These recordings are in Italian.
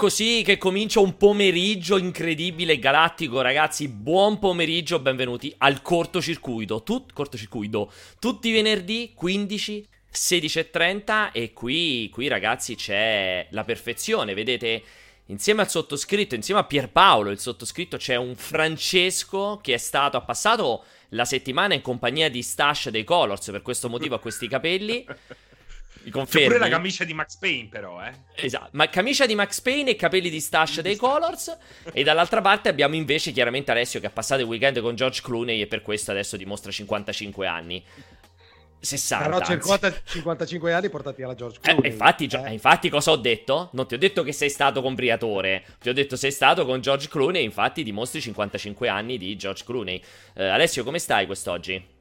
così che comincia un pomeriggio incredibile galattico, ragazzi. Buon pomeriggio, benvenuti al cortocircuito. Tut- cortocircuito. Tutti i venerdì 15 16.30 e qui, qui ragazzi c'è la perfezione, vedete insieme al sottoscritto, insieme a Pierpaolo, il sottoscritto c'è un Francesco che è stato, ha passato la settimana in compagnia di Stash dei Colors, per questo motivo ha questi capelli. Mi confermi? C'è pure la camicia di Max Payne, però, eh. Esatto, ma camicia di Max Payne e capelli di stash dei Colors. e dall'altra parte abbiamo invece chiaramente Alessio che ha passato il weekend con George Clooney e per questo adesso dimostra 55 anni. 60. Però 50, 55 anni portati alla George Clooney. Eh, infatti, eh. infatti, cosa ho detto? Non ti ho detto che sei stato con Briatore, ti ho detto sei stato con George Clooney e infatti dimostri 55 anni di George Clooney. Eh, Alessio, come stai quest'oggi?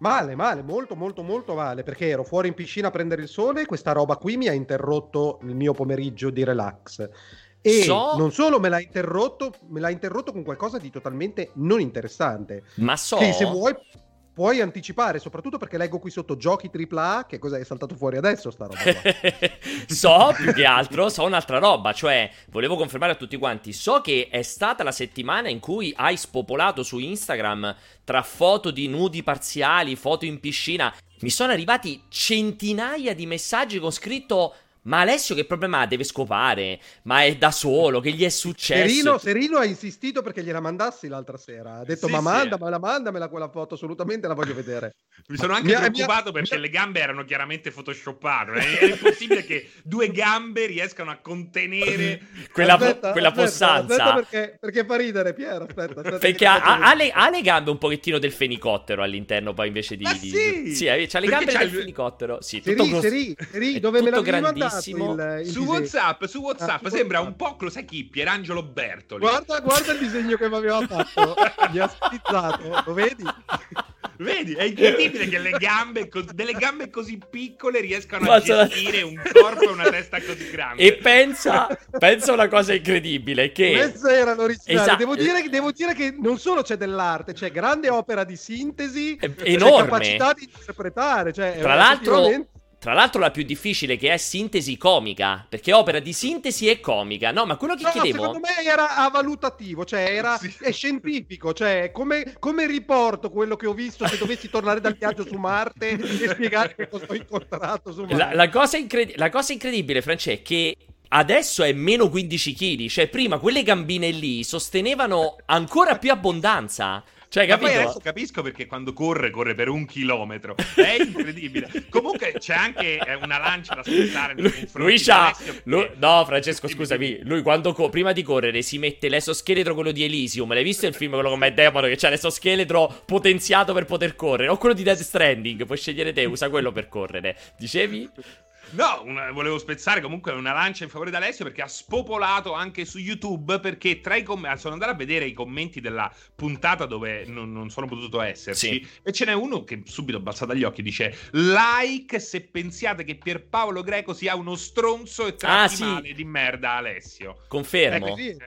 Male, male, molto, molto, molto male, perché ero fuori in piscina a prendere il sole e questa roba qui mi ha interrotto il mio pomeriggio di relax. E so... non solo me l'ha interrotto, me l'ha interrotto con qualcosa di totalmente non interessante. Ma so... Che se vuoi puoi anticipare, soprattutto perché leggo qui sotto giochi AAA, che cosa è saltato fuori adesso sta roba so più che altro, so un'altra roba, cioè volevo confermare a tutti quanti, so che è stata la settimana in cui hai spopolato su Instagram tra foto di nudi parziali, foto in piscina, mi sono arrivati centinaia di messaggi con scritto ma Alessio che problema ha? Deve scopare, ma è da solo, che gli è successo? Serino, Serino ha insistito perché gliela mandassi l'altra sera. Ha detto, sì, ma manda, sì. ma la mandamela quella foto, assolutamente la voglio vedere. Mi sono anche mia, preoccupato mia... perché le gambe erano chiaramente photoshoppate. È impossibile che due gambe riescano a contenere quella, aspetta, quella aspetta, possanza. Aspetta perché, perché, fa ridere, Piero. Aspetta, aspetta perché ha, ha, le, ha, le, gambe un pochettino del fenicottero all'interno, poi invece di. Ma sì, di sì, ha le gambe del il... fenicottero. Sì, tutto Seri, Seri, Seri, dove me l'avevi mandato? Il, il su WhatsApp, su WhatsApp ah, sembra un po', lo sai chi? Pierangelo Bertoli. Guarda, guarda il disegno che mi aveva fatto. Mi ha stizzato, lo vedi? Vedi, è incredibile che le gambe, delle gambe così piccole riescano Ma a gestire un corpo e una testa così grande. E pensa, pensa una cosa incredibile, che... Queste erano originali. Esatto. Devo, dire, devo dire che non solo c'è dell'arte, c'è grande opera di sintesi, enorme. capacità di interpretare. Cioè, Tra l'altro... Tra l'altro la più difficile che è sintesi comica, perché opera di sintesi e comica. No, ma quello che no, chiedevo... secondo me era avalutativo, cioè era sì. è scientifico, cioè come, come, riporto quello che ho visto se dovessi tornare dal viaggio su Marte e spiegare che cosa ho incontrato su Marte. La, la, cosa, incredi- la cosa incredibile, Francesco, è che adesso è meno 15 kg, cioè prima quelle gambine lì sostenevano ancora più abbondanza. Cioè, capito? Ma poi adesso capisco perché quando corre, corre per un chilometro. È incredibile. Comunque c'è anche eh, una lancia da spezzare nei confronti lui c'ha... Lui... No, Francesco, scusami. Lui quando co... prima di correre si mette l'esoscheletro, quello di Elysium. L'hai visto il film, quello con Matt Damon, che c'ha l'esoscheletro potenziato per poter correre? O quello di Dead Stranding, puoi scegliere te, usa quello per correre. Dicevi? No, una, volevo spezzare comunque una lancia in favore di Alessio perché ha spopolato anche su YouTube perché tra i commenti, sono andato a vedere i commenti della puntata dove non, non sono potuto esserci sì. e ce n'è uno che subito balza dagli occhi dice like se pensiate che Pierpaolo Greco sia uno stronzo e tratti ah, sì. male di merda Alessio. Confermo. Ecco,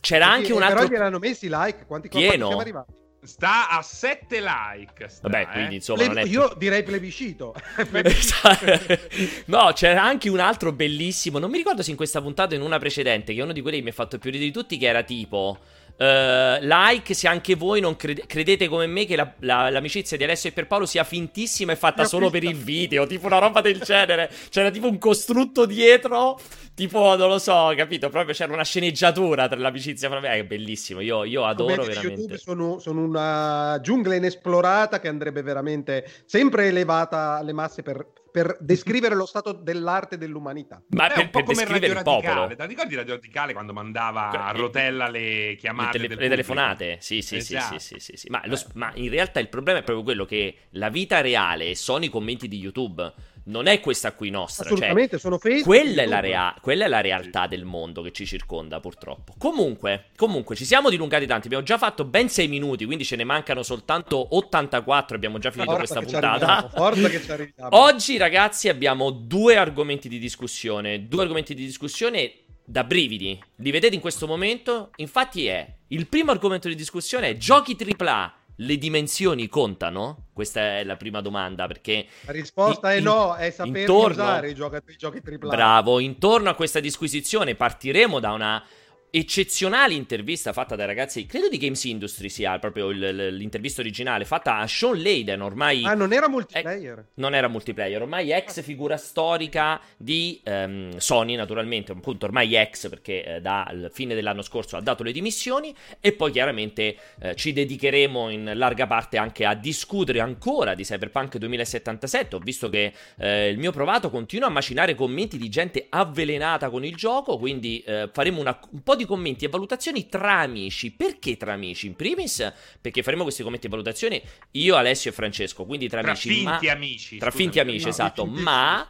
C'era sì, anche un altro... Però gli erano messi like, quanti, quanti siamo arrivati? Sta a 7 like. Sta, Vabbè, eh. quindi insomma. Pleb- è... Io direi plebiscito. no, c'era anche un altro bellissimo. Non mi ricordo se in questa puntata o in una precedente, che è uno di quelli che mi ha fatto più ridere di tutti, che era tipo. Uh, like se anche voi non crede- credete come me che la- la- l'amicizia di Alessio e Pierpaolo sia fintissima e fatta solo per il video, tipo una roba del genere. C'era tipo un costrutto dietro, tipo non lo so, capito? Proprio c'era una sceneggiatura tra l'amicizia. Proprio, è bellissimo. Io, io adoro veramente. YouTube sono, sono, una giungla inesplorata che andrebbe veramente sempre elevata alle masse per per descrivere lo stato dell'arte dell'umanità. Ma è un po' come Radio Radicale. Ti ricordi Radio Radicale quando mandava a rotella le chiamate? Le, tele- le telefonate? Sì, sì, esatto. sì, sì, sì, sì, Ma, lo, ma in realtà il problema è proprio quello che la vita reale sono i commenti di YouTube non è questa qui nostra. Cioè Assolutamente, cioè, sono fake. Quella è, la rea- quella è la realtà del mondo che ci circonda, purtroppo. Comunque, comunque, ci siamo dilungati tanti. Abbiamo già fatto ben 6 minuti, quindi ce ne mancano soltanto 84. Abbiamo già finito Forza questa puntata. Forza che ci arriviamo. Oggi, ragazzi, abbiamo due argomenti di discussione. Due argomenti di discussione da brividi. Li vedete in questo momento? Infatti è il primo argomento di discussione è giochi AAA le dimensioni contano? Questa è la prima domanda perché... La risposta in, è no, è sapere intorno, usare i giochi, i giochi AAA. Bravo, intorno a questa disquisizione partiremo da una eccezionale intervista fatta dai ragazzi, credo di Games Industry sia proprio il, l'intervista originale, fatta a Sean Layden, ormai... Ah, non era multiplayer? Eh, non era multiplayer, ormai ex figura storica di um, Sony, naturalmente, appunto ormai ex perché eh, dal fine dell'anno scorso ha dato le dimissioni e poi chiaramente eh, ci dedicheremo in larga parte anche a discutere ancora di Cyberpunk 2077. Ho visto che eh, il mio provato continua a macinare commenti di gente avvelenata con il gioco, quindi eh, faremo una, un po' di di commenti e valutazioni tra amici. Perché tra amici? In primis, perché faremo questi commenti e valutazioni io, Alessio e Francesco, quindi tra, tra amici. Finti ma... amici. Tra finti amici, no, esatto. Ma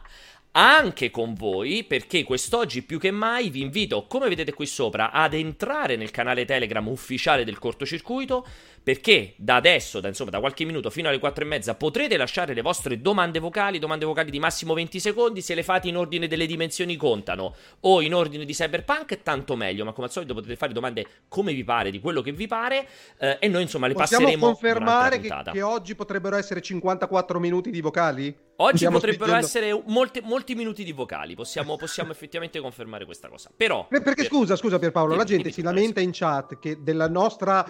anche con voi, perché quest'oggi più che mai vi invito, come vedete qui sopra, ad entrare nel canale Telegram ufficiale del cortocircuito perché da adesso, da, insomma, da qualche minuto fino alle 4 e mezza potrete lasciare le vostre domande vocali, domande vocali di massimo 20 secondi, se le fate in ordine delle dimensioni contano o in ordine di cyberpunk tanto meglio, ma come al solito potete fare domande come vi pare, di quello che vi pare eh, e noi insomma le Possiamo passeremo confermare che, che, oggi potrebbero essere 54 minuti di vocali? Oggi Stiamo potrebbero spingendo... essere molti, molti, minuti di vocali, possiamo, possiamo effettivamente confermare questa cosa. Però... Perché per... scusa, scusa Pierpaolo, la gente si lamenta in chat che della nostra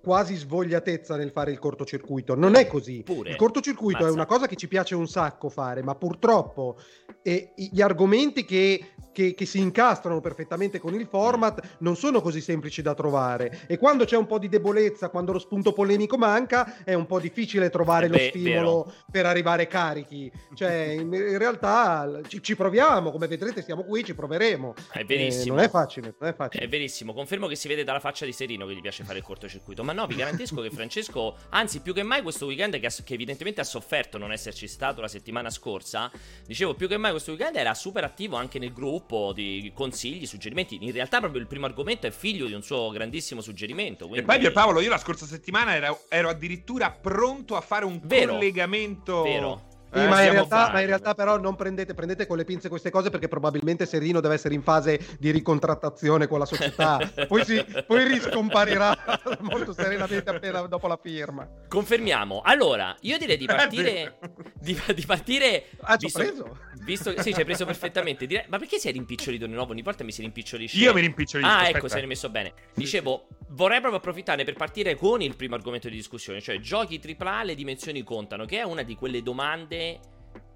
quasi svogliatezza nel fare il cortocircuito. Non è così. Pure. Il cortocircuito Mazza. è una cosa che ci piace un sacco fare, ma purtroppo eh, gli argomenti che, che, che, si incastrano perfettamente con il format non sono così semplici da trovare. E quando c'è un po' di debolezza, quando lo spunto polemico manca, è un po' difficile trovare eh beh, lo stimolo vero. per arrivare carichi. Cioè, in, in realtà ci, ci, proviamo, come vedrete, siamo qui, ci proveremo. È verissimo. Eh, non è facile, non è facile. È verissimo. Confermo che si vede dalla faccia di Serino che gli piace fare il cortocircuito. Ma no, vi garantisco che Francesco, anzi più che mai questo weekend che, che, evidentemente ha sofferto non esserci stato la settimana scorsa, dicevo più che mai questo weekend era super attivo anche nel gruppo di consigli, suggerimenti. In realtà proprio il primo argomento è figlio di un suo grandissimo suggerimento. Quindi... E poi Pierpaolo, io la scorsa settimana ero, ero addirittura pronto a fare un vero, collegamento... Vero sì, eh, ma, in realtà, ma, in realtà, però non prendete, prendete, con le pinze queste cose perché probabilmente Serino deve essere in fase di ricontrattazione con la società. poi, si, poi riscomparirà molto serenamente appena dopo la firma. Confermiamo. Allora, io direi di partire. di, di, partire. Ah, ci ho preso? Visto, sì, ci hai preso perfettamente. Direi, ma perché sei rimpicciolito di nuovo? Ogni volta mi si rimpicciolisce. Io mi rimpicciolisco. Ah, ecco, sei rimesso bene. Dicevo, vorrei proprio approfittare per partire con il primo argomento di discussione, cioè giochi AAA, le dimensioni contano, che è una di quelle domande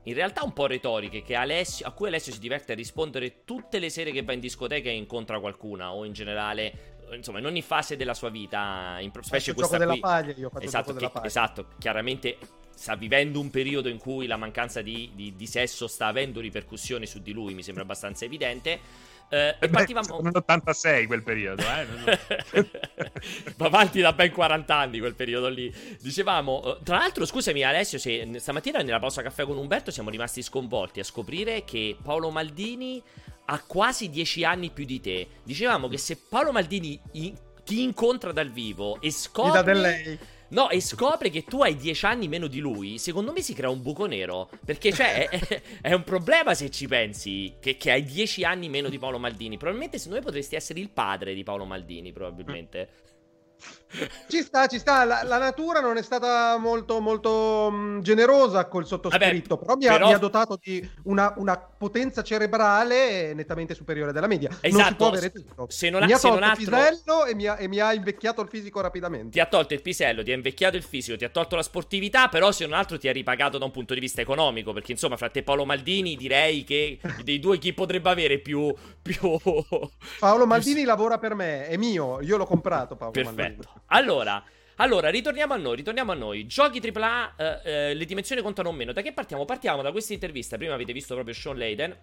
in realtà un po' retoriche Alessio, a cui Alessio si diverte a rispondere tutte le sere che va in discoteca e incontra qualcuna o in generale insomma in ogni fase della sua vita in specie questa qui della paglia, io faccio esatto, che, paglia. esatto chiaramente sta vivendo un periodo in cui la mancanza di, di, di sesso sta avendo ripercussioni su di lui mi sembra abbastanza evidente eh, e partivamo... Nell'86 quel periodo, eh? Va avanti da ben 40 anni quel periodo lì. Dicevamo, eh, tra l'altro, scusami Alessio, se stamattina nella pausa caffè con Umberto siamo rimasti sconvolti a scoprire che Paolo Maldini ha quasi 10 anni più di te. Dicevamo che se Paolo Maldini in- ti incontra dal vivo e scopre... No, e scopre che tu hai 10 anni meno di lui. Secondo me si crea un buco nero. Perché, cioè, è, è un problema se ci pensi. Che, che, hai 10 anni meno di Paolo Maldini. Probabilmente, secondo me, potresti essere il padre di Paolo Maldini. Probabilmente. Ci sta, ci sta. La, la, natura non è stata molto, molto mh, mm, generosa col sottoscritto, Vabbè, però, mi ha, però... mi ha, dotato di una, una, potenza cerebrale nettamente superiore della media. Esatto. Non si può avere tutto. Se non mi ha, tolto il altro... pisello e mi, ha, e mi, ha, invecchiato il fisico rapidamente. Ti ha tolto il pisello, ti ha invecchiato il fisico, ti ha tolto la sportività, però se non altro ti ha ripagato da un punto di vista economico, perché insomma, fra te e Paolo Maldini direi che dei due chi potrebbe avere più... più... Paolo Maldini più... lavora per me, è mio, io l'ho comprato Paolo Perfetto. Maldini. Allora, allora, ritorniamo a noi, ritorniamo a noi. Giochi AAA, eh, eh, le dimensioni contano meno. Da che partiamo? Partiamo da questa intervista. Prima avete visto proprio Sean Layden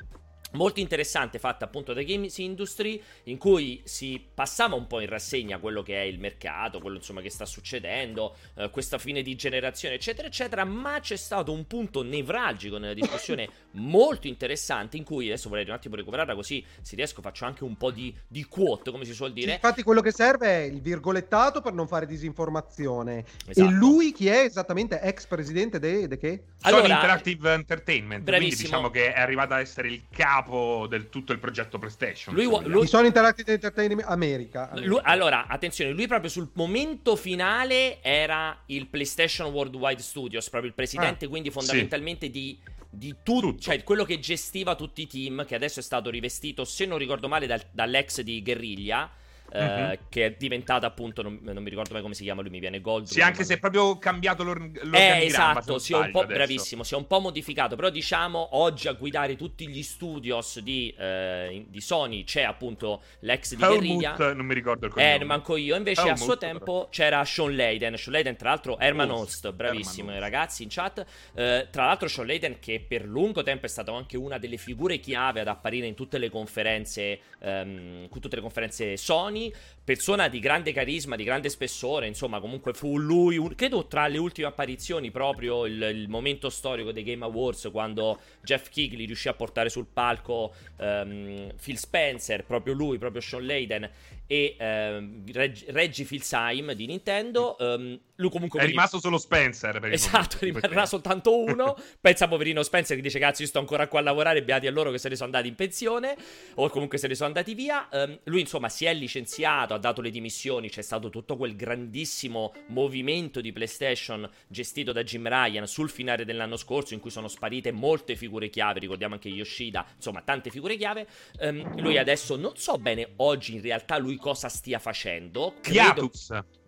molto interessante fatta appunto da Games Industry in cui si passava un po' in rassegna quello che è il mercato, quello insomma che sta succedendo, eh, questa fine di generazione eccetera eccetera, ma c'è stato un punto nevralgico nella discussione molto interessante in cui adesso vorrei un attimo recuperarla così se riesco faccio anche un po' di, di quote come si suol dire. Sì, infatti quello che serve è il virgolettato per non fare disinformazione. Esatto. E lui chi è esattamente ex presidente di de che? Allora, Sony Interactive Entertainment, bravissimo. quindi diciamo che è arrivato ad essere il capo del tutto il progetto PlayStation. Lui, lui... Sony Interactive Entertainment America. America. Lui, allora, attenzione, lui proprio sul momento finale era il PlayStation Worldwide Studios, proprio il presidente, ah, quindi fondamentalmente sì. di di tu- tutto, cioè quello che gestiva tutti i team, che adesso è stato rivestito, se non ricordo male, dal, dall'ex di Guerriglia mm-hmm. che è diventata appunto, non, non, mi ricordo mai come si chiama, lui mi viene Gold. Sì, anche se è proprio cambiato l'or- l'organigramma. Eh, esatto, si è un po', adesso. bravissimo, si è un po' modificato, però diciamo oggi a guidare tutti gli studios di, eh, di Sony c'è appunto l'ex di Guerriglia. non mi ricordo il cognome. Eh, manco io, invece Helmut, a suo tempo c'era Sean Layden, Sean Layden tra l'altro Herman Host, bravissimo Herman ragazzi in chat. Eh, tra l'altro Sean Layden che per lungo tempo è stato anche una delle figure chiave ad apparire in tutte le conferenze, ehm, tutte le conferenze Sony, persona di grande carisma, di grande spessore, insomma, comunque fu lui, un, credo tra le ultime apparizioni, proprio il, il, momento storico dei Game Awards, quando Jeff Kigley riuscì a portare sul palco um, Phil Spencer, proprio lui, proprio Sean Layden, e um, Reg- Reggie Filsheim di Nintendo. Um, lui comunque è rimasto solo Spencer. Per esatto, rimarrà perché... soltanto uno. Pensa poverino Spencer che dice: Cazzo, io sto ancora qua a lavorare. Beati a loro che se ne sono andati in pensione, o comunque se ne sono andati via. Um, lui, insomma, si è licenziato, ha dato le dimissioni. C'è stato tutto quel grandissimo movimento di PlayStation gestito da Jim Ryan sul finale dell'anno scorso, in cui sono sparite molte figure chiave. Ricordiamo anche Yoshida, insomma, tante figure chiave. Um, lui adesso non so bene oggi in realtà lui cosa stia facendo. Credo...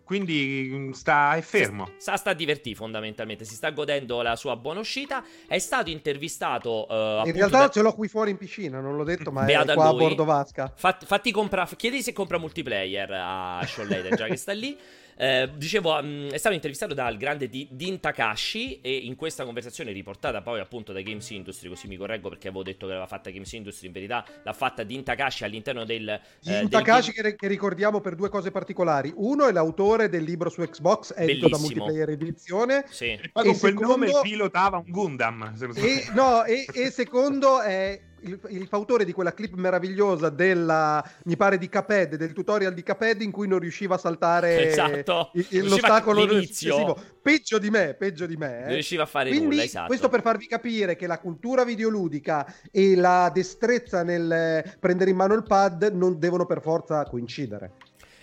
Quindi mm, sta è fermo. Sta, sta a divertire fondamentalmente. Si sta godendo la sua buona uscita. È stato intervistato. Uh, in realtà da... ce l'ho qui fuori in piscina. Non l'ho detto, ma Beata è qua lui. a bordo vasca. Fat, fatti comprare. Chiedi se compra multiplayer a Sean Layden, già che sta lì. Eh, dicevo, um, è stato intervistato dal grande D- Din Takashi e in questa conversazione riportata poi appunto da Games Industry, così mi correggo perché avevo detto che l'aveva fatta Games Industry, in verità l'ha fatta Din Takashi all'interno del... Eh, Din Takashi del... che, ricordiamo per due cose particolari. Uno è l'autore del libro su Xbox, edito da Multiplayer Edizione. Sì. E poi con quel secondo... nome pilotava un Gundam. E, no, e, e secondo è il, il, fautore di quella clip meravigliosa della, mi pare di Caped, del tutorial di Caped in cui non riusciva a saltare esatto. il, l'ostacolo successivo. Peggio di me, peggio di me. Eh. Non riusciva a fare Quindi, nulla, esatto. Questo per farvi capire che la cultura videoludica e la destrezza nel prendere in mano il pad non devono per forza coincidere.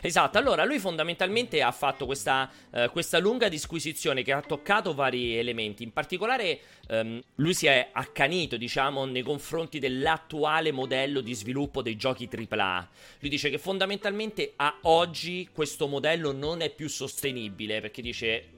Esatto, allora lui fondamentalmente ha fatto questa, uh, questa, lunga disquisizione che ha toccato vari elementi, in particolare um, lui si è accanito diciamo nei confronti dell'attuale modello di sviluppo dei giochi AAA. Lui dice che fondamentalmente a oggi questo modello non è più sostenibile perché dice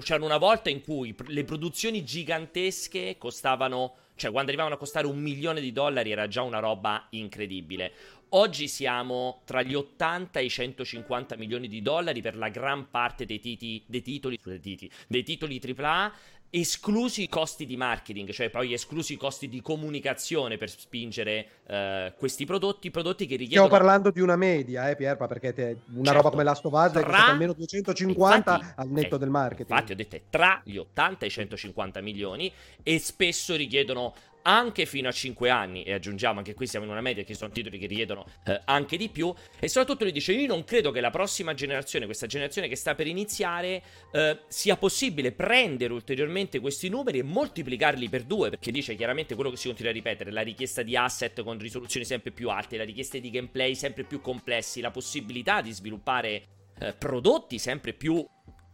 c'era una volta in cui le produzioni gigantesche costavano cioè quando arrivavano a costare un milione di dollari era già una roba incredibile. Oggi siamo tra gli 80 e i 150 milioni di dollari per la gran parte dei, titi, dei titoli, dei titoli, dei titoli AAA esclusi i costi di marketing, cioè poi esclusi i costi di comunicazione per spingere uh, questi prodotti, prodotti che richiedono... Stiamo parlando di una media, eh Pierpa, perché te, una certo, roba come Last of Us tra... costa almeno 250 infatti, al netto eh, del marketing. Infatti ho detto tra gli 80 e i 150 milioni e spesso richiedono anche fino a 5 anni e aggiungiamo anche qui siamo in una media che sono titoli che richiedono eh, anche di più e soprattutto lui dice io non credo che la prossima generazione, questa generazione che sta per iniziare eh, sia possibile prendere ulteriormente questi numeri e moltiplicarli per due perché dice chiaramente quello che si continua a ripetere la richiesta di asset con risoluzioni sempre più alte, la richiesta di gameplay sempre più complessi, la possibilità di sviluppare eh, prodotti sempre più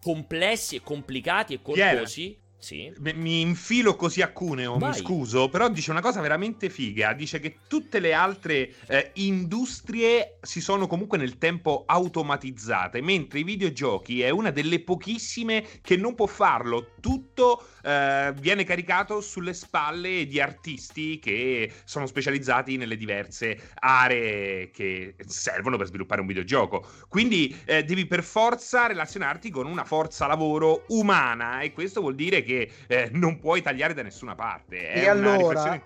complessi e complicati e corposi yeah. Sì. Mi infilo così a Cuneo, Vai. mi scuso, però dice una cosa veramente figa. Dice che tutte le altre eh, industrie si sono comunque nel tempo automatizzate, mentre i videogiochi è una delle pochissime che non può farlo. Tutto eh, viene caricato sulle spalle di artisti che sono specializzati nelle diverse aree che servono per sviluppare un videogioco. Quindi eh, devi per forza relazionarti con una forza lavoro umana e questo vuol dire che che eh, non puoi tagliare da nessuna parte. È e allora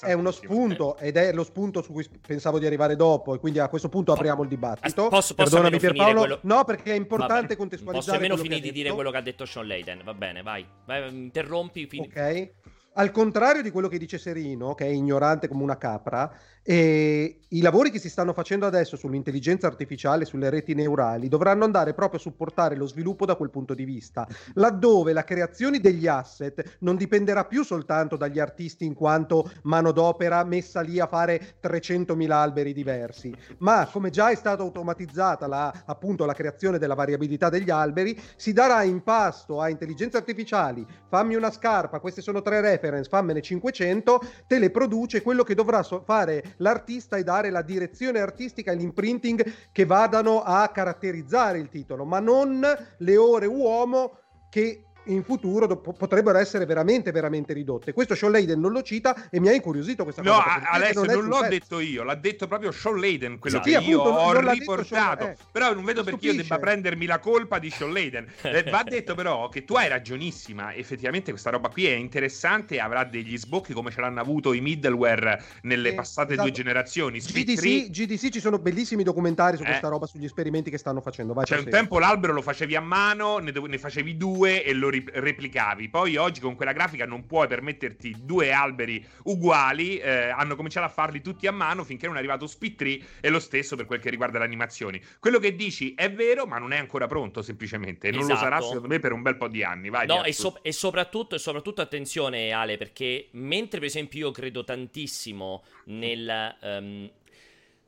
è uno spunto ed è lo spunto su cui pensavo di arrivare dopo e quindi a questo punto apriamo il dibattito. Posso, posso Perdonami Pierpaolo. Quello... No, perché è importante Vabbè, contestualizzare Posso almeno finire di dire quello che ha detto Sean Layden, va bene, vai. vai interrompi. Fin... Ok. al contrario di quello che dice Serino, che è ignorante come una capra, e i lavori che si stanno facendo adesso sull'intelligenza artificiale, sulle reti neurali, dovranno andare proprio a supportare lo sviluppo da quel punto di vista, laddove la creazione degli asset non dipenderà più soltanto dagli artisti in quanto manodopera messa lì a fare 300.000 alberi diversi, ma come già è stata automatizzata la, appunto la creazione della variabilità degli alberi, si darà in pasto a intelligenze artificiali, fammi una scarpa, queste sono tre reference, fammene 500, te le produce quello che dovrà so- fare l'artista e dare la direzione artistica e l'imprinting che vadano a caratterizzare il titolo, ma non le ore uomo che in futuro do- potrebbero essere veramente, veramente ridotte. Questo Sean Layden non lo cita e mi ha incuriosito questa no, cosa. No, Alessio, non, non l'ho pezzo. detto io, l'ha detto proprio Sean Layden, quello sì, che appunto, io ho riportato. Sean, eh, però non vedo perché io debba prendermi la colpa di Sean Layden. Eh, va detto però che tu hai ragionissima, effettivamente questa roba qui è interessante avrà degli sbocchi come ce l'hanno avuto i middleware nelle eh, passate esatto. due generazioni. GDC, GDC, ci sono bellissimi documentari su eh. questa roba, sugli esperimenti che stanno facendo. Vai C'è un tempo l'albero lo facevi a mano, ne, ne facevi due e lo replicavi. Poi oggi con quella grafica non puoi permetterti due alberi uguali. Eh, hanno cominciato a farli tutti a mano finché non è arrivato Speed 3 e lo stesso per quel che riguarda le animazioni. Quello che dici è vero, ma non è ancora pronto semplicemente. Non esatto. lo sarà secondo me per un bel po' di anni. Vai, no, e, so- e, soprattutto, e soprattutto attenzione Ale, perché mentre per esempio io credo tantissimo nel... Um,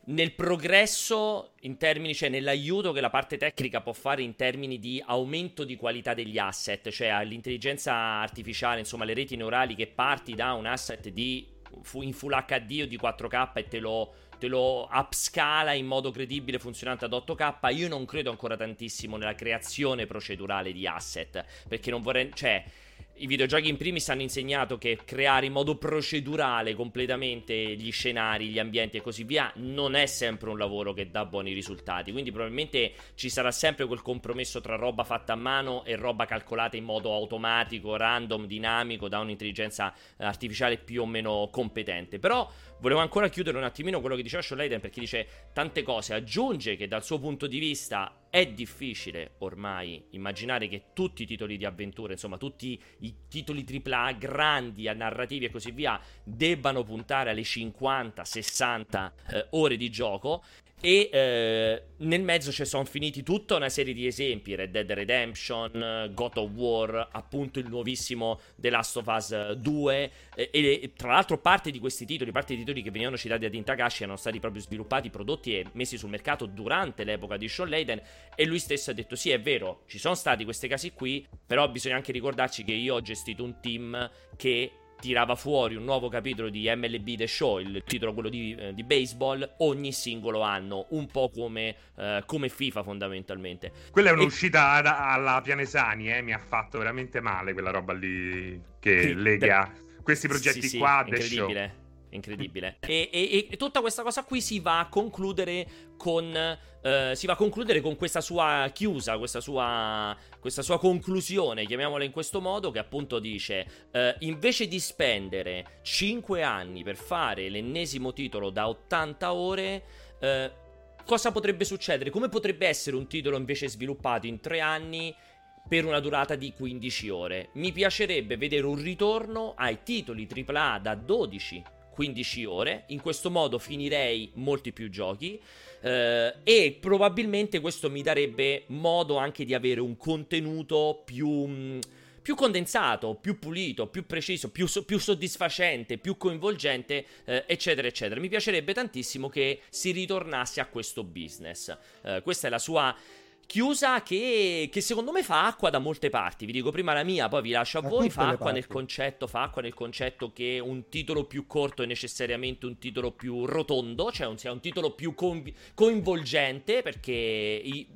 nel progresso in termini, cioè nell'aiuto che la parte tecnica può fare in termini di aumento di qualità degli asset, cioè l'intelligenza artificiale, insomma le reti neurali che parti da un asset di, in full HD o di 4K e te lo, te lo upscala in modo credibile funzionante ad 8K, io non credo ancora tantissimo nella creazione procedurale di asset, perché non vorrei, cioè i videogiochi in primis hanno insegnato che creare in modo procedurale completamente gli scenari, gli ambienti e così via non è sempre un lavoro che dà buoni risultati. Quindi probabilmente ci sarà sempre quel compromesso tra roba fatta a mano e roba calcolata in modo automatico, random, dinamico da un'intelligenza artificiale più o meno competente. Però volevo ancora chiudere un attimino quello che diceva Leiden perché dice tante cose, aggiunge che dal suo punto di vista è difficile ormai immaginare che tutti i titoli di avventura, insomma tutti i titoli AAA grandi, a narrativi e così via, debbano puntare alle 50-60 eh, ore di gioco e eh, nel mezzo ci sono finiti tutta una serie di esempi: Red Dead Redemption, God of War, appunto il nuovissimo The Last of Us 2. E, e tra l'altro, parte di questi titoli, parte dei titoli che venivano citati da Tintakashi, erano stati proprio sviluppati, prodotti e messi sul mercato durante l'epoca di Sean Layden. E lui stesso ha detto: Sì, è vero, ci sono stati questi casi qui, però bisogna anche ricordarci che io ho gestito un team che tirava fuori un nuovo capitolo di MLB The Show, il titolo quello di, eh, di baseball, ogni singolo anno, un po' come, eh, come FIFA fondamentalmente. Quella è un'uscita e... alla Pianesani, eh, mi ha fatto veramente male quella roba lì che lega questi progetti sì, sì, qua The Show incredibile. E, e, e, tutta questa cosa qui si va a concludere con. Uh, si va a concludere con questa sua chiusa, questa sua, questa sua conclusione, chiamiamola in questo modo, che appunto dice: uh, invece di spendere 5 anni per fare l'ennesimo titolo da 80 ore. Uh, cosa potrebbe succedere? Come potrebbe essere un titolo invece sviluppato in 3 anni per una durata di 15 ore. Mi piacerebbe vedere un ritorno ai titoli AAA da 12 15 ore. In questo modo finirei molti più giochi. Eh, e probabilmente questo mi darebbe modo anche di avere un contenuto più mm, più condensato, più pulito, più preciso, più, più soddisfacente, più coinvolgente, eh, eccetera, eccetera. Mi piacerebbe tantissimo che si ritornasse a questo business. Eh, questa è la sua chiusa che, che, secondo me fa acqua da molte parti. Vi dico prima la mia, poi vi lascio a da voi. Fa acqua nel concetto, fa acqua nel concetto che un titolo più corto è necessariamente un titolo più rotondo, cioè un, sia un titolo più conv- coinvolgente, perché i,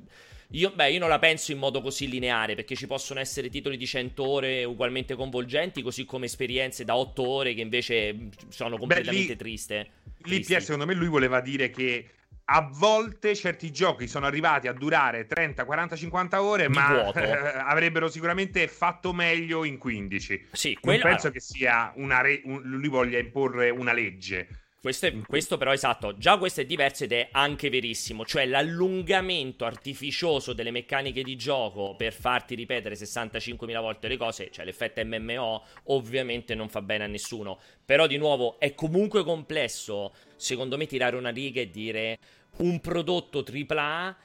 io, beh, io non la penso in modo così lineare, perché ci possono essere titoli di 100 ore ugualmente coinvolgenti, così come esperienze da 8 ore che invece sono completamente beh, lì, triste. Lì, Pier, secondo me lui voleva dire che a volte certi giochi sono arrivati a durare 30, 40, 50 ore, Di ma avrebbero sicuramente fatto meglio in 15. Sì, quella... Non penso che sia una re... un... lui voglia imporre una legge. Questo, è, questo, però esatto, già questo è diverso ed è anche verissimo, cioè l'allungamento artificioso delle meccaniche di gioco per farti ripetere 65.000 volte le cose, cioè l'effetto MMO, ovviamente non fa bene a nessuno, però di nuovo è comunque complesso, secondo me, tirare una riga e dire un prodotto AAA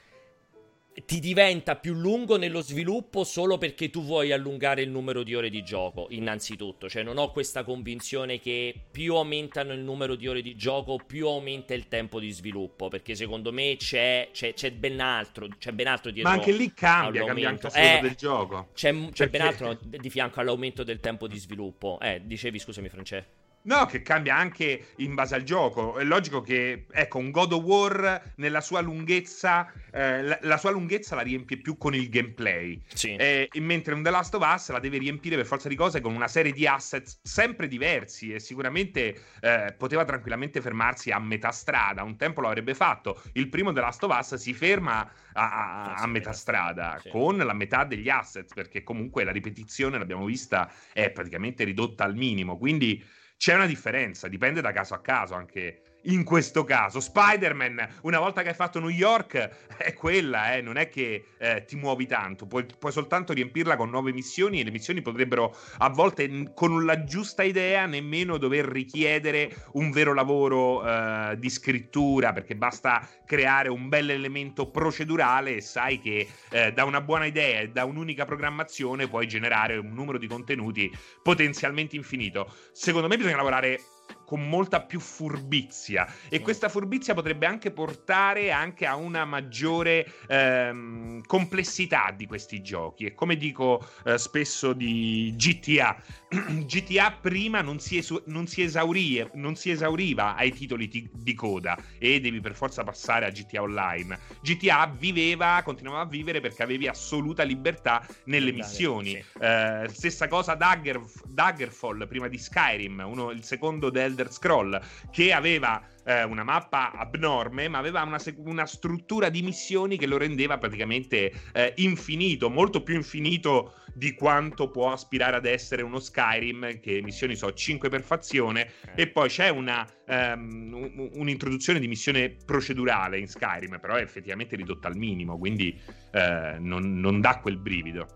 ti diventa più lungo nello sviluppo solo perché tu vuoi allungare il numero di ore di gioco, innanzitutto. Cioè, non ho questa convinzione che più aumentano il numero di ore di gioco, più aumenta il tempo di sviluppo. Perché secondo me c'è, c'è, c'è ben altro. C'è ben altro dietro. Ma anche lì cambia, cambia anche eh, del gioco. C'è, c'è ben altro di fianco all'aumento del tempo di sviluppo. Eh, dicevi, scusami, Francesco. No, che cambia anche in base al gioco. È logico che, ecco, un God of War nella sua lunghezza, eh, la, la, sua lunghezza la riempie più con il gameplay. Sì. Eh, mentre un The Last of Us la deve riempire per forza di cose con una serie di assets sempre diversi e sicuramente eh, poteva tranquillamente fermarsi a metà strada. Un tempo lo avrebbe fatto. Il primo The Last of Us si ferma a, a, a metà strada sì. con la metà degli assets perché comunque la ripetizione, l'abbiamo vista, è praticamente ridotta al minimo. Quindi c'è una differenza, dipende da caso a caso anche in questo caso. Spider-Man, una volta che hai fatto New York, è quella, eh, non è che eh, ti muovi tanto, puoi, puoi, soltanto riempirla con nuove missioni e le missioni potrebbero a volte con la giusta idea nemmeno dover richiedere un vero lavoro eh, di scrittura, perché basta creare un bel elemento procedurale e sai che eh, da una buona idea e da un'unica programmazione puoi generare un numero di contenuti potenzialmente infinito. Secondo me bisogna lavorare con molta più furbizia. E questa furbizia potrebbe anche portare anche a una maggiore ehm, complessità di questi giochi. E come dico eh, spesso di GTA GTA prima non si, esu- non, si esaurí- non si, esauriva ai titoli t- di coda. E devi per forza passare a GTA Online. GTA viveva, continuava a vivere perché avevi assoluta libertà nelle missioni. sì. eh, stessa cosa Dagger, Daggerfall prima di Skyrim uno, il secondo del Elder Scroll, che aveva eh, una mappa abnorme, ma aveva una, una, struttura di missioni che lo rendeva praticamente eh, infinito, molto più infinito di quanto può aspirare ad essere uno Skyrim, che missioni so 5 per fazione, eh. e poi c'è una, um, un'introduzione di missione procedurale in Skyrim, però è effettivamente ridotta al minimo, quindi eh, non, non dà quel brivido.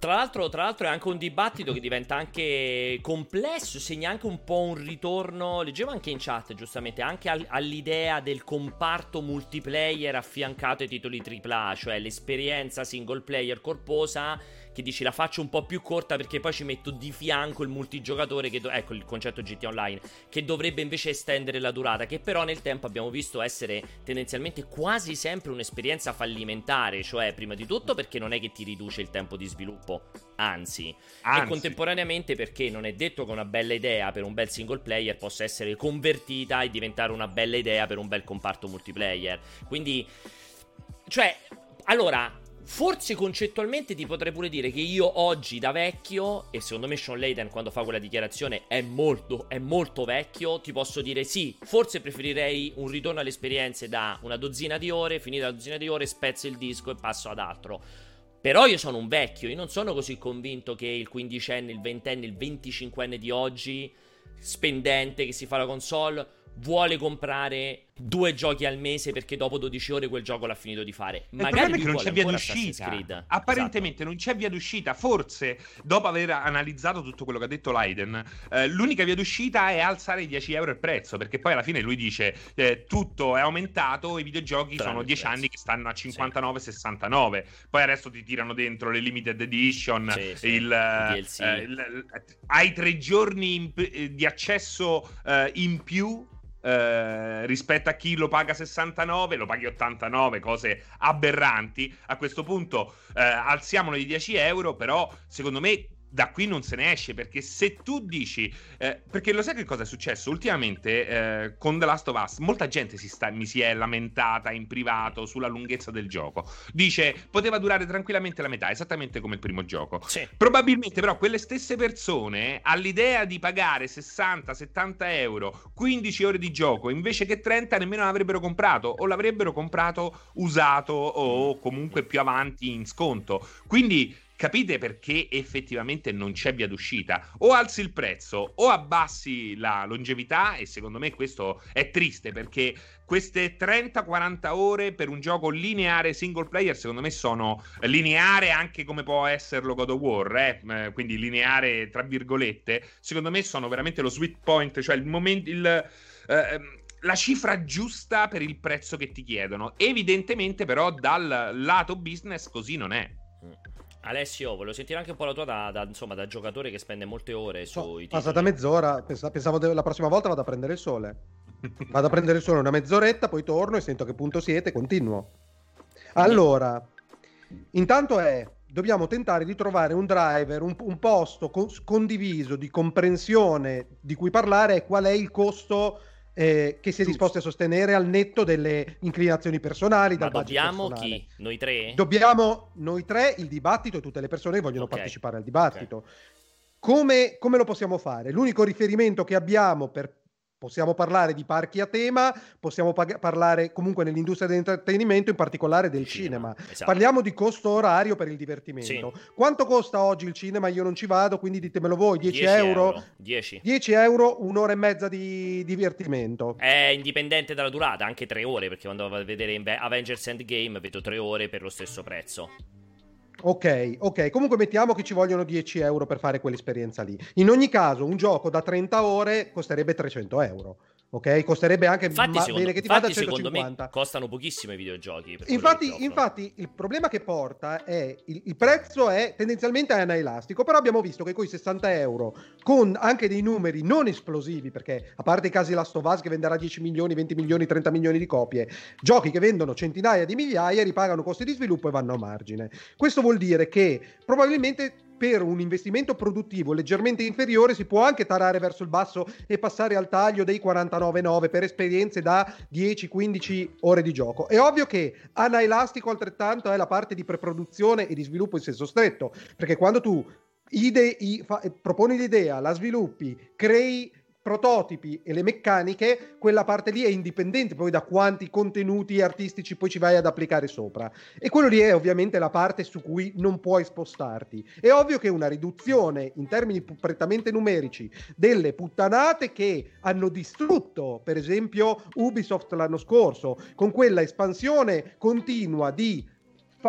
Tra l'altro, tra l'altro, è anche un dibattito che diventa anche complesso, segna anche un po' un ritorno, leggevo anche in chat giustamente, anche al, all'idea del comparto multiplayer affiancato ai titoli AAA, cioè l'esperienza single player corposa che dici la faccio un po' più corta perché poi ci metto di fianco il multigiocatore, che do- ecco il concetto GT Online, che dovrebbe invece estendere la durata, che però nel tempo abbiamo visto essere tendenzialmente quasi sempre un'esperienza fallimentare, cioè prima di tutto perché non è che ti riduce il tempo di sviluppo, anzi, anzi. e contemporaneamente perché non è detto che una bella idea per un bel single player possa essere convertita e diventare una bella idea per un bel comparto multiplayer. Quindi, cioè, allora, Forse concettualmente ti potrei pure dire che io oggi da vecchio, e secondo me Sean Layden quando fa quella dichiarazione è molto, è molto vecchio, ti posso dire sì, forse preferirei un ritorno alle esperienze da una dozzina di ore, finita la dozzina di ore, spezzo il disco e passo ad altro. Però io sono un vecchio, io non sono così convinto che il quindicenne, il ventenne, il venticinquenne di oggi, spendente, che si fa la console, vuole comprare due giochi al mese perché dopo 12 ore quel gioco l'ha finito di fare. Magari non c'è via d'uscita. Apparentemente esatto. non c'è via d'uscita. Forse, dopo aver analizzato tutto quello che ha detto Leiden, eh, l'unica via d'uscita è alzare i 10 euro il prezzo. Perché poi alla fine lui dice eh, tutto è aumentato. I videogiochi Tranne sono 10 anni che stanno a 59,69. Sì. Poi adesso ti tirano dentro le limited edition. Sì, sì. Il, eh, il, hai tre giorni in, eh, di accesso eh, in più eh, rispetto a chi lo paga 69, lo paghi 89, cose aberranti. A questo punto eh, alziamolo di 10 euro, però secondo me da qui non se ne esce perché se tu dici eh, perché lo sai che cosa è successo? Ultimamente eh, con The Last of Us molta gente si sta, mi si è lamentata in privato sulla lunghezza del gioco. Dice poteva durare tranquillamente la metà esattamente come il primo gioco. Sì. probabilmente però quelle stesse persone all'idea di pagare 60-70 euro 15 ore di gioco invece che 30 nemmeno l'avrebbero comprato o l'avrebbero comprato usato o comunque più avanti in sconto. Quindi capite perché effettivamente non c'è via d'uscita. O alzi il prezzo o abbassi la longevità e secondo me questo è triste perché queste 30-40 ore per un gioco lineare single player secondo me sono lineare anche come può esserlo God of War, eh? eh quindi lineare tra virgolette, secondo me sono veramente lo sweet point, cioè il momento... Il, eh, la cifra giusta per il prezzo che ti chiedono. Evidentemente, però, dal lato business così non è. Alessio, volevo sentire anche un po' la tua da, da, insomma, da giocatore che spende molte ore sui titoli. Passata mezz'ora, pensavo che la prossima volta vado a prendere il sole. Vado a prendere il sole una mezz'oretta, poi torno e sento a che punto siete, continuo. Allora, intanto è dobbiamo tentare di trovare un driver, un, un posto co- condiviso di comprensione di cui parlare e qual è il costo eh, che si è disposti a sostenere al netto delle inclinazioni personali. Ma dobbiamo chi? Noi tre? Dobbiamo noi tre, il dibattito e tutte le persone che vogliono okay. partecipare al dibattito. Okay. Come, come, lo possiamo fare? L'unico riferimento che abbiamo per Possiamo parlare di parchi a tema, possiamo pag- parlare comunque nell'industria dell'intrattenimento, in particolare del cinema. cinema. Esatto. Parliamo di costo orario per il divertimento. Sì. Quanto costa oggi il cinema? Io non ci vado, quindi ditemelo voi, 10, 10 euro? euro. 10. 10 euro, un'ora e mezza di divertimento. È indipendente dalla durata, anche tre ore, perché quando vado a vedere Avengers Endgame vedo tre ore per lo stesso prezzo. Ok, ok. Comunque mettiamo che ci vogliono 10 euro per fare quell'esperienza lì. In ogni caso, un gioco da 30 ore costerebbe 300 euro ok? Costerebbe anche infatti, ma, secondo, bene che ti vada a 150. Me costano pochissimo i videogiochi. Infatti, infatti, il problema che porta è il, il prezzo è tendenzialmente è elastico, però abbiamo visto che con i 60 euro, con anche dei numeri non esplosivi, perché a parte i casi Last of Us che venderà 10 milioni, 20 milioni, 30 milioni di copie, giochi che vendono centinaia di migliaia ripagano costi di sviluppo e vanno a margine. Questo vuol dire che probabilmente per un investimento produttivo leggermente inferiore si può anche tarare verso il basso e passare al taglio dei 49,9 per esperienze da 10-15 ore di gioco. È ovvio che anaelastico altrettanto è la parte di preproduzione e di sviluppo in senso stretto, perché quando tu ide- i- fa- proponi l'idea, la sviluppi, crei prototipi e le meccaniche, quella parte lì è indipendente poi da quanti contenuti artistici poi ci vai ad applicare sopra. E quello lì è ovviamente la parte su cui non puoi spostarti. È ovvio che una riduzione in termini prettamente numerici delle puttanate che hanno distrutto, per esempio, Ubisoft l'anno scorso, con quella espansione continua di,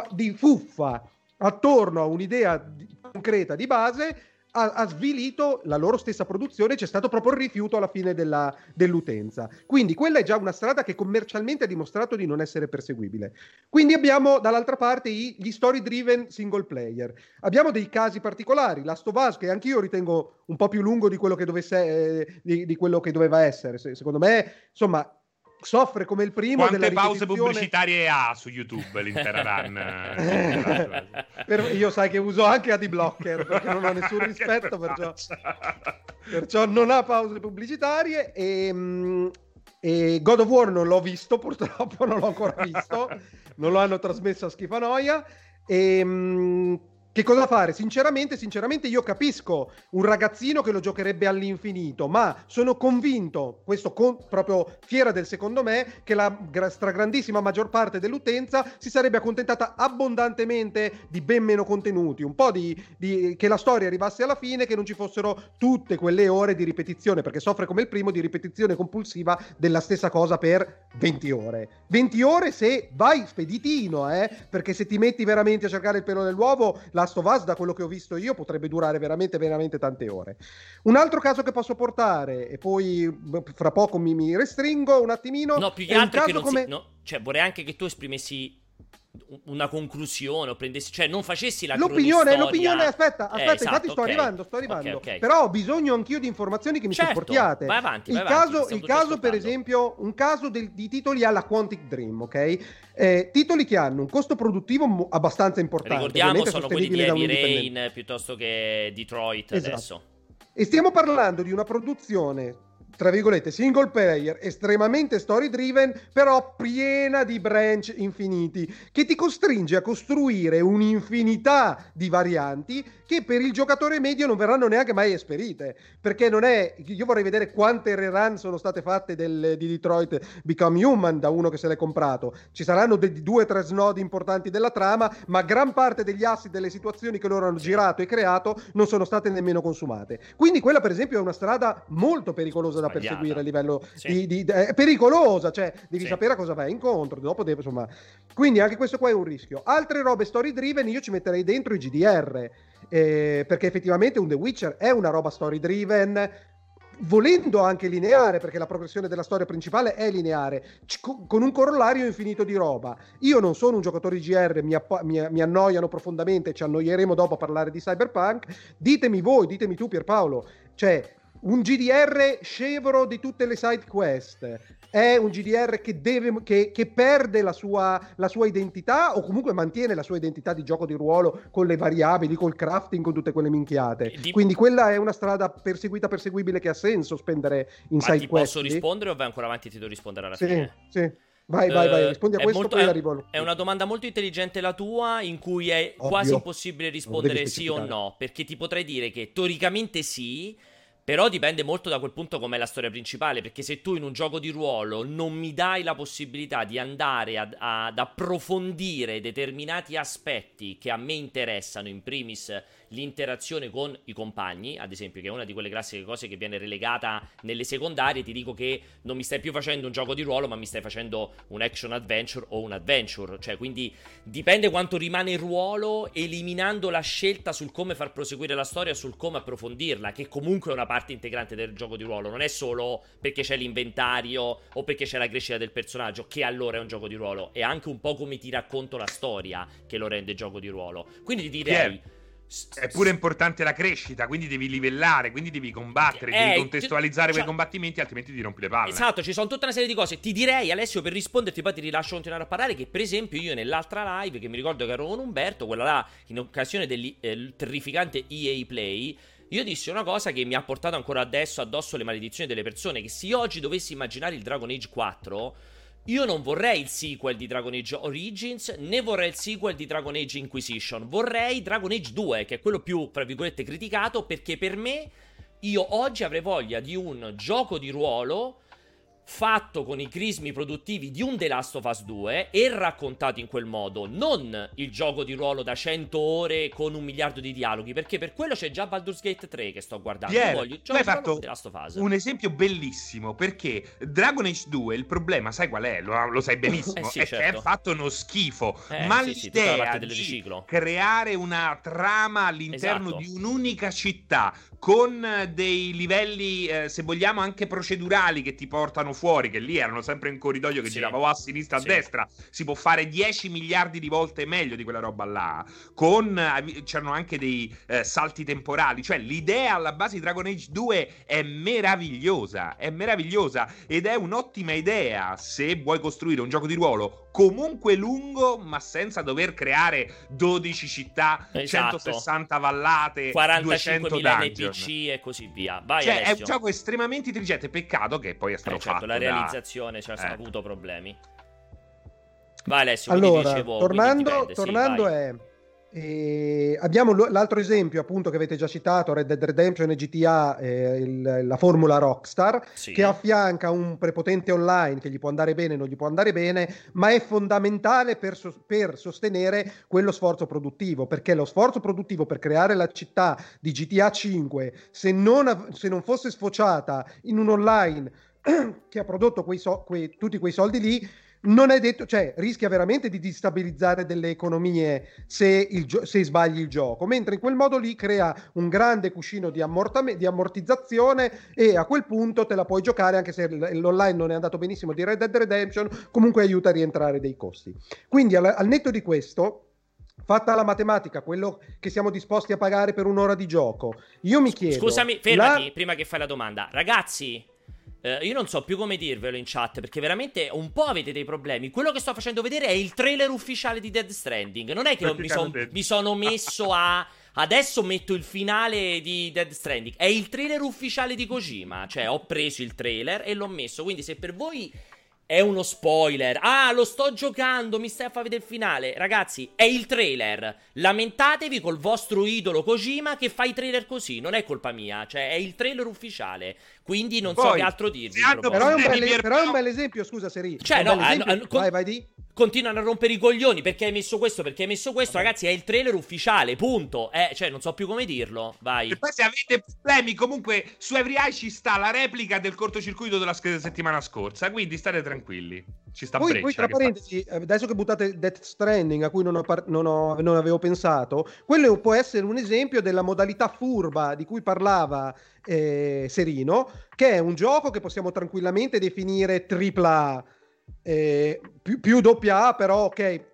di fuffa attorno a un'idea concreta di base ha, ha, svilito la loro stessa produzione, c'è stato proprio il rifiuto alla fine della, dell'utenza. Quindi quella è già una strada che commercialmente ha dimostrato di non essere perseguibile. Quindi abbiamo dall'altra parte i, gli story driven single player. Abbiamo dei casi particolari, Last of Us che anch'io ritengo un po' più lungo di quello che, dovesse, eh, di, di quello che doveva essere. Se, secondo me, insomma, soffre come il primo quante pause pubblicitarie ha su YouTube l'intera run? Per, io sai che uso anche AdBlocker perché non ho nessun rispetto perciò, perciò, non ha pause pubblicitarie e, mm, e, God of War non l'ho visto purtroppo non l'ho ancora visto. Non lo hanno trasmesso a Schifanoia e mm, che cosa fare? Sinceramente, sinceramente io capisco un ragazzino che lo giocherebbe all'infinito, ma sono convinto, questo con, proprio fiera del secondo me, che la stragrandissima maggior parte dell'utenza si sarebbe accontentata abbondantemente di ben meno contenuti, un po' di, di che la storia arrivasse alla fine, che non ci fossero tutte quelle ore di ripetizione, perché soffre come il primo di ripetizione compulsiva della stessa cosa per 20 ore. 20 ore se vai speditino, eh, perché se ti metti veramente a cercare il pelo nell'uovo, la Last of Us, da quello che ho visto io, potrebbe durare veramente, veramente tante ore. Un altro caso che posso portare, e poi fra poco mi, mi restringo un attimino. No, più che altro che non come... si, no, cioè vorrei anche che tu esprimessi una conclusione o prendessi, cioè non facessi la l'opinione, l'opinione, aspetta, eh, aspetta, eh, esatto, infatti sto okay. arrivando, sto arrivando. Okay, okay. Però ho bisogno anch'io di informazioni che mi certo, supportiate. Vai avanti, il vai caso, avanti, il caso per esempio, un caso del, di titoli alla Quantic Dream, ok? Eh, titoli che hanno un costo produttivo mo- abbastanza importante. Ricordiamo sono quelli di Heavy Rain piuttosto che Detroit esatto. adesso. E stiamo parlando di una produzione tra virgolette, single player, estremamente story driven, però piena di branch infiniti, che ti costringe a costruire un'infinità di varianti che per il giocatore medio non verranno neanche mai esperite. Perché non è. Io vorrei vedere quante rerun sono state fatte del, di Detroit Become Human da uno che se l'è comprato. Ci saranno dei, due o tre snodi importanti della trama, ma gran parte degli assi delle situazioni che loro hanno girato e creato non sono state nemmeno consumate. Quindi quella, per esempio, è una strada molto pericolosa da perseguire a livello sì. di, di, è pericolosa, cioè devi sì. sapere a cosa vai incontro. Dopo deve, insomma. Quindi anche questo qua è un rischio. Altre robe story driven, io ci metterei dentro i GDR eh, perché effettivamente un The Witcher è una roba story driven, volendo anche lineare, perché la progressione della storia principale è lineare, con un corollario infinito di roba. Io non sono un giocatore di GR, mi, app- mi, mi, annoiano profondamente, ci annoieremo dopo a parlare di Cyberpunk. Ditemi voi, ditemi tu Pierpaolo, cioè un GDR scevro di tutte le side quest, è un GDR che, deve, che, che perde la sua, la sua, identità o comunque mantiene la sua identità di gioco di ruolo con le variabili, col crafting, con tutte quelle minchiate. Di... Quindi quella è una strada perseguita, perseguibile che ha senso spendere in Ma side quest. posso rispondere o vai ancora avanti e ti devo rispondere alla sì, fine? Sì, Vai, vai, vai, rispondi a questo molto, poi è, arrivo. È una domanda molto intelligente la tua, in cui è Ovvio. quasi impossibile rispondere sì o no, perché ti potrei dire che teoricamente sì, però dipende molto da quel punto com'è la storia principale, perché se tu in un gioco di ruolo non mi dai la possibilità di andare ad, ad approfondire determinati aspetti che a me interessano, in primis l'interazione con i compagni, ad esempio, che è una di quelle classiche cose che viene relegata nelle secondarie, ti dico che non mi stai più facendo un gioco di ruolo, ma mi stai facendo un action adventure o un adventure. Cioè, quindi dipende quanto rimane il ruolo, eliminando la scelta sul come far proseguire la storia, sul come approfondirla, che comunque è una parte integrante del gioco di ruolo. Non è solo perché c'è l'inventario o perché c'è la crescita del personaggio, che allora è un gioco di ruolo. È anche un po' come ti racconto la storia che lo rende gioco di ruolo. Quindi ti direi. Yeah è pure importante la crescita, quindi devi livellare, quindi devi combattere, eh, devi contestualizzare c- quei cioè combattimenti, altrimenti ti rompi le palle. Esatto, ci sono tutta una serie di cose. Ti direi, Alessio, per risponderti, poi ti rilascio continuare a parlare, che per esempio io nell'altra live, che mi ricordo che ero con Umberto, quella là, in occasione del eh, terrificante EA Play, io dissi una cosa che mi ha portato ancora adesso addosso le maledizioni delle persone, che se oggi dovessi immaginare il Dragon Age 4 io non vorrei il sequel di Dragon Age Origins, né vorrei il sequel di Dragon Age Inquisition. Vorrei Dragon Age 2, che è quello più, tra virgolette, criticato, perché per me io oggi avrei voglia di un gioco di ruolo fatto con i crismi produttivi di un The Last of Us 2 e raccontato in quel modo, non il gioco di ruolo da 100 ore con un miliardo di dialoghi, perché per quello c'è già Baldur's Gate 3 che sto guardando. Yeah, voglio il gioco hai fatto The Last of Us. Un esempio bellissimo, perché Dragon Age 2 il problema, sai qual è? Lo, lo sai benissimo, eh sì, è certo. che è certo. fatto uno schifo, eh, ma sì, l'idea sì, di creare una trama all'interno esatto. di un'unica città con dei livelli, eh, se vogliamo, anche procedurali che ti portano fuori, che lì erano sempre in corridoio che sì. giravano a sinistra, a sì. destra, si può fare 10 miliardi di volte meglio di quella roba là. Con, eh, c'erano anche dei eh, salti temporali, cioè l'idea alla base di Dragon Age 2 è meravigliosa, è meravigliosa ed è un'ottima idea se vuoi costruire un gioco di ruolo comunque lungo, ma senza dover creare 12 città, esatto. 160 vallate, 45.000 NPC e così via. Vai, cioè, Alessio. è un gioco estremamente intelligente. Peccato che poi è stato eh, certo, fatto. La realizzazione, da... cioè, eh. ha avuto problemi. Vai, Alessio. Allora, dicevo, tornando, dipende, tornando sì, è e abbiamo l'altro esempio appunto che avete già citato, Red Dead Redemption e GTA, eh, il, la formula Rockstar, sì. che affianca un prepotente online che gli può andare bene, non gli può andare bene, ma è fondamentale per, so- per sostenere quello sforzo produttivo, perché lo sforzo produttivo per creare la città di GTA 5, se non, se non fosse sfociata in un online che ha prodotto quei so- quei, tutti quei soldi lì, non è detto, cioè rischia veramente di distabilizzare delle economie se, gio- se, sbagli il gioco, mentre in quel modo lì crea un grande cuscino di, ammortam- di, ammortizzazione e a quel punto te la puoi giocare anche se l'online non è andato benissimo di Red Dead Redemption, comunque aiuta a rientrare dei costi. Quindi al, al netto di questo, fatta la matematica, quello che siamo disposti a pagare per un'ora di gioco, io mi chiedo... Scusami, fermati la... prima che fai la domanda. Ragazzi, Uh, io non so più come dirvelo in chat perché veramente un po' avete dei problemi. Quello che sto facendo vedere è il trailer ufficiale di Dead Stranding. Non è che mi, son, mi, sono messo a Adesso metto il finale di Dead Stranding. È il trailer ufficiale di Kojima. Cioè, ho preso il trailer e l'ho messo. Quindi, se per voi è uno spoiler. Ah, lo sto giocando, mi stai a far vedere il finale. Ragazzi, è il trailer. Lamentatevi col vostro idolo Kojima che fa i trailer così. Non è colpa mia, cioè è il trailer ufficiale. Quindi non Poi, so che altro dirvi. Però è, un bel, però è un bel esempio, scusa Seri. Cioè, no, hanno, vai, vai di continuano a rompere i coglioni. Perché hai messo questo, perché hai messo questo, ragazzi, è il trailer ufficiale, punto. Eh, cioè, non so più come dirlo, vai. E poi se avete problemi, comunque su Every Eye ci sta la replica del cortocircuito della settimana scorsa, quindi state tranquilli. Ci sta poi, poi tra parentesi, fa... adesso che buttate Death Stranding, a cui non, ho par- non, ho, non avevo pensato, quello può essere un esempio della modalità furba di cui parlava eh, Serino, che è un gioco che possiamo tranquillamente definire AAA eh, più, più doppia A, però ok,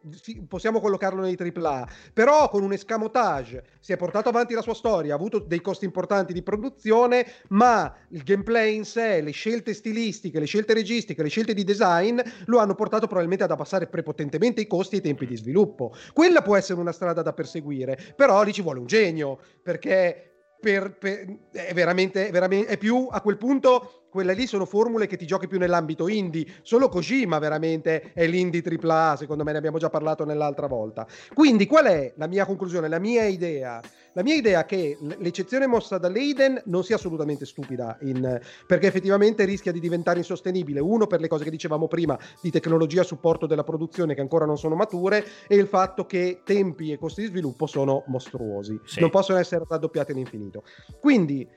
possiamo collocarlo nei AAA, però con un escamotage si è portato avanti la sua storia, ha avuto dei costi importanti di produzione, ma il gameplay in sé, le scelte stilistiche, le scelte registiche, le scelte di design lo hanno portato probabilmente ad abbassare prepotentemente i costi e i tempi di sviluppo. Quella può essere una strada da perseguire, però lì ci vuole un genio, perché per, per, è veramente, veramente è più a quel punto quelle lì sono formule che ti giochi più nell'ambito indie. Solo Kojima veramente è l'indie AAA, secondo me ne abbiamo già parlato nell'altra volta. Quindi qual è la mia conclusione, la mia idea? La mia idea è che l'eccezione mossa da Leiden non sia assolutamente stupida, in, perché effettivamente rischia di diventare insostenibile. Uno, per le cose che dicevamo prima di tecnologia a supporto della produzione che ancora non sono mature, e il fatto che tempi e costi di sviluppo sono mostruosi, sì. non possono essere raddoppiati all'infinito. Quindi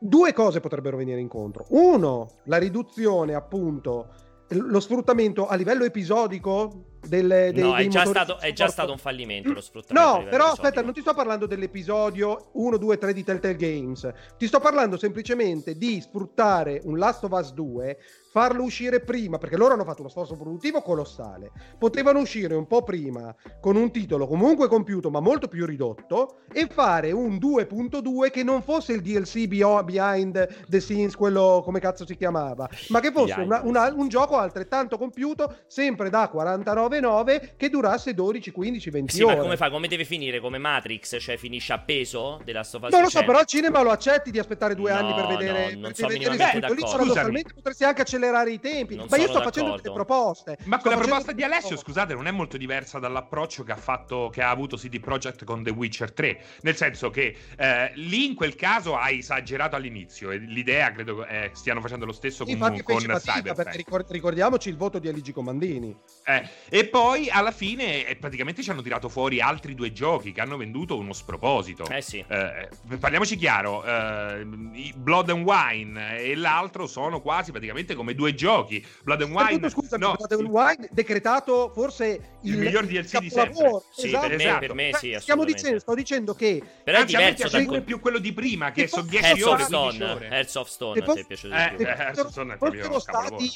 due cose potrebbero venire incontro. Uno, la riduzione appunto, lo sfruttamento a livello episodico delle, dei, no, dei è, già stato, è già stato un fallimento lo sfruttamento. No, però episodico. aspetta, non ti sto parlando dell'episodio 1, 2, 3 di Telltale Games. Ti sto parlando semplicemente di sfruttare un Last of Us 2 farlo uscire prima, perché loro hanno fatto uno sforzo produttivo colossale. Potevano uscire un po' prima con un titolo comunque compiuto, ma molto più ridotto, e fare un 2.2 che non fosse il DLC Behind the Scenes, quello come cazzo si chiamava, ma che fosse una, una, un gioco altrettanto compiuto, sempre da 49,9, che durasse 12, 15, 20 sì, ore. Ma come fa? Come deve finire? Come Matrix? Cioè finisce a peso della Sofas? Non lo so, però al cinema lo accetti di aspettare due no, anni per vedere... No, non per so vedere minimamente d'accordo. Lì potresti anche accelerare accelerare i tempi. Non ma io sto d'accordo. facendo delle proposte. Ma quella proposta di Alessio, scusate, non è molto diversa dall'approccio che ha fatto, che ha avuto CD Projekt con The Witcher 3. Nel senso che eh, lì in quel caso hai esagerato all'inizio. E l'idea credo eh, stiano facendo lo stesso con, con Cyberpunk. Ricord- ricordiamoci il voto di Aligi Comandini. Eh, e poi alla fine eh, praticamente ci hanno tirato fuori altri due giochi che hanno venduto uno sproposito. Eh sì. Eh, parliamoci chiaro, eh, Blood and Wine e l'altro sono quasi praticamente come come due giochi. Blood and Wine. Scusa, no, Blood and Wine decretato forse il, il miglior DLC di sempre. Sì, esatto. per, me, per me sì, Stiamo dicendo, sto dicendo che però è diverso da quel... più quello di prima che, che sono 10 ore, Stone, Hearts of Stone, a te è piaciuto di più. Eh, Hearts of Stone è proprio stati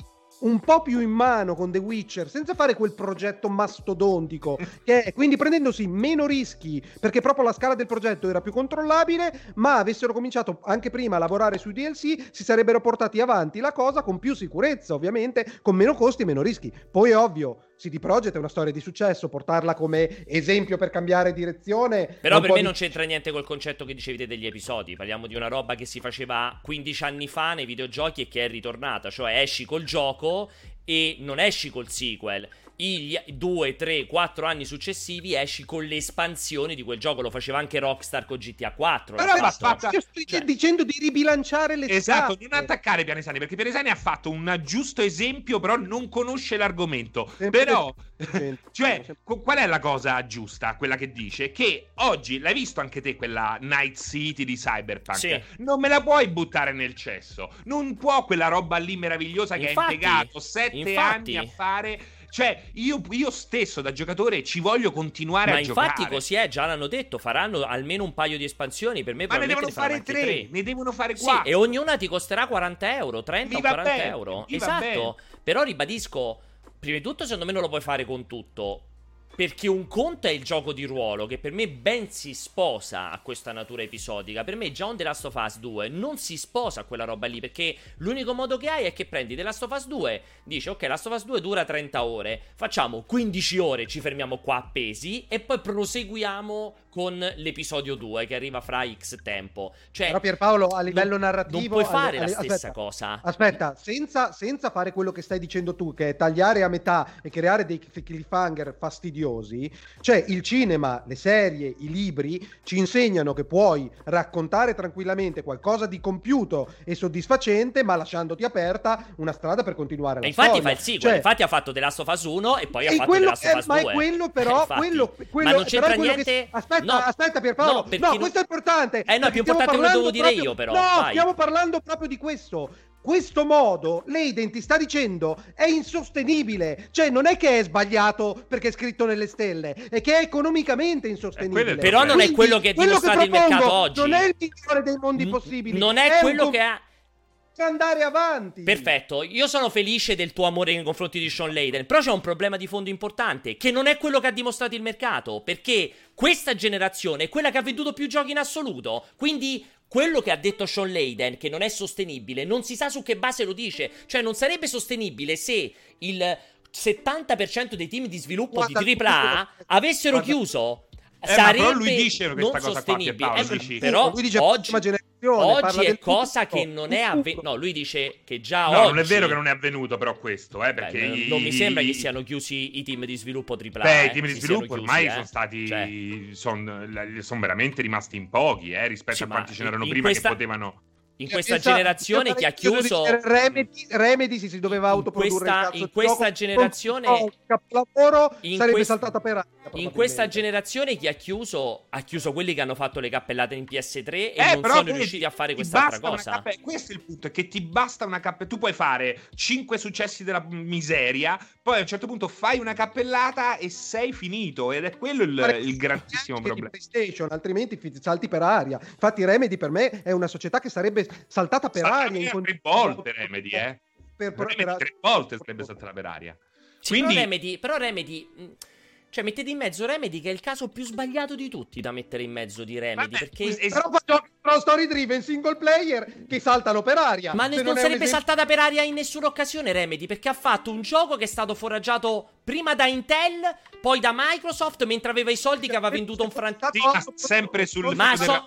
un po' più in mano con The Witcher, senza fare quel progetto mastodontico, che è, quindi prendendosi meno rischi, perché proprio la scala del progetto era più controllabile, ma avessero cominciato anche prima a lavorare sui DLC, si sarebbero portati avanti la cosa con più sicurezza, ovviamente, con meno costi e meno rischi. Poi ovvio, CD Projekt è una storia di successo, portarla come esempio per cambiare direzione. Però per me di... non c'entra niente col concetto che dicevi degli episodi. Parliamo di una roba che si faceva 15 anni fa nei videogiochi e che è ritornata. Cioè esci col gioco e non esci col sequel i 2, 3, 4 anni successivi esci con le espansioni di quel gioco. Lo faceva anche Rockstar con GTA 4. Però ma fatta... Io sto cioè... dicendo di ribilanciare le Esatto, scale. non attaccare Pianesani, perché Pianesani ha fatto un giusto esempio, però non conosce l'argomento. Sempre però, cioè, qual è la cosa giusta, quella che dice? Che oggi, l'hai visto anche te quella Night City di Cyberpunk? Sì. Non me la puoi buttare nel cesso. Non può quella roba lì meravigliosa che infatti, ha impiegato sette infatti... anni a fare cioè, io, io, stesso da giocatore ci voglio continuare Ma a giocare. Ma infatti così è, già l'hanno detto, faranno almeno un paio di espansioni, per me Ma ne devono fare tre, tre, ne devono fare quattro. Sì, e ognuna ti costerà 40 euro, 30 o 40 bene, euro. Esatto, però ribadisco, prima di tutto secondo me non lo puoi fare con tutto. Perché un conto è il gioco di ruolo, che per me ben si sposa a questa natura episodica. Per me già un The Last of Us 2 non si sposa a quella roba lì, perché l'unico modo che hai è che prendi The Last of Us 2, dici ok, Last of Us 2 dura 30 ore, facciamo 15 ore, ci fermiamo qua appesi e poi proseguiamo con l'episodio 2 che arriva fra X tempo. Cioè, Però Pierpaolo, a livello non, narrativo... Non puoi fare alle, la stessa aspetta, cosa. Aspetta, senza, senza, fare quello che stai dicendo tu, che è tagliare a metà e creare dei cliffhanger fastidiosi, cioè il cinema, le serie, i libri ci insegnano che puoi raccontare tranquillamente qualcosa di compiuto e soddisfacente, ma lasciandoti aperta una strada per continuare la e infatti storia. fa il sequel, cioè, infatti ha fatto The Last of Us 1 e poi ha fatto The Last of Us 2. Ma è quello però, eh, quello, quello, ma non c'entra niente... Che... Aspetta, no, aspetta Pierpaolo, no, no non... questo è importante. Eh no, è più importante quello che devo dire io però. No, Vai. stiamo parlando proprio di questo questo modo Leiden ti sta dicendo è insostenibile. Cioè, non è che è sbagliato perché è scritto nelle stelle, è che è economicamente insostenibile. Eh, però non Quindi, è quello che è dimostrato il mercato oggi. Non è il migliore dei mondi possibili. Non è, è quello un... che ha andare avanti. Perfetto, io sono felice del tuo amore nei confronti di Sean Layden, però c'è un problema di fondo importante, che non è quello che ha dimostrato il mercato, perché questa generazione è quella che ha venduto più giochi in assoluto, quindi quello che ha detto Sean Layden, che non è sostenibile, non si sa su che base lo dice, cioè non sarebbe sostenibile se il 70% dei team di sviluppo Guarda, di AAA avessero Guarda. chiuso eh, sarebbe però lui dice che questa cosa sostenibile. Qua, eh, però lui dice oggi, oggi è cosa tutto. che non è avvenuto. No, lui dice che già no, oggi. non è vero che non è avvenuto, però questo, eh, perché Beh, i... non mi sembra che siano chiusi i team di sviluppo AAA. Beh, eh, i team di sviluppo ormai chiusi, sono stati. Cioè... Sono, sono veramente rimasti in pochi, eh, rispetto sì, a quanti ce n'erano prima questa... che potevano in questa pensa, generazione chi ha chiuso Remedy, Remedy si, si doveva autoprodurre in questa, in questa generazione no, capolavoro sarebbe quest... saltata per aria in questa generazione chi ha chiuso ha chiuso quelli che hanno fatto le cappellate in PS3 e eh, non sono riusciti a fare quest'altra cosa. cappe... questo è il punto è che ti basta una cappellata tu puoi fare 5 successi della miseria poi a un certo punto fai una cappellata e sei finito ed è quello il, il grandissimo problema PlayStation altrimenti salti per aria. Infatti Remedy per me è una società che sarebbe saltata per Salta aria. In tre volte Remedy, eh? Per, per, Remedy per, tre volte sarebbe saltata per aria. Sì, Quindi... però Remedy, però Remedy cioè, mettete in mezzo Remedy, che è il caso più sbagliato di tutti da mettere in mezzo di Remedy. Vabbè, perché... Es- però faccio pro story driven single player che saltano per aria. Ma ne- non, non sarebbe esempio... saltata per aria in nessuna occasione Remedy, perché ha fatto un gioco che è stato foraggiato prima da Intel, poi da Microsoft, mentre aveva i soldi che aveva venduto un franchise. sempre sul ma, so...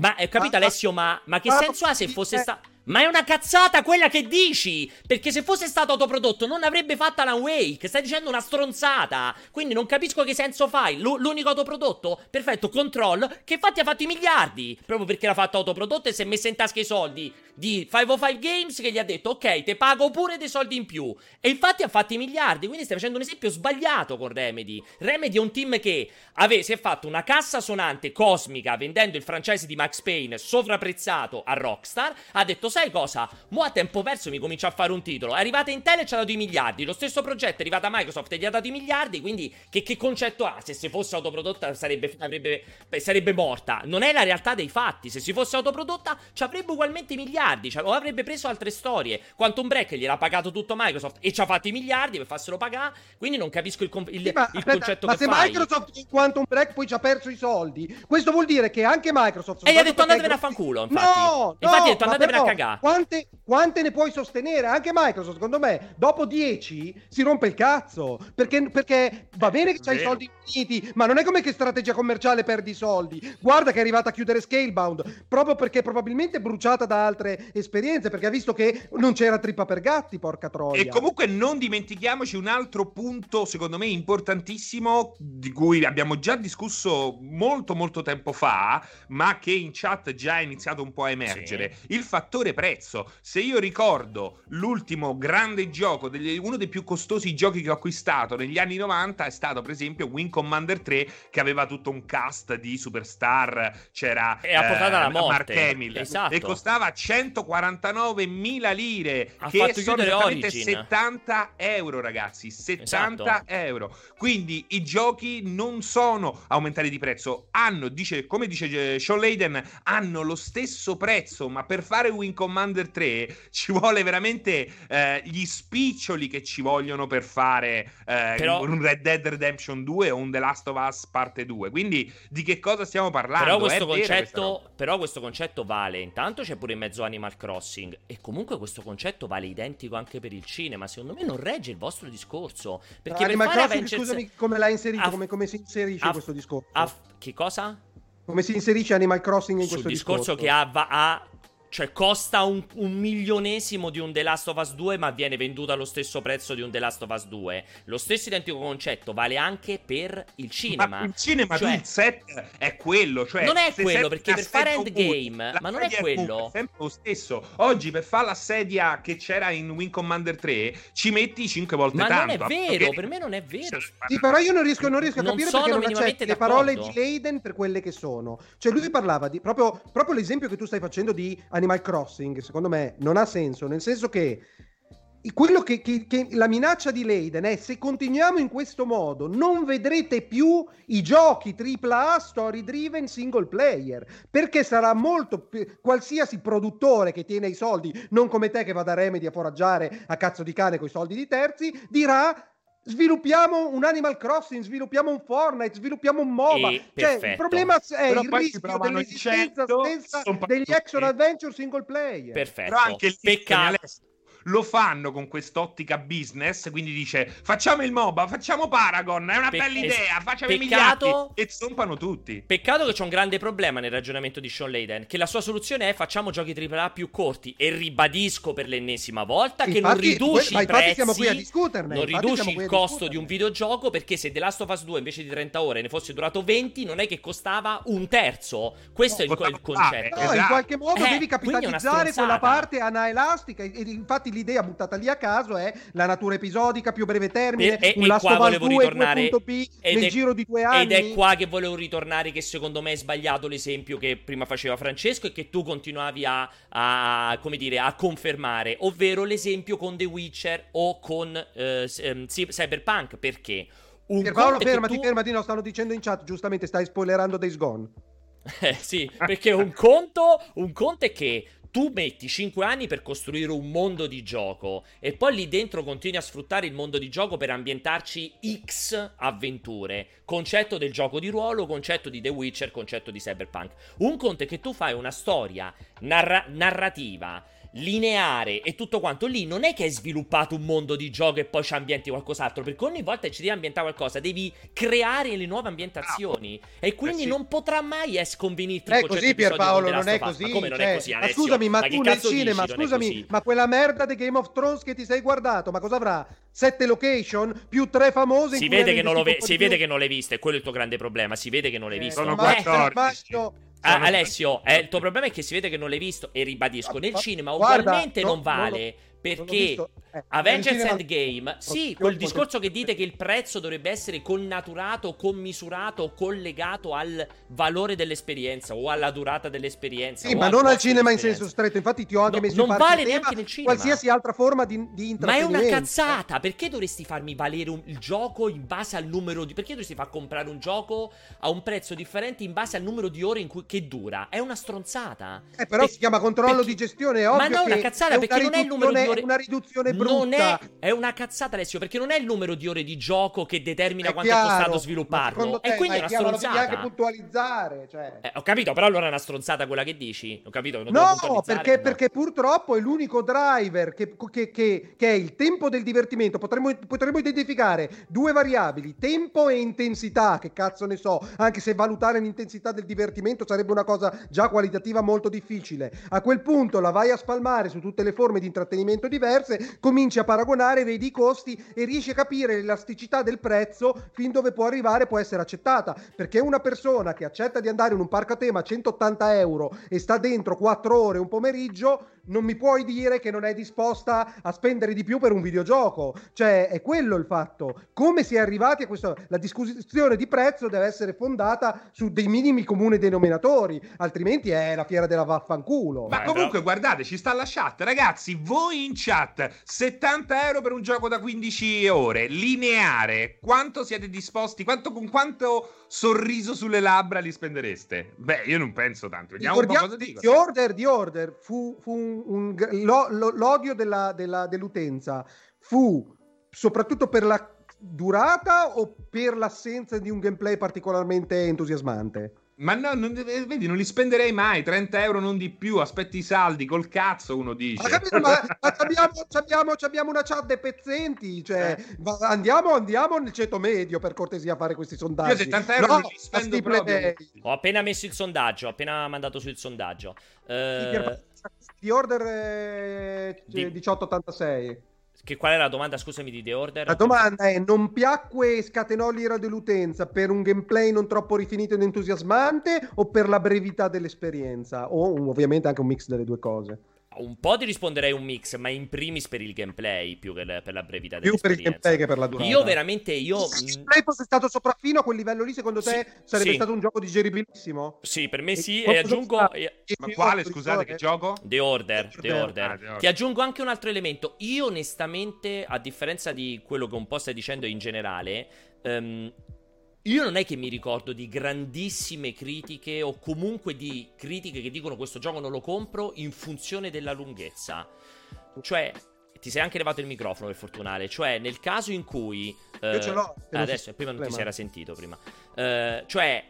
ma hai capito Alessio, ma, ma che senso ha se fosse stato... Ma è una cazzata quella che dici! Perché se fosse stato autoprodotto non avrebbe fatto Alan Wake. Stai dicendo una stronzata. Quindi non capisco che senso fai. L- l'unico autoprodotto? Perfetto, Control, che infatti ha fatto i miliardi. Proprio perché l'ha fatto autoprodotto e si è messo in tasca i soldi di 505 Games che gli ha detto ok, te pago pure dei soldi in più. E infatti ha fatto i miliardi. Quindi stai facendo un esempio sbagliato con Remedy. Remedy è un team che ave- si è fatto una cassa suonante cosmica vendendo il franchise di Max Payne sovrapprezzato a Rockstar. Ha detto sai cosa? Mo a tempo perso mi comincia a fare un titolo. È arrivata Intel e ci ha dato i miliardi. Lo stesso progetto è arrivata Microsoft e gli ha dato i miliardi. Quindi che, che concetto ha? Se si fosse autoprodotta sarebbe, avrebbe, sarebbe morta. Non è la realtà dei fatti. Se si fosse autoprodotta ci avrebbe ugualmente i miliardi. Cioè, o avrebbe preso altre storie. Quantum Break gliel'ha pagato tutto Microsoft e ci ha fatto i miliardi per farselo pagare. Quindi non capisco il, il, sì, il aspetta, concetto ma che se fai. Microsoft in Quantum Break poi ci ha perso i soldi, questo vuol dire che anche Microsoft. E gli ha detto andatevene a fanculo. Infatti, no, infatti no, ha detto andatevene a cagare. Quante, quante ne puoi sostenere? Anche Microsoft, secondo me, dopo 10 si rompe il cazzo. Perché, perché va bene che c'hai i soldi infiniti, ma non è come che strategia commerciale perdi i soldi. Guarda che è arrivata a chiudere Scalebound, proprio perché probabilmente è bruciata da altre esperienze, perché ha visto che non c'era trippa per gatti, porca troia. E comunque non dimentichiamoci un altro punto, secondo me, importantissimo, di cui abbiamo già discusso molto molto tempo fa, ma che in chat già è iniziato un po' a emergere. Sì. Il fattore prezzo. Se io ricordo l'ultimo grande gioco, degli, uno dei più costosi giochi che ho acquistato negli anni 90 è stato per esempio Wing Commander 3 che aveva tutto un cast di superstar, c'era e ha portato alla morte. Mark Hamill esatto. e costava 149.000 lire ha che sono esattamente 70 euro ragazzi, 70 esatto. euro. Quindi i giochi non sono aumentati di prezzo, hanno, dice, come dice Sean Layden, hanno lo stesso prezzo, ma per fare Wing Commander 3 ci vuole veramente eh, gli spiccioli che ci vogliono per fare eh, Però... un Red Dead Redemption 2 o un The Last of Us parte 2. Quindi di che cosa stiamo parlando? Però questo, concetto, però questo concetto vale. Intanto c'è pure in mezzo Animal Animal Crossing. E comunque questo concetto vale identico anche per il cinema. Secondo me non regge il vostro discorso. Perché no, per Animal Crossing, Avengers... scusami, come l'hai inserito? A... Come, come, si inserisce a... questo discorso? A... Che cosa? Come si inserisce Animal Crossing in Sul questo discorso? discorso che ha, ha cioè, costa un, un, milionesimo di un The Last of Us 2, ma viene venduto allo stesso prezzo di un The Last of Us 2. Lo stesso identico concetto vale anche per il cinema. Ma il cinema, cioè, il set è quello. Cioè, non è quello, perché per fare endgame, ma non è quello. È sempre lo stesso. Oggi, per fare la sedia che c'era in Wing Commander 3, ci metti 5 volte ma tanto. Ma non è vero, per me non è vero. Sì, però io non riesco, non riesco a capire non perché non accetti le parole di Leiden per quelle che sono. Cioè, lui parlava di proprio, proprio l'esempio che tu stai facendo di Animal Crossing, secondo me, non ha senso, nel senso che quello che, che, che, la minaccia di Leiden è se continuiamo in questo modo non vedrete più i giochi AAA story driven single player perché sarà molto qualsiasi produttore che tiene i soldi non come te che va da Remedy a foraggiare a cazzo di cane con i soldi di terzi dirà sviluppiamo un Animal Crossing, sviluppiamo un Fortnite, sviluppiamo un MOBA. E cioè, perfetto. il problema è Però il rischio dell'esistenza stessa degli action adventure single player. Perfetto. Però anche il peccato lo fanno con quest'ottica business, quindi dice facciamo il MOBA, facciamo Paragon, è una Pe- bella idea, facciamo i miliardi e zompano tutti. Peccato che c'è un grande problema nel ragionamento di Sean Layden, che la sua soluzione è facciamo giochi AAA più corti e ribadisco per l'ennesima volta infatti, che non riduci que- i prezzi, siamo qui a discuterne, non riduci il costo di un videogioco perché se The Last of Us 2 invece di 30 ore ne fosse durato 20 non è che costava un terzo. Questo no, è il, il concetto. No, esatto. in qualche modo eh, devi capitalizzare quella parte anaelastica e infatti l'idea buttata lì a caso è la natura episodica più breve termine, e, un Last of Us 2 ritornare, 2.p nel è, giro di due anni. Ed è qua che volevo ritornare che secondo me è sbagliato l'esempio che prima faceva Francesco e che tu continuavi a, a come dire, a confermare, ovvero l'esempio con The Witcher o con eh, ehm, Cyberpunk, perché? Un Paolo, fermati, tu... fermati, no, stanno dicendo in chat, giustamente stai spoilerando Days Gone. Eh sì, perché un conto, un conto è che tu metti 5 anni per costruire un mondo di gioco e poi lì dentro continui a sfruttare il mondo di gioco per ambientarci X avventure. Concetto del gioco di ruolo, concetto di The Witcher, concetto di Cyberpunk. Un conto è che tu fai una storia narra- narrativa lineare e tutto quanto lì non è che hai sviluppato un mondo di gioco e poi ci ambienti qualcos'altro perché ogni volta che ci devi ambientare qualcosa devi creare le nuove ambientazioni. Ah, e quindi eh sì. non potrà mai es convenirti è così Pierpaolo non è così ma come non cioè, è così Alessio? ma scusami ma, ma tu nel cinema dici, scusami ma quella merda di Game of Thrones che ti sei guardato ma cosa avrà? Sette location? Più tre famose si vede che non lo ve- si vede che non l'hai viste quello è il tuo grande problema si vede che non l'hai eh, visto. sono 14 Ah, Alessio, eh, il tuo problema è che si vede che non l'hai visto e ribadisco, nel cinema ugualmente Guarda, non vale. No, perché eh, Avengers Endgame, sì, quel discorso che dite che il prezzo dovrebbe essere connaturato, commisurato collegato al valore dell'esperienza o alla durata dell'esperienza. Sì, ma non al cinema in senso stretto. Infatti, ti ho anche no, messo non in vale neanche nel cinema. Qualsiasi altra forma di, di intrattenimento. Ma è una cazzata. Perché dovresti farmi valere un, il gioco in base al numero di. Perché dovresti far comprare un gioco a un prezzo differente in base al numero di ore in cui, che dura? È una stronzata. Eh, però per, si chiama controllo perché, di gestione. È ovvio ma non è una cazzata perché non è il numero di ore. È una riduzione brutta. Non è, è una cazzata, Alessio, perché non è il numero di ore di gioco che determina è quanto chiaro, è costato svilupparlo. Te, e quindi è una chiaro, stronzata. Anche puntualizzare. Cioè. Eh, ho capito, però allora è una stronzata quella che dici. Ho capito. no, perché, no. perché, purtroppo è l'unico driver che, che, che, che, è il tempo del divertimento. Potremmo, potremmo identificare due variabili, tempo e intensità. Che cazzo ne so, anche se valutare l'intensità del divertimento sarebbe una cosa già qualitativa molto difficile. A quel punto la vai a spalmare su tutte le forme di intrattenimento diverse, cominci a paragonare, vedi i costi e riesci a capire l'elasticità del prezzo fin dove può arrivare, può essere accettata. Perché una persona che accetta di andare in un parco a tema a 180 euro e sta dentro 4 ore un pomeriggio, non mi puoi dire che non è disposta a spendere di più per un videogioco. Cioè, è quello il fatto. Come si è arrivati a questo? La discussione di prezzo deve essere fondata su dei minimi comuni denominatori, altrimenti è la fiera della vaffanculo. Ma comunque, guardate, ci sta la chat. Ragazzi, voi in chat, 70 euro per un gioco da 15 ore, lineare, quanto siete disposti? Quanto, con quanto sorriso sulle labbra li spendereste? Beh, io non penso tanto. Vediamo un po' cosa dico. Di Order, di Order fu, fu un, un, lo, lo, l'odio della, della, dell'utenza fu soprattutto per la durata o per l'assenza di un gameplay particolarmente entusiasmante? Ma no, non, vedi, non li spenderei mai. 30 euro non di più. Aspetti i saldi col cazzo. Uno dice: Ma, capito, ma, ma abbiamo, abbiamo, abbiamo, una chat dei pezzenti. Cioè, eh. andiamo, andiamo nel ceto medio per cortesia a fare questi sondaggi. Io 70 euro no, non li spendo proprio. Ho appena messo il sondaggio. Ho appena mandato sul sondaggio. Eh... Di order eh, di... 1886. Che qual è la domanda, scusami, di The Order? La domanda è: non piacque e scatenò l'ira dell'utenza per un gameplay non troppo rifinito ed entusiasmante o per la brevità dell'esperienza? O ovviamente anche un mix delle due cose? Un po' ti risponderei un mix, ma in primis per il gameplay più che per la brevità Più per il gameplay che per la durata. Io veramente, io... Se il gameplay fosse stato sopraffino a quel livello lì, secondo te sì, sarebbe sì. stato un gioco digeribilissimo? Sì, per me sì, e, e aggiungo... Ma quale, scusate, che gioco? The Order, The Order. Ah, The Order. Ti aggiungo anche un altro elemento. Io onestamente, a differenza di quello che un po' stai dicendo in generale... Um, io non è che mi ricordo di grandissime critiche o comunque di critiche che dicono questo gioco non lo compro in funzione della lunghezza. Cioè, ti sei anche levato il microfono per fortunare. Cioè, nel caso in cui. Eh, Io ce l'ho. Adesso, prima non ti si era sentito prima. Eh, cioè.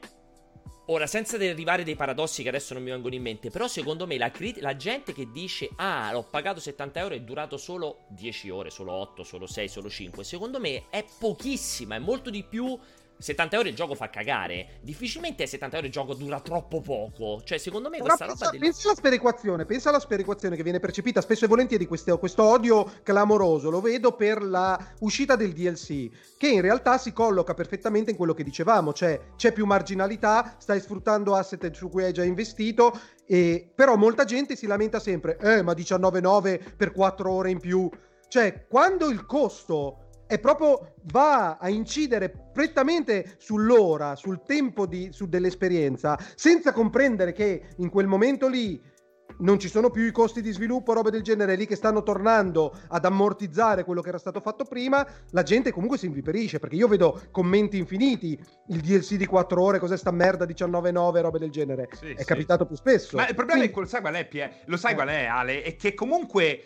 Ora, senza arrivare dei paradossi che adesso non mi vengono in mente, però secondo me la, crit- la gente che dice ah, l'ho pagato 70 euro e è durato solo 10 ore, solo 8, solo 6, solo 5, secondo me è pochissima, è molto di più 70 euro il gioco fa cagare. Difficilmente 70 euro il gioco dura troppo poco. Cioè, secondo me questa pensa, roba. Del... Pensa alla sperequazione, pensa alla sperequazione che viene percepita spesso e volentieri questo, questo odio clamoroso. Lo vedo per la uscita del DLC, che in realtà si colloca perfettamente in quello che dicevamo. Cioè, c'è più marginalità, stai sfruttando asset su cui hai già investito. E... Però molta gente si lamenta sempre, eh, ma 19,9 per 4 ore in più. Cioè, quando il costo è proprio va a incidere prettamente sull'ora, sul tempo di, su dell'esperienza, senza comprendere che in quel momento lì non ci sono più i costi di sviluppo, robe del genere lì che stanno tornando ad ammortizzare quello che era stato fatto prima, la gente comunque si inviperisce perché io vedo commenti infiniti, il DLC di 4 ore, cos'è sta merda 19,9, robe del genere. Sì, è sì. capitato più spesso. Ma il problema Quindi... è quello, sai qual è, Pie? Lo sai eh. qual è, Ale? È che comunque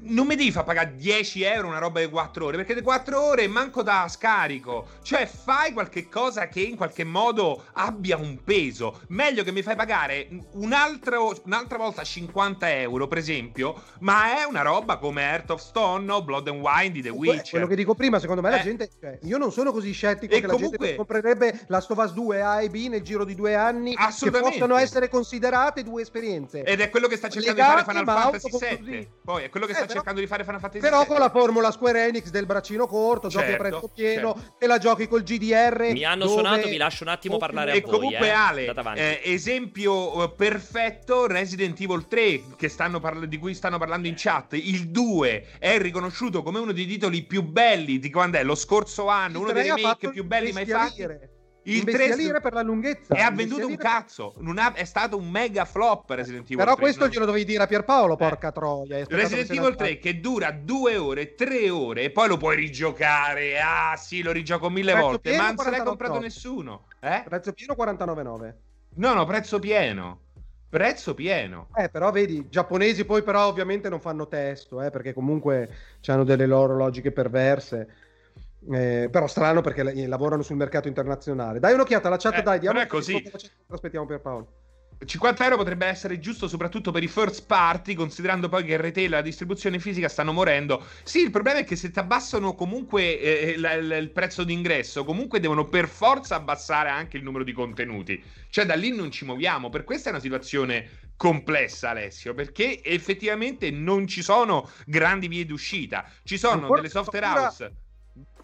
non mi devi far pagare 10 euro una roba di 4 ore, perché di 4 ore manco da scarico. Cioè, fai qualche cosa che in qualche modo abbia un peso. Meglio che mi fai pagare un altro, un'altra volta 50 euro, per esempio, ma è una roba come Earth of Stone o Blood and Wine di The Witcher. Quello che dico prima, secondo me la eh. gente... Cioè, io non sono così scettico e che comunque... la gente comprerebbe la Stovas 2 A e B nel giro di due anni che possono essere considerate due esperienze. Ed è quello che sta cercando Legati, di fare Final Fantasy VII. Poi è quello che eh, sta però, cercando di fare Final Fantasy Però con la formula Square Enix del braccino corto, certo, giochi a prezzo pieno, certo. te la giochi col GDR. Mi hanno dove... suonato, vi lascio un attimo parlare e a voi. E comunque eh. Ale, eh, esempio eh, perfetto, Resident Evil 3, parla- di cui stanno parlando in chat, il 2 è riconosciuto come uno dei titoli più belli di quando è lo scorso anno, uno dei remake più belli mai fatti. Il 3 lire per la lunghezza. E ha venduto un cazzo. Ha, è stato un mega flop Resident Evil Però 3, questo no? glielo dovevi dire a Pierpaolo, porca eh. troia. Resident Evil 3 che dura due ore, tre ore e poi lo puoi rigiocare. Ah sì, lo rigioco mille prezzo volte, ma non se l'hai comprato nessuno. Eh? Prezzo pieno 49,9. No, no, prezzo pieno. Prezzo pieno. Eh, però vedi, i giapponesi poi però ovviamente non fanno testo, eh, perché comunque hanno delle loro logiche perverse. Eh, però strano perché lavorano sul mercato internazionale. Dai un'occhiata alla chat, eh, dai, diamo. Non è così. Aspettiamo per Paolo. 50 euro potrebbe essere giusto soprattutto per i first party, considerando poi che il retail e la distribuzione fisica stanno morendo. Sì, il problema è che se ti abbassano comunque eh, l- l- il prezzo d'ingresso, comunque devono per forza abbassare anche il numero di contenuti. Cioè da lì non ci muoviamo. Per questa è una situazione complessa, Alessio, perché effettivamente non ci sono grandi vie d'uscita. Ci sono Ancora delle software house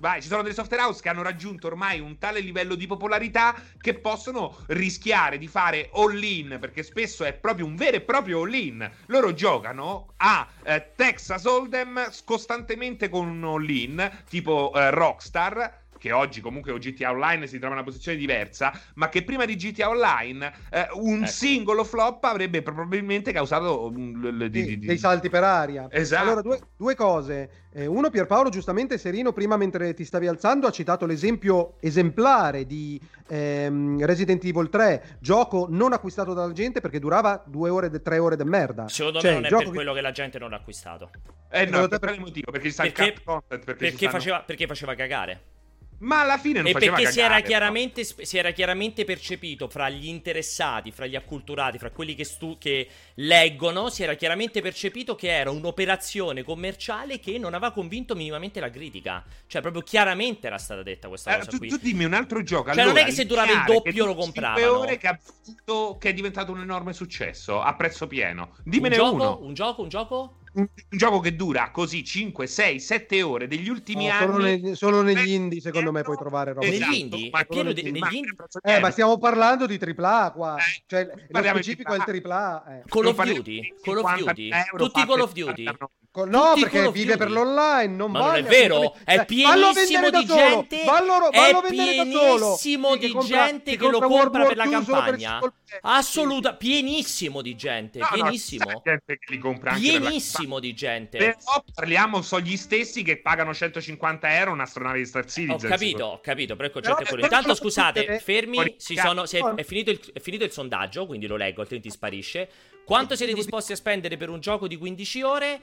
Vai, ci sono delle software house che hanno raggiunto ormai un tale livello di popolarità che possono rischiare di fare all-in, perché spesso è proprio un vero e proprio all-in. Loro giocano a eh, Texas Hold'em costantemente con un all-in, tipo eh, Rockstar, che oggi comunque con GTA Online si trova in una posizione diversa, ma che prima di GTA Online eh, un ecco. singolo flop avrebbe probabilmente causato um, di, di, di... dei salti per aria. Esatto. Allora, due, due cose. Eh, uno, Pierpaolo, giustamente Serino, prima mentre ti stavi alzando, ha citato l'esempio esemplare di ehm, Resident Evil 3, gioco non acquistato dalla gente perché durava due ore, de, tre ore di merda. Secondo cioè, me non è per che... quello che la gente non l'ha acquistato. Eh no, per quale motivo? Perché, perché, content, perché, perché, faceva, perché faceva cagare. Ma alla fine non e faceva perché cagare, si, era chiaramente, si era chiaramente percepito fra gli interessati, fra gli acculturati, fra quelli che, stu- che leggono, si era chiaramente percepito che era un'operazione commerciale che non aveva convinto minimamente la critica. Cioè, proprio chiaramente era stata detta questa Eh, cosa tu, qui. tu dimmi un altro gioco. Cioè, non è che se durava il doppio lo compravano. ore che, ha avuto- che è diventato un enorme successo a prezzo pieno. un Dimmene gioco, uno. un gioco, un gioco? Un, un gioco che dura così 5, 6, 7 ore degli ultimi No, anni. solo, nei- solo negli Eh, indie, secondo me, puoi trovare roba. Negli Esatto, indie? ma È pieno di- negli negli indie. Eh, ma stiamo parlando di AAA qua. Eh, Cioè, lo parliamo di specifico è il AAA. eh. Call of Duty? Call of 50 Duty? Tutti i Call of Duty? 49. Co- No, Tutti perché vive per l'online, non Ma non è vero, è pienissimo di gente. Vallo, È vallo solo. pienissimo di gente che lo compra per la campagna. Assoluta, pienissimo di gente, pienissimo. gente che li compra anche per la Pienissimo di gente. Però parliamo, sono gli stessi che pagano 150 euro un'astronave di Star Ho Citizen. capito, ho capito, però il concetto Però- è quello. però Intanto scusate, tutte- fermi, sono, è, è finito il, è finito il sondaggio, quindi lo leggo, altrimenti sparisce. Quanto siete disposti a spendere per un gioco di 15 ore?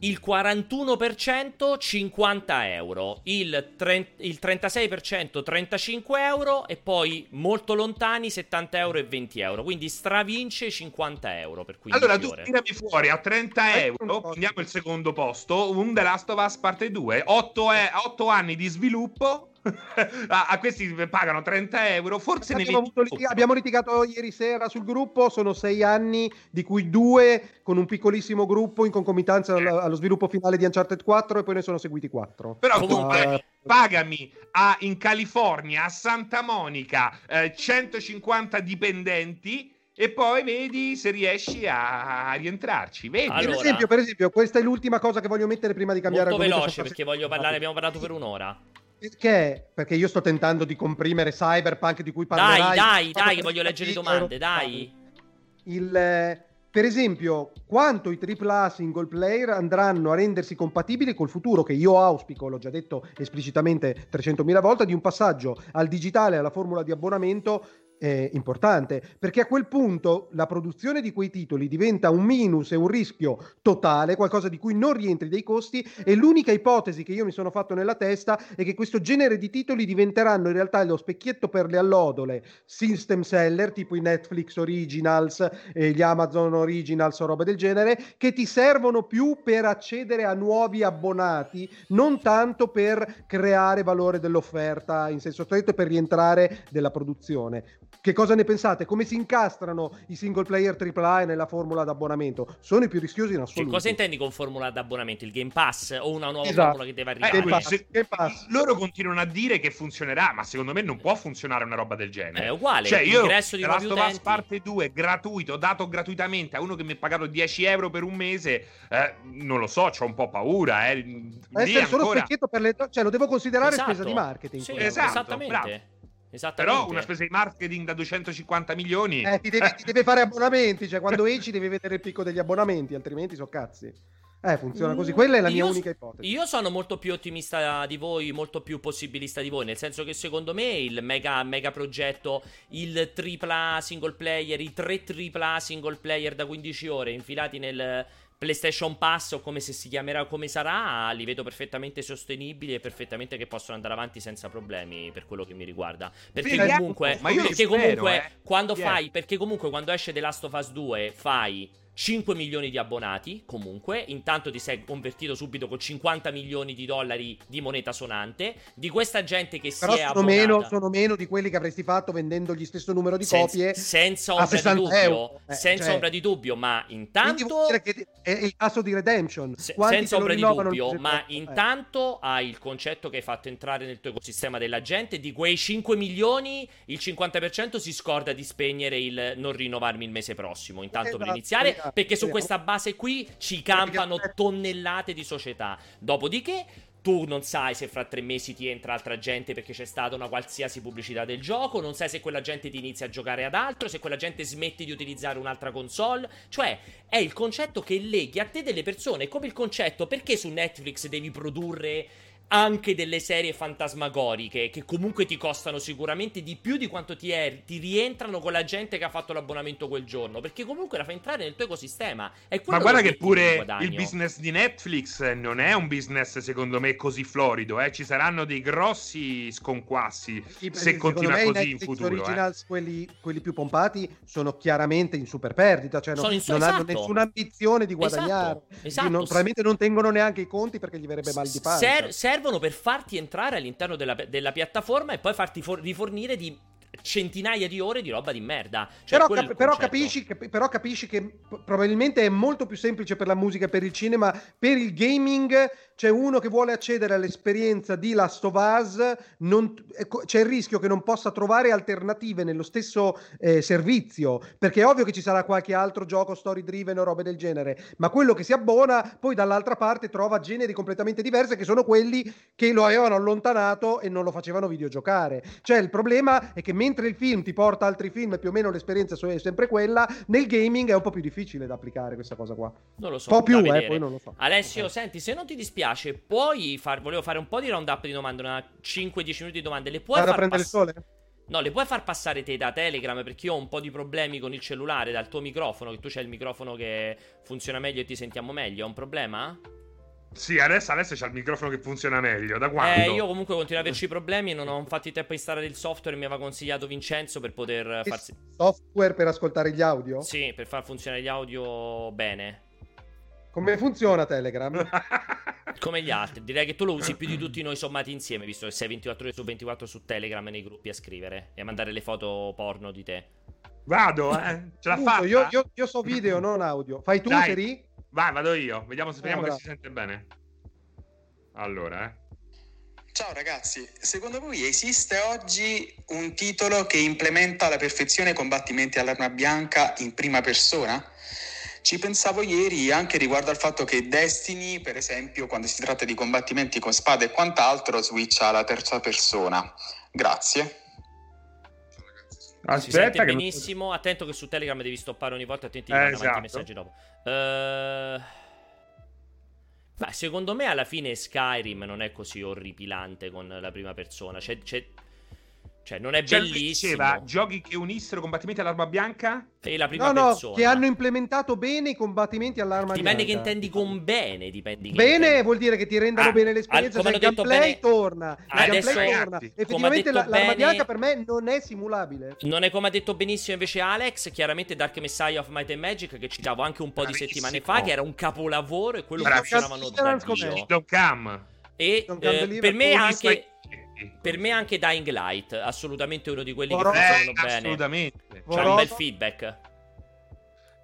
Il 41% 50 euro, il, tre- il 36% 35 euro e poi molto lontani 70 euro e 20 euro. Quindi stravince 50 euro per 15 Allora tu ore. tirami fuori a 30 Ecco un euro, prendiamo il secondo posto, un The Last of Us parte 2, 8, anni di sviluppo, a, a questi pagano 30 euro, forse ne Abbiamo, avuto vedi- liti- abbiamo litigato ieri sera sul gruppo, sono sei anni, di cui due con un piccolissimo gruppo in concomitanza allo, allo sviluppo finale di Uncharted 4 e poi ne sono seguiti quattro. Però Comunque- tu eh, pagami a- in California, a Santa Monica, eh, 150 dipendenti e poi vedi se riesci a, rientrarci. Vedi? Allora- per, esempio, per esempio, questa è l'ultima cosa che voglio mettere prima di cambiare Molto argomento, veloce perché voglio parlare, abbiamo parlato per un'ora. Perché? Perché io sto tentando di comprimere Cyberpunk di cui Dai, parlerai. dai, Proprio dai, che voglio leggere le domande, dai. Il, eh, per esempio, quanto i AAA single player andranno a rendersi compatibili col futuro, che io auspico, l'ho già detto esplicitamente 300.000 volte, di un passaggio al digitale, alla formula di abbonamento eh, importante, perché a quel punto la produzione di quei titoli diventa un minus e un rischio totale, qualcosa di cui non rientri dei costi e l'unica ipotesi che io mi sono fatto nella testa è che questo genere di titoli diventeranno in realtà lo specchietto per le allodole system seller, tipo i Netflix Originals e gli Amazon Originals o robe del genere, che ti servono più per accedere a nuovi abbonati, non tanto per creare valore dell'offerta in senso stretto e per rientrare della produzione. Che cosa ne pensate? Come si incastrano i single player AAA nella formula d'abbonamento? Sono i più rischiosi in Che assoluto. cosa intendi con formula d'abbonamento? Il Game Pass o una nuova Esatto. formula che deve Eh, arrivare? Game Pass, Game Pass. loro continuano a dire che funzionerà, ma secondo me non può funzionare una roba del genere. È uguale, Cioè, io ingresso di Last of Us parte 2 gratuito, dato gratuitamente a uno che mi ha pagato 10 euro per un mese, eh, non lo so, ho un po' paura. Eh. Lì Essere solo ancora- specchietto per le... Cioè, lo devo considerare Esatto. spesa di marketing. Sì. Esatto, esattamente. bravo. Esattamente. Però una spesa di marketing da 250 milioni. Eh, ti, devi, ti deve fare abbonamenti, cioè quando esci devi vedere il picco degli abbonamenti, altrimenti so cazzi. Eh, funziona così. Quella è la mia Io- unica ipotesi. Io sono molto più ottimista di voi, molto più possibilista di voi, nel senso che secondo me il mega, mega progetto, il tripla single player, i tre tripla single player da 15 ore infilati nel PlayStation Pass o come se si chiamerà come sarà, li vedo perfettamente sostenibili e perfettamente che possono andare avanti senza problemi per quello che mi riguarda. Perché Vediamo, comunque, perché spero, comunque eh. quando Yeah. fai, perché comunque quando esce The Last of Us 2 fai 5 milioni di abbonati, comunque, intanto ti sei convertito subito con 50 milioni di dollari di moneta sonante, di questa gente che Però si è sono abbonata meno, sono meno di quelli che avresti fatto vendendo gli stesso numero di senza- copie. senza ombra di 60 dubbio, euro. Eh, senza cioè- ombra di dubbio, ma intanto che è il tasso di redemption. Se- senza ombra di dubbio, ma? Eh. intanto hai il concetto che hai fatto entrare nel tuo ecosistema della gente, di quei 5 milioni, il 50% si scorda di spegnere il non rinnovarmi il mese prossimo, intanto per Esatto, iniziare, esatto, perché su questa base qui ci campano tonnellate di società. Dopodiché tu non sai se fra tre mesi ti entra altra gente perché c'è stata una qualsiasi pubblicità del gioco, non sai se quella gente ti inizia a giocare ad altro, se quella gente smette di utilizzare un'altra console. Cioè, è il concetto che leghi a te delle persone, è come il concetto perché su Netflix devi produrre anche delle serie fantasmagoriche che comunque ti costano sicuramente di più di quanto ti, è, ti rientrano con la gente che ha fatto l'abbonamento quel giorno. Perché comunque la fa entrare nel tuo ecosistema. Ma guarda che pure il business di Netflix non è un business, secondo me, così florido. Eh? Ci saranno dei grossi sconquassi sì, se continua così Netflix in futuro. Gli originals, eh. quelli, quelli, più pompati, sono chiaramente in super perdita. Cioè non, non esatto. hanno nessuna ambizione di guadagnare. Esatto, esatto. Non, probabilmente non tengono neanche i conti perché gli verrebbe mal di pancia. Ser- servono per farti entrare all'interno della, della piattaforma e poi farti for- rifornire di centinaia di ore di roba di merda. Cioè, però, cap- però, capisci, cap- però, capisci, che probabilmente è molto più semplice per la musica per il cinema, per il gaming c'è uno che vuole accedere all'esperienza di Last of Us, non, c'è il rischio che non possa trovare alternative nello stesso eh, servizio, perché è ovvio che ci sarà qualche altro gioco story driven o robe del genere, ma quello che si abbona poi dall'altra parte trova generi completamente diversi che sono quelli che lo avevano allontanato e non lo facevano videogiocare. Cioè il problema è che mentre il film ti porta altri film più o meno l'esperienza è sempre quella, nel gaming è un po' più difficile da applicare questa cosa qua. Non lo so. Un po' più, eh, poi non lo so. Alessio, okay. senti, se non ti dispiace piace, puoi far. Volevo fare un po' di round up di domande, una 5-10 minuti di domande. Le puoi Vado far prendere pass- il sole? No, le puoi far passare te da Telegram perché io ho un po' di problemi con il cellulare dal tuo microfono, che tu c'hai il microfono che funziona meglio e ti sentiamo meglio. È un problema? Sì, adesso, adesso c'è il microfono che funziona meglio. Da quando? Eh, io comunque continuo ad averci problemi non ho infatti tempo a installare il software. Mi aveva consigliato Vincenzo per poter farsi. Software per ascoltare gli audio? Sì, per far funzionare gli audio bene. Come funziona Telegram? Come gli altri, direi che tu lo usi più di tutti noi sommati insieme, visto che sei 24 ore su 24 su Telegram nei gruppi a scrivere e a mandare le foto porno di te. Vado, eh? Ce l'ha fatta? Io, io, io, so video, non audio. Fai tu, Dai. Seri? Vai, vado io. Vediamo se speriamo che si sente bene. Allora, eh. Ciao ragazzi, secondo voi esiste oggi un titolo che implementa alla perfezione i combattimenti all'arma bianca in prima persona? Ci pensavo ieri anche riguardo al fatto che Destiny, per esempio, quando si tratta di combattimenti con spade e quant'altro, switcha alla terza persona. Grazie. Aspetta, si sente benissimo. Attento che su Telegram devi stoppare ogni volta. Attenti, eh, esatto. i messaggi dopo. Uh... Beh, secondo me alla fine Skyrim non è così orripilante con la prima persona. C'è, c'è, cioè, non è cioè, bellissimo. Diceva, giochi che unissero combattimenti all'arma bianca? E la prima no, persona. no, che hanno implementato bene i combattimenti all'arma dipende bianca. Dipende che intendi con bene, dipende Bene intendi. vuol dire che ti rendono ah, bene l'esperienza, cioè il gameplay bene... torna. Il Adesso, gameplay torna. Effettivamente la, bene... l'arma bianca per me non è simulabile. Non è come ha detto benissimo invece Alex, chiaramente Dark Messiah of Might and Magic che citavo anche un po' di settimane fa, che era un capolavoro e quello funzionavano da Dio. Kingdom Come. E eh, per me anche per me anche Dying Light, assolutamente uno di quelli For che funzionano eh, bene. Assolutamente. C'è un bel feedback.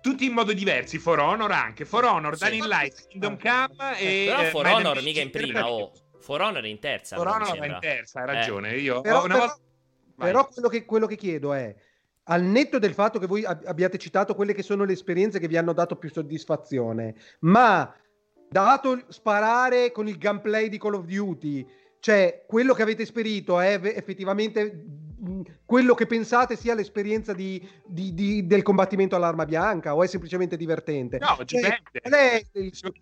Tutti in modo diversi, For Honor anche. For Honor, sì. Dying Light, Kingdom Come e... Però For Honor mica in prima, oh. For Honor è in terza. For Honor è in terza, hai ragione. Eh. Io però, però, volta... però quello, che, quello che chiedo è al netto del fatto che voi abbiate citato quelle che sono le esperienze che vi hanno dato più soddisfazione, ma dato sparare con il gameplay di Call of Duty, cioè quello che avete esperito è effettivamente quello che pensate sia l'esperienza di, di, di, del combattimento all'arma bianca o è semplicemente divertente? No, cioè, è,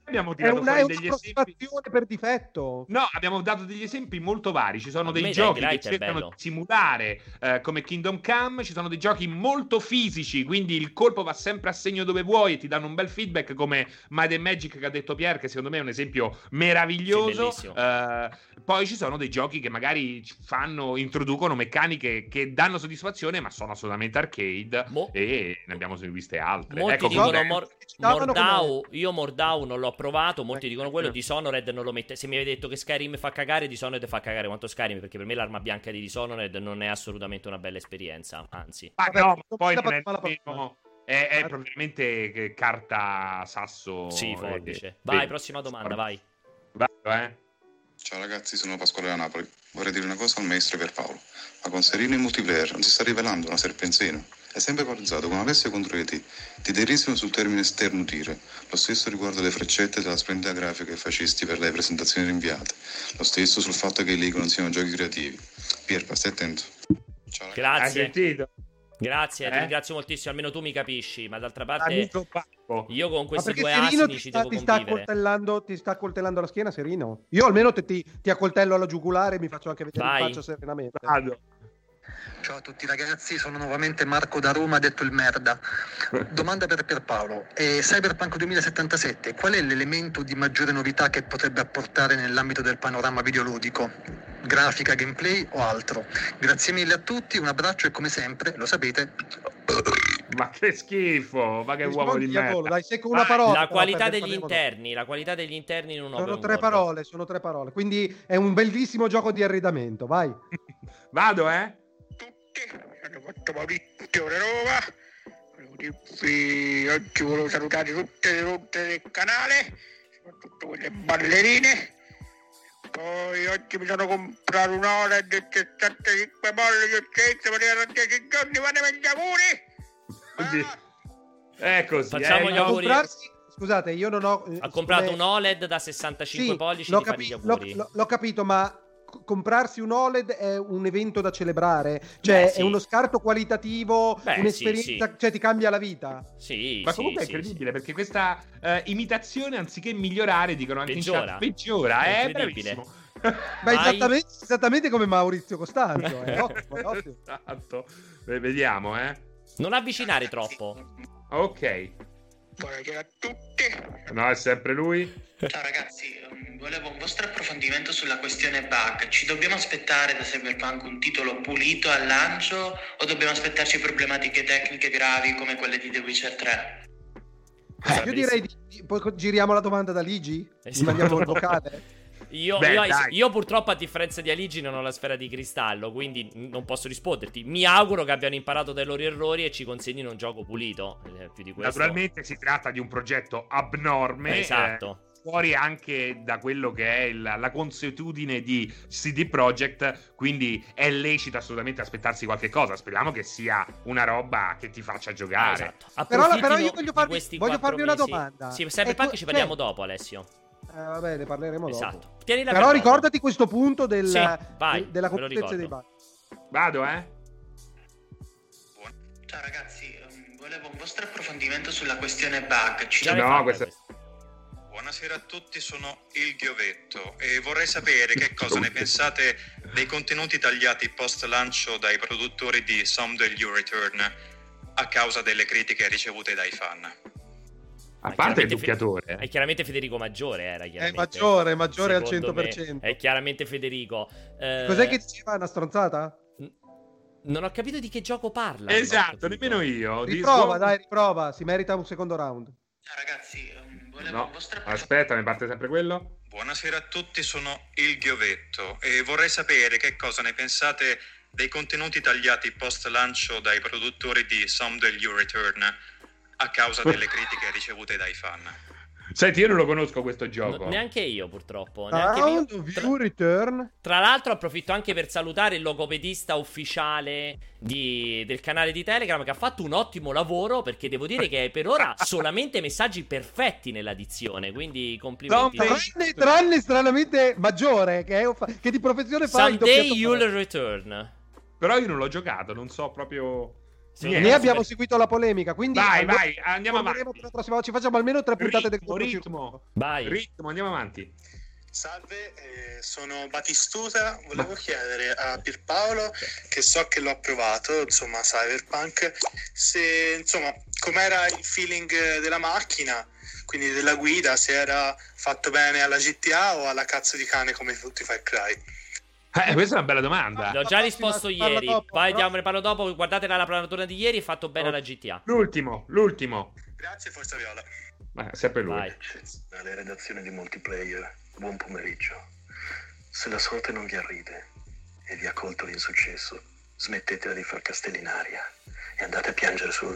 abbiamo è una, è un'approssimazione per difetto. No, abbiamo dato degli esempi molto vari. Ci sono dei giochi che cercano di simulare eh, come Kingdom Come, ci sono dei giochi molto fisici, quindi il colpo va sempre a segno dove vuoi e ti danno un bel feedback come Might Magic che ha detto Pierre, che secondo me è un esempio meraviglioso. Sì, uh, poi ci sono dei giochi che magari fanno, introducono meccaniche che danno soddisfazione, ma sono assolutamente arcade. Mo- e ne abbiamo viste altre. Molti ecco, dicono come... Mor- Mordau. Io Mordau non l'ho provato. Molti dicono quello. Dishonored non lo mette. Se mi avete detto che Skyrim fa cagare, Dishonored fa cagare quanto Skyrim. Perché per me l'arma bianca di Dishonored non è assolutamente una bella esperienza. Anzi, ma no, poi non è nemmeno. È, è probabilmente carta sasso. Sì, forbice. Vai, prossima domanda, vai. Vado, eh. Ciao ragazzi, sono Pasquale da Napoli. Vorrei dire una cosa al maestro per Paolo. Ma con Serino in multiplayer non si sta rivelando una serpenzina. È sempre polarizzato come Alessio contro ET. Ti derisiano sul termine esterno tire. Lo stesso riguardo le freccette della splendida grafica che fascisti per le presentazioni rinviate. Lo stesso sul fatto che i Lego non siano giochi creativi. Pierpa, stai attento. Ciao ragazzi. Grazie. Grazie, eh? ti ringrazio moltissimo. Almeno tu mi capisci, ma d'altra parte io con questi due Serino asini ci sta, devo ti sta, accoltellando, ti sta accoltellando la schiena, Serino? Io almeno ti, ti, ti accoltello alla giugulare e mi faccio anche vedere Vai. in faccia serenamente. Vado. Ciao a tutti ragazzi, sono nuovamente Marco da Roma, detto il merda. Domanda per Pierpaolo. Eh, Cyberpunk 2077, qual è l'elemento di maggiore novità che potrebbe apportare nell'ambito del panorama videoludico? Grafica, gameplay o altro? Grazie mille a tutti, un abbraccio e come sempre, lo sapete... Ma che schifo, ma che Rispondi uomo di merda. Dai, secco una parola. La qualità degli interni, la qualità degli interni in un Sono tre parole, sono tre parole. Quindi è un bellissimo gioco di arredamento, vai. Vado, eh? Hanno fatto Maurizio da Roma. Oggi volevo salutare tutte le rotte del canale, soprattutto quelle ballerine. Poi oggi mi sono comprato un OLED di 65 pollici e 100, voleva 10 giorni, fatemi gli auguri. Ah. È così. Facciamo eh, gli auguri. Scusate, io non ho. Ha comprato un OLED da 65 sì, pollici. L'ho, capi- l'ho, l'ho, capito, ma comprarsi un OLED è un evento da celebrare, cioè Beh, sì. è uno scarto qualitativo, Beh, un'esperienza, sì, sì. cioè ti cambia la vita. Sì, ma comunque è incredibile perché questa uh, imitazione anziché migliorare dicono anche peggiora. in chat peggiora, è, è bravissimo. Ma esattamente, esattamente, come Maurizio Costanzo, è ottimo, è ottimo. esatto. Vediamo, eh. Non avvicinare troppo. Ok. Buonasera a tutti. No, è sempre lui. Ciao ragazzi, um, volevo un vostro approfondimento sulla questione bug. Ci dobbiamo aspettare da Cyberpunk un titolo pulito al lancio o dobbiamo aspettarci problematiche tecniche gravi come quelle di The Witcher 3? Eh, io direi di, poi giriamo la domanda da Ligi? Esatto. mandiamo il vocale? Io, Beh, io, io, purtroppo a differenza di Aligi non ho la sfera di cristallo, quindi non posso risponderti. Mi auguro che abbiano imparato dai loro errori e ci consegnino un gioco pulito. Eh, più di questo. Naturalmente si tratta di un progetto abnorme. Esatto. Eh, fuori anche da quello che è il, la consuetudine di CD Projekt, quindi è lecito assolutamente aspettarsi qualche cosa. Speriamo che sia una roba che ti faccia giocare. Esatto. Però, però, io voglio farvi, voglio farvi una domanda. Sì, Cyberpunk ecco, ci parliamo cioè... dopo, Alessio. Eh, vabbè, ne parleremo esatto. dopo. Però dopo. ricordati questo punto del, sì, vai, della completezza dei bug. Vado, eh? Ciao ragazzi, um, volevo un vostro approfondimento sulla questione bug. Ci no, questa... Buonasera a tutti, sono il Ghiovetto e vorrei sapere che cosa ne pensate dei contenuti tagliati post lancio dai produttori di Someday You Return a causa delle critiche ricevute dai fan. A parte il doppiatore. Fe- è chiaramente Federico Maggiore, era chiaramente. È maggiore, maggiore al 100%. è chiaramente Federico. Eh... Cos'è che diceva una stronzata? Non ho capito di che gioco parla. Esatto, nemmeno io. Riprova, dai, riprova. Si merita un secondo round. Ciao ragazzi, no. Aspetta, ne parte sempre quello. Buonasera a tutti, sono il Ghiovetto e vorrei sapere che cosa ne pensate dei contenuti tagliati post lancio dai produttori di Someday You Return a causa delle critiche ricevute dai fan. Senti, io non lo conosco questo gioco. No, neanche io, purtroppo. Neanche Round io. Tra, return. tra l'altro, approfitto anche per salutare il logopedista ufficiale di, del canale di Telegram che ha fatto un ottimo lavoro. Perché devo dire che per ora solamente messaggi perfetti nella dizione. Quindi complimenti. No, tranne, tranne stranamente maggiore, che, è, che di professione fa. Someday you'll return. Però io non l'ho giocato, non so proprio. Sì, ne abbiamo seguito la polemica, quindi vai, vai, andiamo avanti. Per la prossima, ci facciamo almeno tre puntate ritmo, del ritmo. Vai. Ritmo, andiamo avanti. Salve, eh, sono Batistuta. Volevo Ma... chiedere a Pierpaolo, che so che l'ho provato, insomma, Cyberpunk, se insomma, com'era il feeling della macchina, quindi della guida, se era fatto bene alla GTA o alla cazzo di cane come tutti Far Cry. Eh, questa è una bella domanda. L'ho già risposto ieri. Dopo, Poi però... ne parlo dopo. Guardate la planatura di ieri. Fatto bene oh. la GTA. L'ultimo, l'ultimo. Grazie, Forza Viola. Ma sempre lui. Vai. Dalle redazioni di multiplayer, buon pomeriggio. Se la sorte non vi arride e vi ha colto l'insuccesso, smettetela di far castelli in aria e andate a piangere su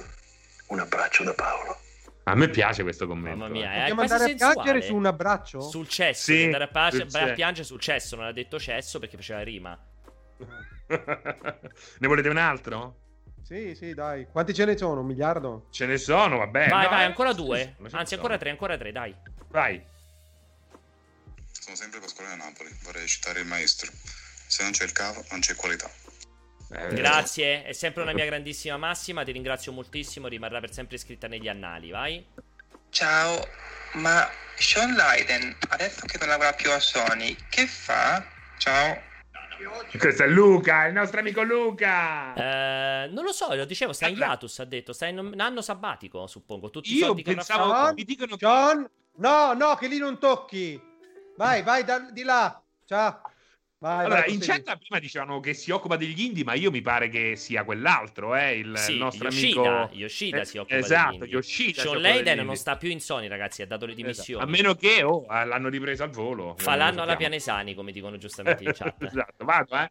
un abbraccio da Paolo. A me piace questo commento. Mamma mia, eh. Dobbiamo andare a piangere su un abbraccio? Sul cesso. Sì, andare a, pace, a piangere sul cesso. Non ha detto cesso perché faceva rima. ne volete un altro? Sì, sì, dai. Quanti ce ne sono? Un miliardo? Ce ne sono, vabbè. Vai, no, vai, ancora due. Anzi, ancora tre, ancora tre, dai. Vai. Sono sempre Pasquale da Napoli. Vorrei citare il maestro. Se non c'è il cavo, non c'è qualità. Eh, Grazie, è sempre una mia grandissima massima. Ti ringrazio moltissimo. Rimarrà per sempre scritta negli annali. Vai. Ciao, ma Sean Leiden, adesso che non lavora più a Sony, che fa? Ciao. Questo è Luca, il nostro amico Luca. Eh, non lo so, lo dicevo, sta in hiatus, ha detto, sta in un anno sabbatico, suppongo. Tutti Io i pensavo, che mi dicono John, no, no, che lì non tocchi. Vai, vai da, di là. Ciao. Vai, allora, vai, in chat prima dicevano che si occupa degli indie, ma io mi pare che sia quell'altro, eh, il, sì, il nostro Yoshida, amico Yoshida si occupa esatto. Yoshida Sean Layden non sta più in Sony, ragazzi, ha dato le esatto. dimissioni. Esatto. A meno che oh, l'hanno ripreso al volo. Fa l'anno alla Pianesani, come dicono giustamente in chat. esatto, vado, eh.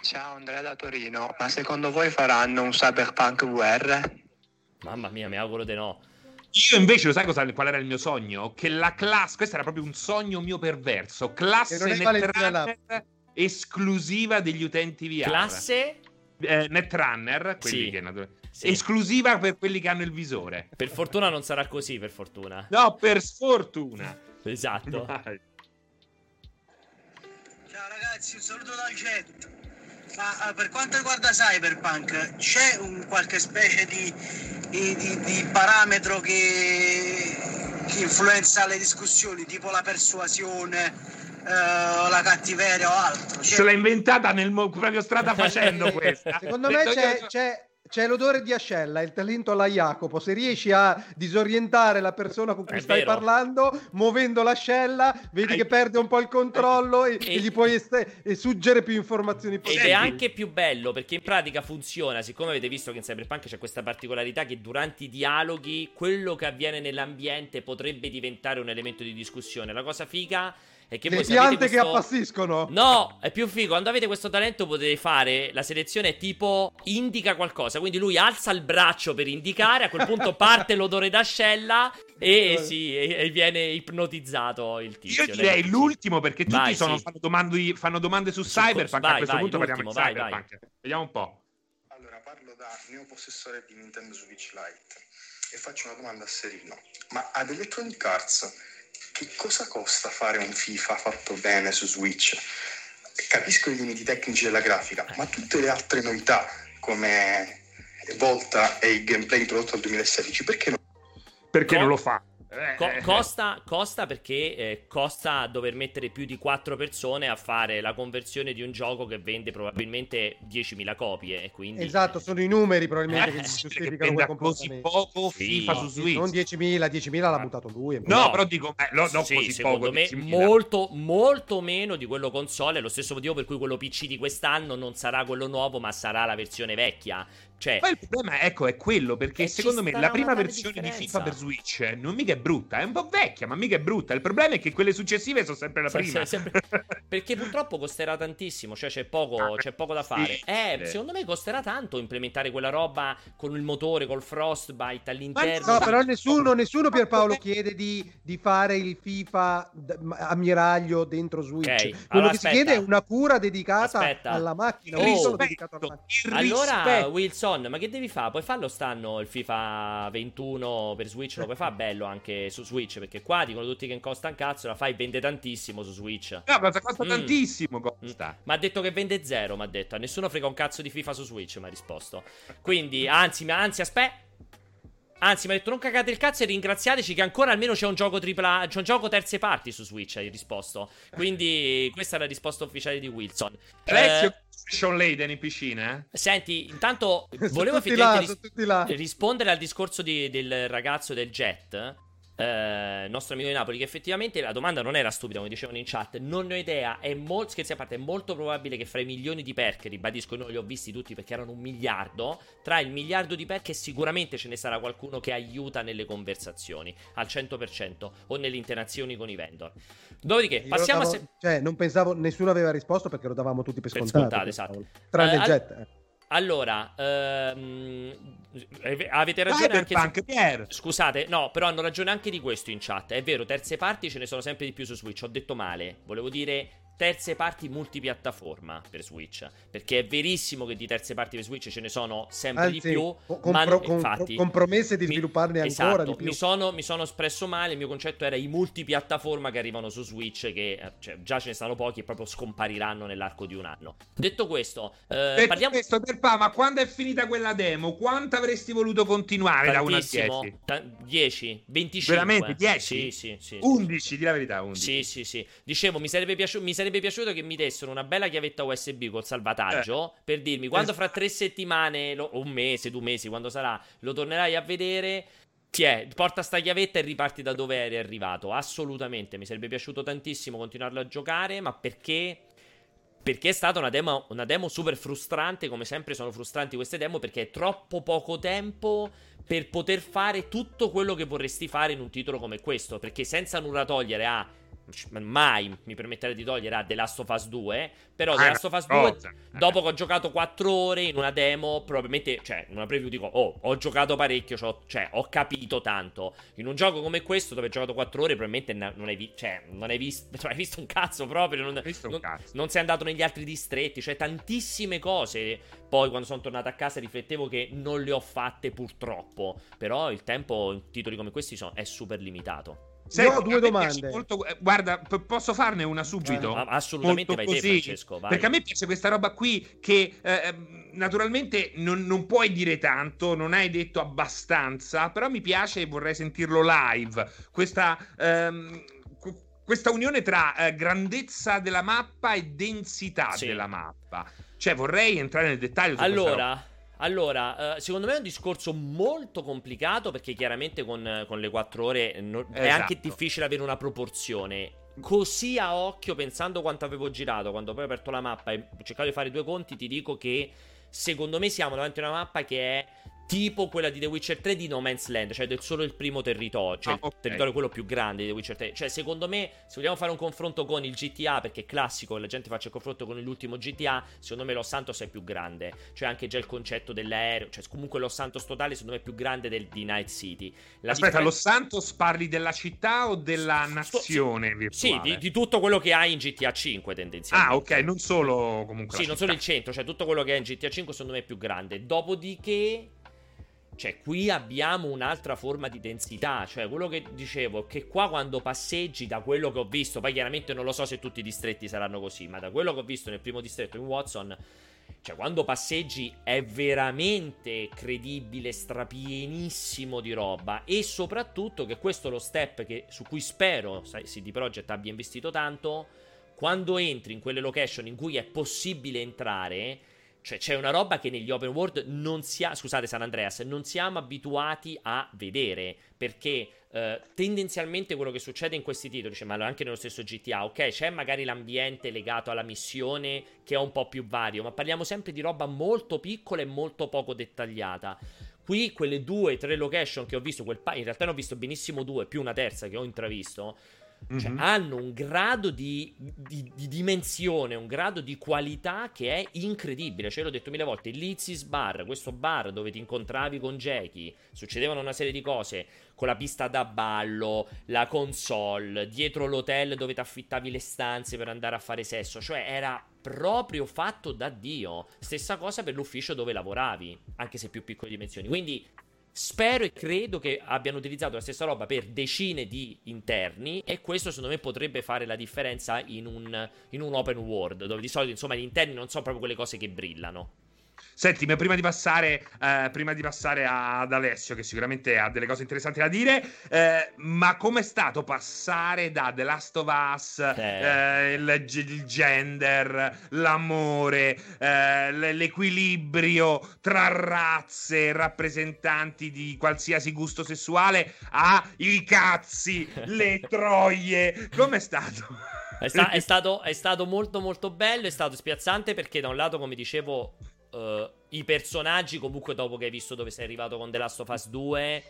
Ciao Andrea da Torino, ma secondo voi faranno un Cyberpunk VR? Mamma mia, mi auguro di no. Io invece, lo sai cosa, qual era il mio sogno? Che la classe, questo era proprio un sogno mio perverso, classe Netrunner esclusiva degli utenti VR. Classe? Eh, Netrunner, quelli sì. che sì. esclusiva per quelli che hanno il visore. Per fortuna non sarà così, per fortuna. No, per sfortuna. Esatto. Vai. Ciao ragazzi, un saluto dal jet. Ma uh, per quanto riguarda Cyberpunk, c'è un qualche specie di, di, di, di parametro che, che, influenza le discussioni, tipo la persuasione, uh, la cattiveria o altro? C'è... Se l'ha inventata nel proprio strada facendo questa. Secondo me c'è, c'è, c'è l'odore di ascella, il talento alla Jacopo. Se riesci a disorientare la persona con cui è stai vero. parlando, muovendo l'ascella, vedi Hai... che perde un po' il controllo e, e... e gli puoi est- e suggere più informazioni possibili. Ed è anche più bello perché in pratica funziona. Siccome avete visto che in Cyberpunk c'è questa particolarità che durante i dialoghi quello che avviene nell'ambiente potrebbe diventare un elemento di discussione. La cosa figa è che Le piante questo... che appassiscono. No, è più figo. Quando avete questo talento potete fare la selezione tipo indica qualcosa. Quindi lui alza il braccio per indicare, a quel punto parte l'odore d'ascella e, sì, e, e, viene ipnotizzato il tizio. Io direi l'ultimo perché tutti vai, sono, sì. fanno, domande, fanno, domande, su, su Cyberpunk. Vai, a questo vai, punto parliamo di Cyberpunk. Vai. Vediamo un po'. Allora, parlo da neopossessore di Nintendo Switch Lite e faccio una domanda a Serino. Ma ad Electronic Arts che cosa costa fare un FIFA fatto bene su Switch? Capisco i limiti tecnici della grafica, ma tutte le altre novità come Volta e il gameplay introdotto nel 2016, perché non? Perché non lo fa? Co- eh, eh. costa, costa, perché eh, costa dover mettere più di 4 persone a fare la conversione di un gioco che vende probabilmente 10.000 copie. Quindi... Esatto, sono i numeri probabilmente eh, che giustificano quel così poco FIFA sì, su Switch. Non 10.000, 10.000 l'ha buttato lui. No, no, però dico, eh, no, no, sì, secondo poco, me molto, molto meno di quello console. È lo stesso motivo per cui quello PC di quest'anno non sarà quello nuovo, ma sarà la versione vecchia. Cioè, Poi il problema ecco, è quello, perché secondo me la prima versione di FIFA per Switch non mica è brutta, è un po' vecchia, ma mica è brutta. Il problema è che quelle successive sono sempre la prima. Sempre... perché purtroppo costerà tantissimo, cioè c'è poco, ah, c'è poco da fare. Sì, eh, sì. secondo me costerà tanto implementare quella roba con il motore, col Frostbite all'interno. No, però nessuno, nessuno Pierpaolo chiede di, di fare il FIFA ammiraglio dentro Switch. Okay. Quello allora, che aspetta. si chiede è una cura dedicata aspetta. alla macchina. Oh, allora, Wilson Son, ma che devi fare? Puoi farlo stanno il FIFA 21 per Switch? Lo puoi fare bello anche su Switch? Perché qua dicono tutti che costa un cazzo, la fai vende tantissimo su Switch. No, cosa costa mm. tantissimo. Costa. Mm. Ma ha detto che vende zero, mi ha detto. A nessuno frega un cazzo di FIFA su Switch, mi ha risposto. Quindi, anzi, anzi, aspetta. Anzi, mi ha detto non cagate il cazzo e ringraziateci che ancora almeno c'è un gioco tripla, c'è un gioco terze parti su Switch, hai risposto. Quindi questa è la risposta ufficiale di Wilson. Alessio, eh, Sean Layden in piscina? Eh? Senti, intanto volevo effettivamente là, ris- rispondere al discorso di, del ragazzo del jet eh, nostro amico di Napoli, che effettivamente la domanda non era stupida, come dicevano in chat. Non ne ho idea. È molto, scherzi a parte, è molto probabile che fra i milioni di perk, ribadisco, non li ho visti tutti perché erano un miliardo. Tra il miliardo di perk, sicuramente ce ne sarà qualcuno che aiuta nelle conversazioni al 100% o nelle interazioni con i vendor. Dopodiché, Io passiamo davo, a. Se... Cioè, non pensavo, nessuno aveva risposto perché lo davamo tutti per, per scontato. scontato esatto. Tranne eh, il jet. Al... Allora, ehm, avete ragione anche su... Pierre. Scusate, no, però hanno ragione anche di questo in chat. È vero, terze parti ce ne sono sempre di più su Switch. Ho detto male. Volevo dire terze parti multipiattaforma per Switch. Perché è verissimo che di terze parti per Switch ce ne sono sempre Anzi, di più. Compro, ma non, infatti, compromesse di svilupparne mi, ancora esatto, di più. Mi sono, mi sono, espresso male. Il mio concetto era i multipiattaforma che arrivano su Switch, che eh, cioè, già ce ne stanno pochi e proprio scompariranno nell'arco di un anno. Detto questo, eh, Detto parliamo... questo, Perpa, ma quando è finita quella demo, quanto avresti voluto continuare Tantissimo, da 1 a 10? 10, 25. Veramente 10? Sì, sì, sì. 11, di la verità, 11. Sì, sì, sì. Dicevo, mi sarebbe, piaciuto, mi sarebbe piaciuto che mi dessero una bella chiavetta USB col salvataggio eh. per dirmi quando fra tre settimane, lo, un mese, due mesi, quando sarà, lo tornerai a vedere. Tiè, porta sta chiavetta e riparti da dove eri arrivato. Assolutamente, mi sarebbe piaciuto tantissimo continuarlo a giocare, ma perché perché è stata una demo, una demo, super frustrante, come sempre sono frustranti queste demo, perché è troppo poco tempo per poter fare tutto quello che vorresti fare in un titolo come questo. Perché senza nulla togliere a mai mi permetterei di togliere a The Last of Us 2. Però ah, The Last of Us 2, cosa. dopo che ho giocato 4 ore in una demo, probabilmente, cioè, in una preview dico, oh, ho giocato parecchio, cioè, ho capito tanto. In un gioco come questo, dove hai giocato 4 ore, probabilmente non hai, vi- cioè, non hai, visto, cioè, hai visto un cazzo proprio. Non, non, cazzo. non sei andato negli altri distretti, cioè, tantissime cose. Poi, quando sono tornato a casa, riflettevo che non le ho fatte purtroppo. Però il tempo in titoli come questi sono, è super limitato. Senti, Io ho due domande. Molto, eh, guarda, p- posso farne una subito? Eh, assolutamente, molto vai così, te, Francesco. Vai. Perché a me piace questa roba qui che eh, ehm, naturalmente non, non, puoi dire tanto, non hai detto abbastanza, però mi piace e vorrei sentirlo live. Questa... Ehm, questa unione tra eh, grandezza della mappa e densità sì. della mappa. Cioè, vorrei entrare nel dettaglio. Su allora, allora, uh, secondo me è un discorso molto complicato perché chiaramente con, con le 4 ore no, esatto. è anche difficile avere una proporzione. Così a occhio, pensando quanto avevo girato, quando poi ho aperto la mappa e ho cercato di fare due conti, ti dico che secondo me siamo davanti a una mappa che è tipo quella di The Witcher 3 di No Man's Land, cioè del solo il primo territorio, cioè ah, okay. il territorio quello più grande di The Witcher 3. Cioè, secondo me, se vogliamo fare un confronto con il GTA, perché è classico la gente faccia il confronto con l'ultimo GTA, secondo me Los Santos è più grande. Cioè, anche già il concetto dell'aereo, cioè comunque Los Santos totale, secondo me è più grande del, di Night City. La Aspetta, differen- Los Santos parli della città o della nazione Sto, sì? Sì, di, di, tutto quello che hai in GTA 5 tendenzialmente. Ah, ok, non solo comunque Sì, non solo il centro, cioè tutto quello che hai in GTA 5 secondo me è più grande. Dopodiché cioè, qui abbiamo un'altra forma di densità. Cioè, quello che dicevo, che qua quando passeggi, da quello che ho visto, poi chiaramente non lo so se tutti i distretti saranno così, ma da quello che ho visto nel primo distretto in Watson, cioè, quando passeggi è veramente credibile, strapienissimo di roba. E soprattutto che questo è lo step che, su cui spero CD Projekt abbia investito tanto. Quando entri in quelle location in cui è possibile entrare cioè, c'è una roba che negli open world non siamo. Scusate, San Andreas, non siamo abituati a vedere. Perché eh, tendenzialmente quello che succede in questi titoli, cioè, ma anche nello stesso GTA, ok, c'è magari l'ambiente legato alla missione che è un po' più vario, ma parliamo sempre di roba molto piccola e molto poco dettagliata. Qui quelle due, tre location che ho visto, pa- in realtà ne ho visto benissimo due, più una terza che ho intravisto cioè, mm-hmm. hanno un grado di, di, di, dimensione, un grado di qualità che è incredibile. Cioè, l'ho detto mille volte: il Lizzie's Bar, questo bar dove ti incontravi con Jackie, succedevano una serie di cose con la pista da ballo, la console, dietro l'hotel dove ti affittavi le stanze per andare a fare sesso. Cioè, era proprio fatto da Dio. Stessa cosa per l'ufficio dove lavoravi, anche se più piccole dimensioni. Quindi Spero e credo che abbiano utilizzato la stessa roba per decine di interni e questo secondo me potrebbe fare la differenza in un, in un open world dove di solito insomma gli interni non sono proprio quelle cose che brillano. Senti, ma prima di passare, eh, prima di passare ad Alessio, che sicuramente ha delle cose interessanti da dire, eh, ma com'è stato passare da The Last of Us, eh. il, il, gender, l'amore, eh, l'equilibrio tra razze, rappresentanti di qualsiasi gusto sessuale, a i cazzi, le troie? Com'è stato? È, sta- è, stato, è stato molto molto bello, è stato spiazzante perché da un lato, come dicevo, uh, i personaggi, comunque, dopo che hai visto dove sei arrivato con The Last of Us 2,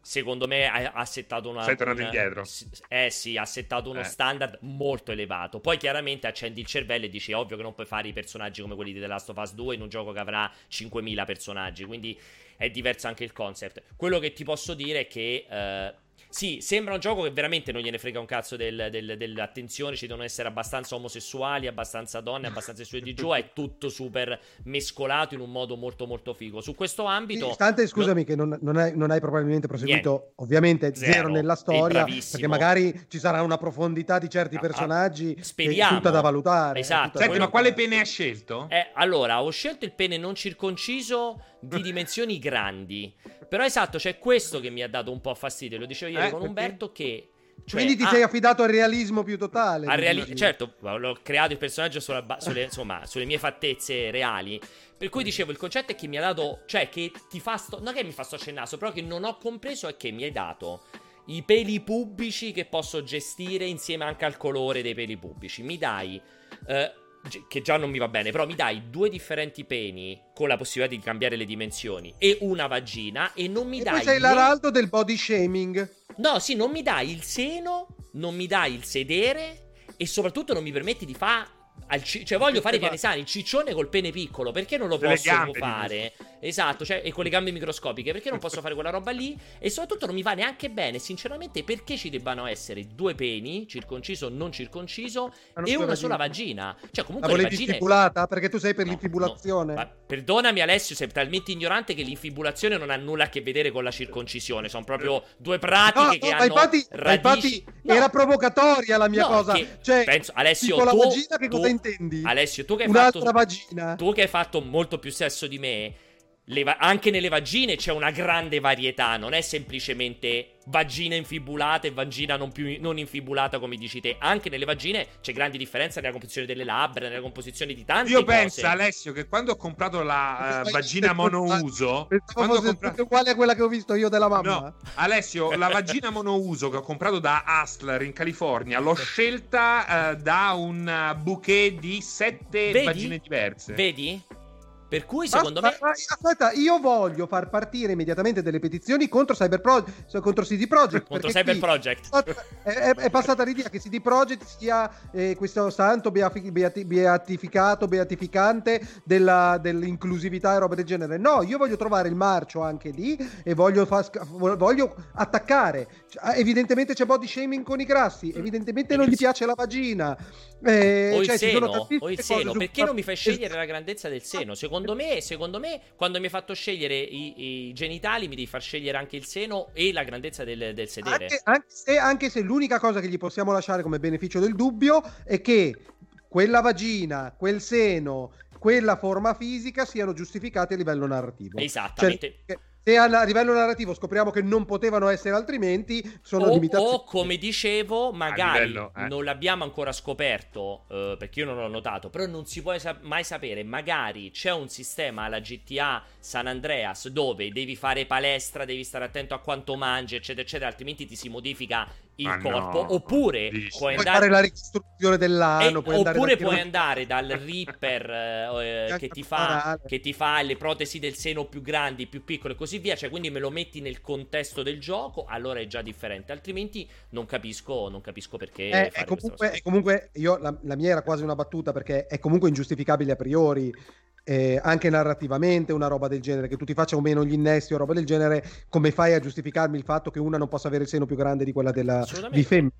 secondo me ha, ha settato una. Sei tornato un, indietro. Eh sì, ha settato uno eh. standard molto elevato. Poi chiaramente accendi il cervello e dici: ovvio che non puoi fare i personaggi come quelli di The Last of Us 2 in un gioco che avrà 5.000 personaggi. Quindi è diverso anche il concept. Quello che ti posso dire è che. Uh, Sì, sembra un gioco che veramente non gliene frega un cazzo del, del, dell'attenzione. Ci devono essere abbastanza omosessuali, abbastanza donne, abbastanza su e di giù. È tutto super mescolato in un modo molto, molto figo. Su questo ambito. Sì, Stante, scusami, no... che non, non, hai, non, hai, probabilmente proseguito, Niente. ovviamente, zero, zero nella storia. Perché magari ci sarà una profondità di certi personaggi. Ah, speriamo. Che è tutta da valutare. Esatto. Senti, ma quale pene hai scelto? Eh, allora, ho scelto il pene non circonciso di dimensioni grandi. Però esatto, c'è questo che mi ha dato un po' fastidio. Lo dicevo ieri eh, con Umberto che cioè, Quindi ti ah, sei affidato al realismo più totale. Al reali- certo, l'ho creato il personaggio ba- sulle, insomma, sulle mie fattezze reali. Per cui dicevo, il concetto è che mi ha dato, cioè che ti fa sto, non che mi fa storcere il naso, però che non ho compreso è che mi hai dato i peli pubblici che posso gestire insieme anche al colore dei peli pubblici. Mi dai eh, che già non mi va bene, però mi dai due differenti peni con la possibilità di cambiare le dimensioni e una vagina e non mi e dai... Poi sei l'araldo del body shaming. No, sì, non mi dai il seno, non mi dai il sedere e soprattutto non mi permetti di fare ci- cioè voglio fare i pianesani, il ciccione col pene piccolo, perché non lo posso fare? Esatto, cioè, e con le gambe microscopiche, perché non posso fare quella roba lì? E soprattutto non mi va neanche bene, sinceramente, perché ci debbano essere due peni, circonciso o non circonciso, e una sola vagina. Cioè, comunque La volevi vagine... Perché tu sei per no, l'infibulazione. No. perdonami Alessio, sei talmente ignorante che l'infibulazione non ha nulla a che vedere con la circoncisione, sono proprio due pratiche no, che hanno infatti, radici... infatti era provocatoria la mia cosa. Cioè, penso, Alessio, tu... la vagina che tu... cosa intendi? Alessio, tu che hai Un'altra fatto... vagina. Tu che hai fatto molto più sesso di me Va- anche nelle vagine c'è una grande varietà, non è semplicemente vagina infibulata e vagina non, più, non infibulata come dici te. Anche nelle vagine c'è grande differenza nella composizione delle labbra, nella composizione di tante Io cose. penso, Alessio, che quando ho comprato la uh, vagina monouso... Quando ho comprato... uguale a quella che ho visto io della mamma. No, Alessio, la vagina monouso che ho comprato da Hustler in California l'ho scelta uh, da un bouquet di sette Vedi? vagine diverse. Vedi? Per cui secondo aspetta, me. Aspetta, io voglio far partire immediatamente delle petizioni contro Cyber Pro... contro CD Projekt. contro Cyber Project. È, è, passata l'idea che CD Projekt sia eh, questo santo beati, beati, beatificato, beatificante della, dell'inclusività e roba del genere. No, io voglio trovare il marcio anche lì e voglio, far, voglio attaccare. Cioè, evidentemente c'è body shaming con i grassi, evidentemente non gli piace la vagina. Eh, o, il cioè, seno, o il seno, perché non mi fai scegliere la grandezza del seno? Secondo me, secondo me, quando mi hai fatto scegliere i, i, genitali, mi devi far scegliere anche il seno e la grandezza del, del sedere. Anche, anche, se, anche se l'unica cosa che gli possiamo lasciare come beneficio del dubbio è che quella vagina, quel seno, quella forma fisica siano giustificati a livello narrativo. Esattamente. Cioè, se a livello narrativo scopriamo che non potevano essere altrimenti, sono o, limitati. O come dicevo, magari livello, eh. non l'abbiamo ancora scoperto, eh, perché io non l'ho notato, però non si può sa- mai sapere, magari c'è un sistema alla GTA San Andreas dove devi fare palestra, devi stare attento a quanto mangi, eccetera, eccetera, altrimenti ti si modifica il ah, corpo, no, oppure puoi, puoi andare... fare la ricostruzione dell'ano, e, puoi oppure puoi andare dal Reaper eh, che, ti fa, che, ti fa, le protesi del seno più grandi, più piccole e così via, cioè quindi me lo metti nel contesto del gioco, allora è già differente, altrimenti non capisco, non capisco perché... Eh, è, comunque, è comunque, io la, la mia era quasi una battuta perché è comunque ingiustificabile a priori eh, anche narrativamente una roba del genere, che tu ti faccia o meno gli innesti o roba del genere, come fai a giustificarmi il fatto che una non possa avere il seno più grande di quella della, di femmina?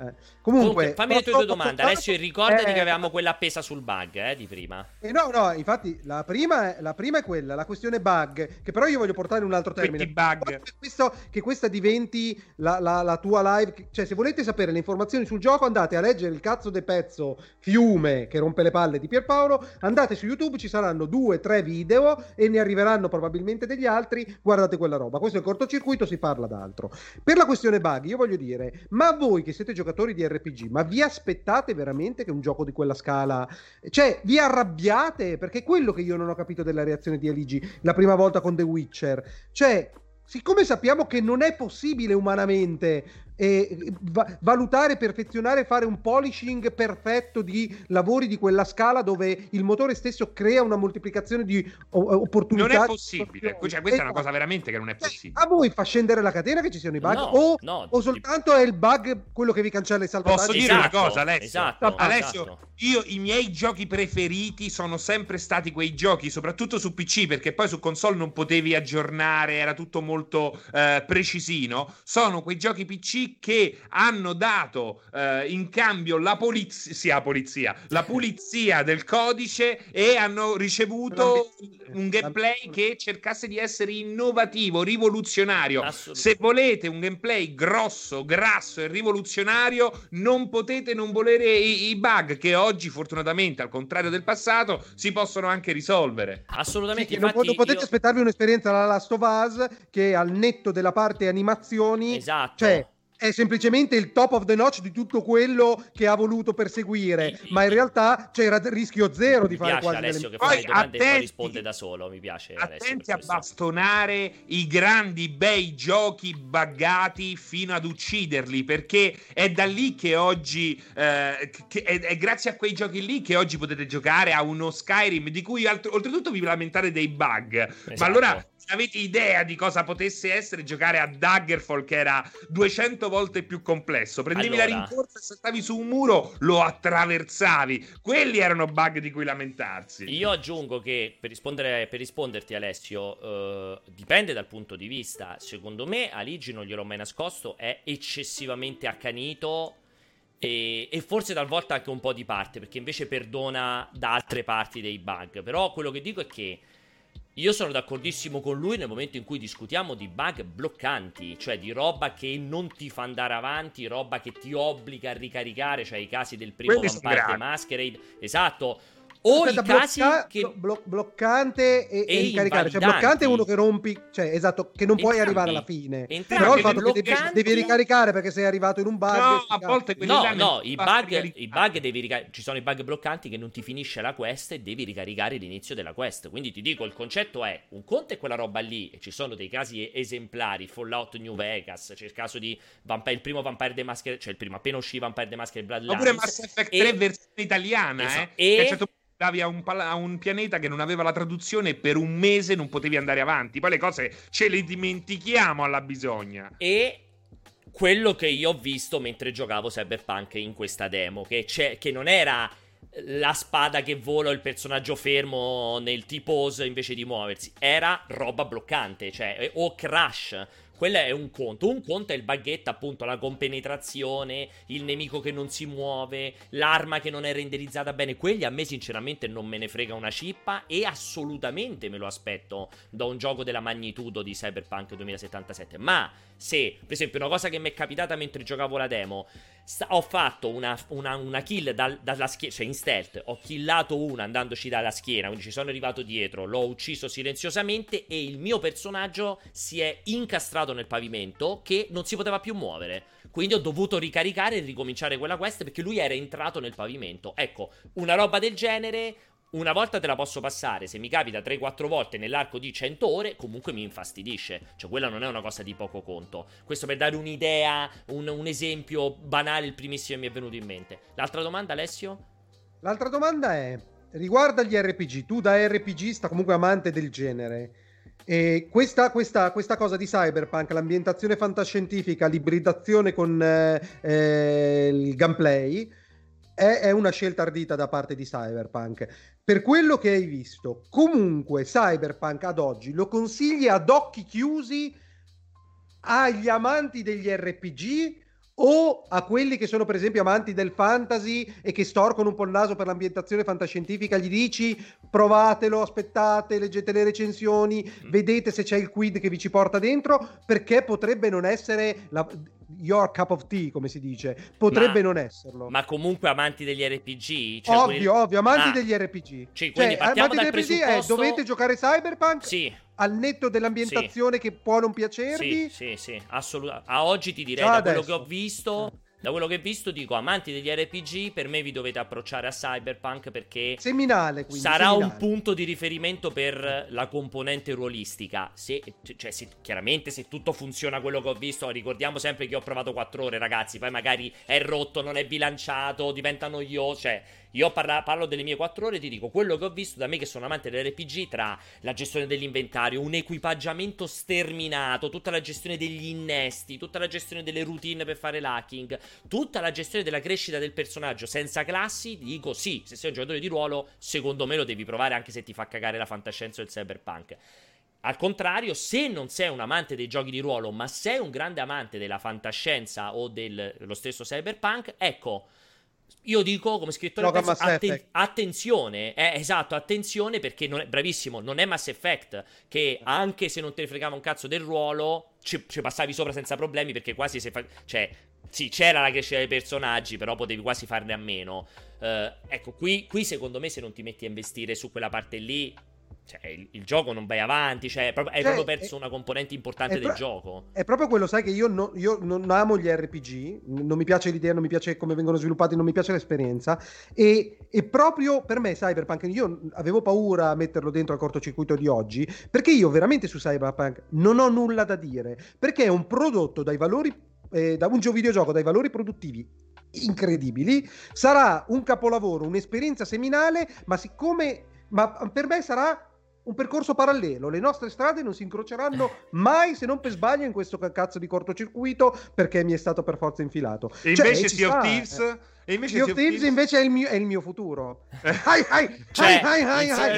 Eh. Comunque, Comunque, fammi le tue due domande. Alessio, ricordati eh, che avevamo quella appesa sul bug eh, di prima. Eh, no, no, infatti la prima, è, la prima, è, quella, la questione bug, che però io voglio portare in un altro termine. Bug. Che, questo, che questa diventi la, la, la, tua live. Cioè, se volete sapere le informazioni sul gioco, andate a leggere il cazzo de pezzo Fiume che rompe le palle di Pierpaolo. Andate su YouTube, ci saranno due, tre video e ne arriveranno probabilmente degli altri. Guardate quella roba. Questo è il cortocircuito, si parla d'altro. Per la questione bug, io voglio dire, ma voi che siete giocatori giocatori di RPG, ma vi aspettate veramente che un gioco di quella scala... Cioè, vi arrabbiate? Perché è quello che io non ho capito della reazione di Aligi la prima volta con The Witcher. Cioè, siccome sappiamo che non è possibile umanamente e va- valutare, perfezionare, fare un polishing perfetto di lavori di quella scala dove il motore stesso crea una moltiplicazione di o- opportunità. Non è possibile, cioè, questa è una cosa veramente che non è Cioè, possibile. A voi fa scendere la catena che ci siano i bug? No, o, no, o soltanto è il bug quello che vi cancella i salvataggi? Posso dire una cosa, Alessio? esatto, Alessio, esatto. io i miei giochi preferiti sono sempre stati quei giochi, soprattutto su PC, perché poi su console non potevi aggiornare, era tutto molto eh, precisino. Sono quei giochi PC che hanno dato eh, in cambio la polizia, polizia, la pulizia del codice e hanno ricevuto un gameplay che cercasse di essere innovativo, rivoluzionario. Se volete un gameplay grosso, grasso e rivoluzionario, non potete non volere i, i bug che oggi, fortunatamente, al contrario del passato, si possono anche risolvere. Assolutamente. Sì, non, non potete aspettarvi un'esperienza alla Last of Us che al netto della parte animazioni, esatto. cioè è semplicemente il top of the notch di tutto quello che ha voluto perseguire, ma in realtà c'era rischio zero di Mi fare piace quasi Alessio delle... che fa le domande e poi attenti- risponde da solo. Mi piace. Attenti a bastonare i grandi bei giochi buggati fino ad ucciderli perché è da lì che oggi eh, che- è, è grazie a quei giochi lì che oggi potete giocare a uno Skyrim di cui alt- oltretutto vi lamentate dei bug ma Esatto. allora avete idea di cosa potesse essere giocare a Daggerfall che era 200 volte più complesso prendevi la Allora. rincorsa e saltavi su un muro lo attraversavi quelli erano bug di cui lamentarsi Io aggiungo che per, rispondere, per risponderti, Alessio, eh, dipende dal punto di vista. Secondo me, Aligi non gliel'ho mai nascosto, è eccessivamente accanito. E, e forse talvolta anche un po' di parte, perché invece perdona da altre parti dei bug. Però quello che dico è che io sono d'accordissimo con lui nel momento in cui discutiamo di bug bloccanti, cioè di roba che non ti fa andare avanti, roba che ti obbliga a ricaricare, cioè i casi del primo Quelli Vampire. Masquerade, esatto. O Aspetta, i casi blocca- che blo- blo- bloccante e, E e ricaricare. Cioè, bloccante è uno che rompi, cioè esatto, che non puoi Entrambi. arrivare alla fine. Entrambi. Però il fatto che devi, Bloccanti- devi ricaricare perché sei arrivato in un bug. No, a volte No, no, i bug, i bug devi ricaricare. Ci sono i bug bloccanti che non ti finisce la quest e devi ricaricare l'inizio della quest. Quindi ti dico: il concetto è: un conto è quella roba lì, e ci sono dei casi e- esemplari. Fallout New Vegas, c'è il caso di Vampire, il primo Vampire the Masquerade, cioè il primo appena uscì Vampire the Masquerade Bloodlines. Oppure Mass Effect E- 3 versione italiana, Esatto. eh? E- Andavi a un, pala- a un pianeta che non aveva la traduzione e per un mese non potevi andare avanti. Poi le cose ce le dimentichiamo alla bisogna. E quello che io ho visto mentre giocavo Cyberpunk in questa demo, che, che non era la spada che vola il personaggio fermo nel T-pose invece di muoversi, era roba bloccante, cioè o crash. Quello è un conto. Un conto è il baguette, appunto, la compenetrazione, il nemico che non si muove, l'arma che non è renderizzata bene. Quelli a me, sinceramente, non me ne frega una cippa. E assolutamente me lo aspetto da un gioco della magnitudo di Cyberpunk 2077. Ma se, per esempio, una cosa che mi è capitata mentre giocavo la demo. ho fatto una, una- una kill dal- dalla schiena, cioè in stealth. Ho killato una andandoci dalla schiena, quindi ci sono arrivato dietro. L'ho ucciso silenziosamente. E il mio personaggio si è incastrato nel pavimento che non si poteva più muovere. Quindi ho dovuto ricaricare e ricominciare quella quest perché lui era entrato nel pavimento. Ecco, una roba del genere. Una volta te la posso passare, se mi capita 3-4 volte nell'arco di 100 ore, comunque mi infastidisce. Cioè, quella non è una cosa di poco conto. Questo per dare un'idea, un, un esempio banale, il primissimo che mi è venuto in mente. L'altra domanda, Alessio? L'altra domanda è: riguarda gli RPG, tu da RPGista, comunque amante del genere, questa, questa- questa cosa di cyberpunk, l'ambientazione fantascientifica, l'ibridazione con eh, eh, il gameplay, è, è una scelta ardita da parte di cyberpunk. Per quello che hai visto, comunque cyberpunk ad oggi lo consigli ad occhi chiusi agli amanti degli RPG o a quelli che sono per esempio amanti del fantasy e che storcono un po' il naso per l'ambientazione fantascientifica, gli dici provatelo, aspettate, leggete le recensioni, vedete se c'è il quid che vi ci porta dentro, perché potrebbe non essere la- your cup of tea, come si dice, potrebbe Ma- non esserlo. Ma comunque amanti degli RPG? Cioè ovvio, quelli- ovvio, amanti Ah, degli RPG. Sì, quindi Cioè, partiamo amanti dal degli RPG è presupposto- dovete giocare Cyberpunk Sì. al netto dell'ambientazione che può non piacervi. Sì, sì, sì, assolutamente. A oggi ti direi Già da quello adesso. che ho visto da quello che ho visto, dico amanti degli RPG, per me vi dovete approcciare a Cyberpunk perché seminale, quindi, sarà seminale. un punto di riferimento per la componente ruolistica. Se, cioè, se, chiaramente, se tutto funziona quello che ho visto, ricordiamo sempre che ho provato 4 ore, ragazzi. Poi magari è rotto, non è bilanciato, diventa noioso. Cioè, io parla, parlo delle mie 4 ore e ti dico quello che ho visto da me, che sono amante dell'RPG, tra la gestione dell'inventario, un equipaggiamento sterminato, tutta la gestione degli innesti, tutta la gestione delle routine per fare l'hacking tutta la gestione della crescita del personaggio senza classi, dico sì, se sei un giocatore di ruolo, secondo me lo devi provare anche se ti fa cagare la fantascienza del cyberpunk. Al contrario, se non sei un amante dei giochi di ruolo, ma sei un grande amante della fantascienza o dello stesso cyberpunk, ecco, io dico come scrittore penso, atten- attenzione, eh, esatto, attenzione perché non è, bravissimo, non è Mass Effect che anche se non te ne fregava un cazzo del ruolo, ci, ci passavi sopra senza problemi perché quasi se fa- cioè sì, c'era la crescita dei personaggi, però potevi quasi farne a meno. Uh, ecco, qui, qui, secondo me se non ti metti a investire su quella parte lì, cioè, il, il gioco non vai avanti, cioè, hai proprio, hai cioè, proprio perso è, una componente importante del pro- gioco. È proprio quello, sai che io, no, io, non amo gli RPG, non mi piace l'idea, non mi piace come vengono sviluppati, non mi piace l'esperienza. E, e proprio per me Cyberpunk, io avevo paura a metterlo dentro al cortocircuito di oggi, perché io veramente su Cyberpunk non ho nulla da dire, perché è un prodotto dai valori eh, da un videogioco dai valori produttivi incredibili, sarà un capolavoro, un'esperienza seminale, ma siccome ma per me sarà un percorso parallelo. Le nostre strade non si incroceranno mai, se non per sbaglio, in questo cazzo di cortocircuito, perché mi è stato per forza infilato. E cioè, invece Sea of Thieves... Eh e invece Sea of Thieves invece è il mio, è il mio futuro. Hai, hai, cioè, hai, hai, hai,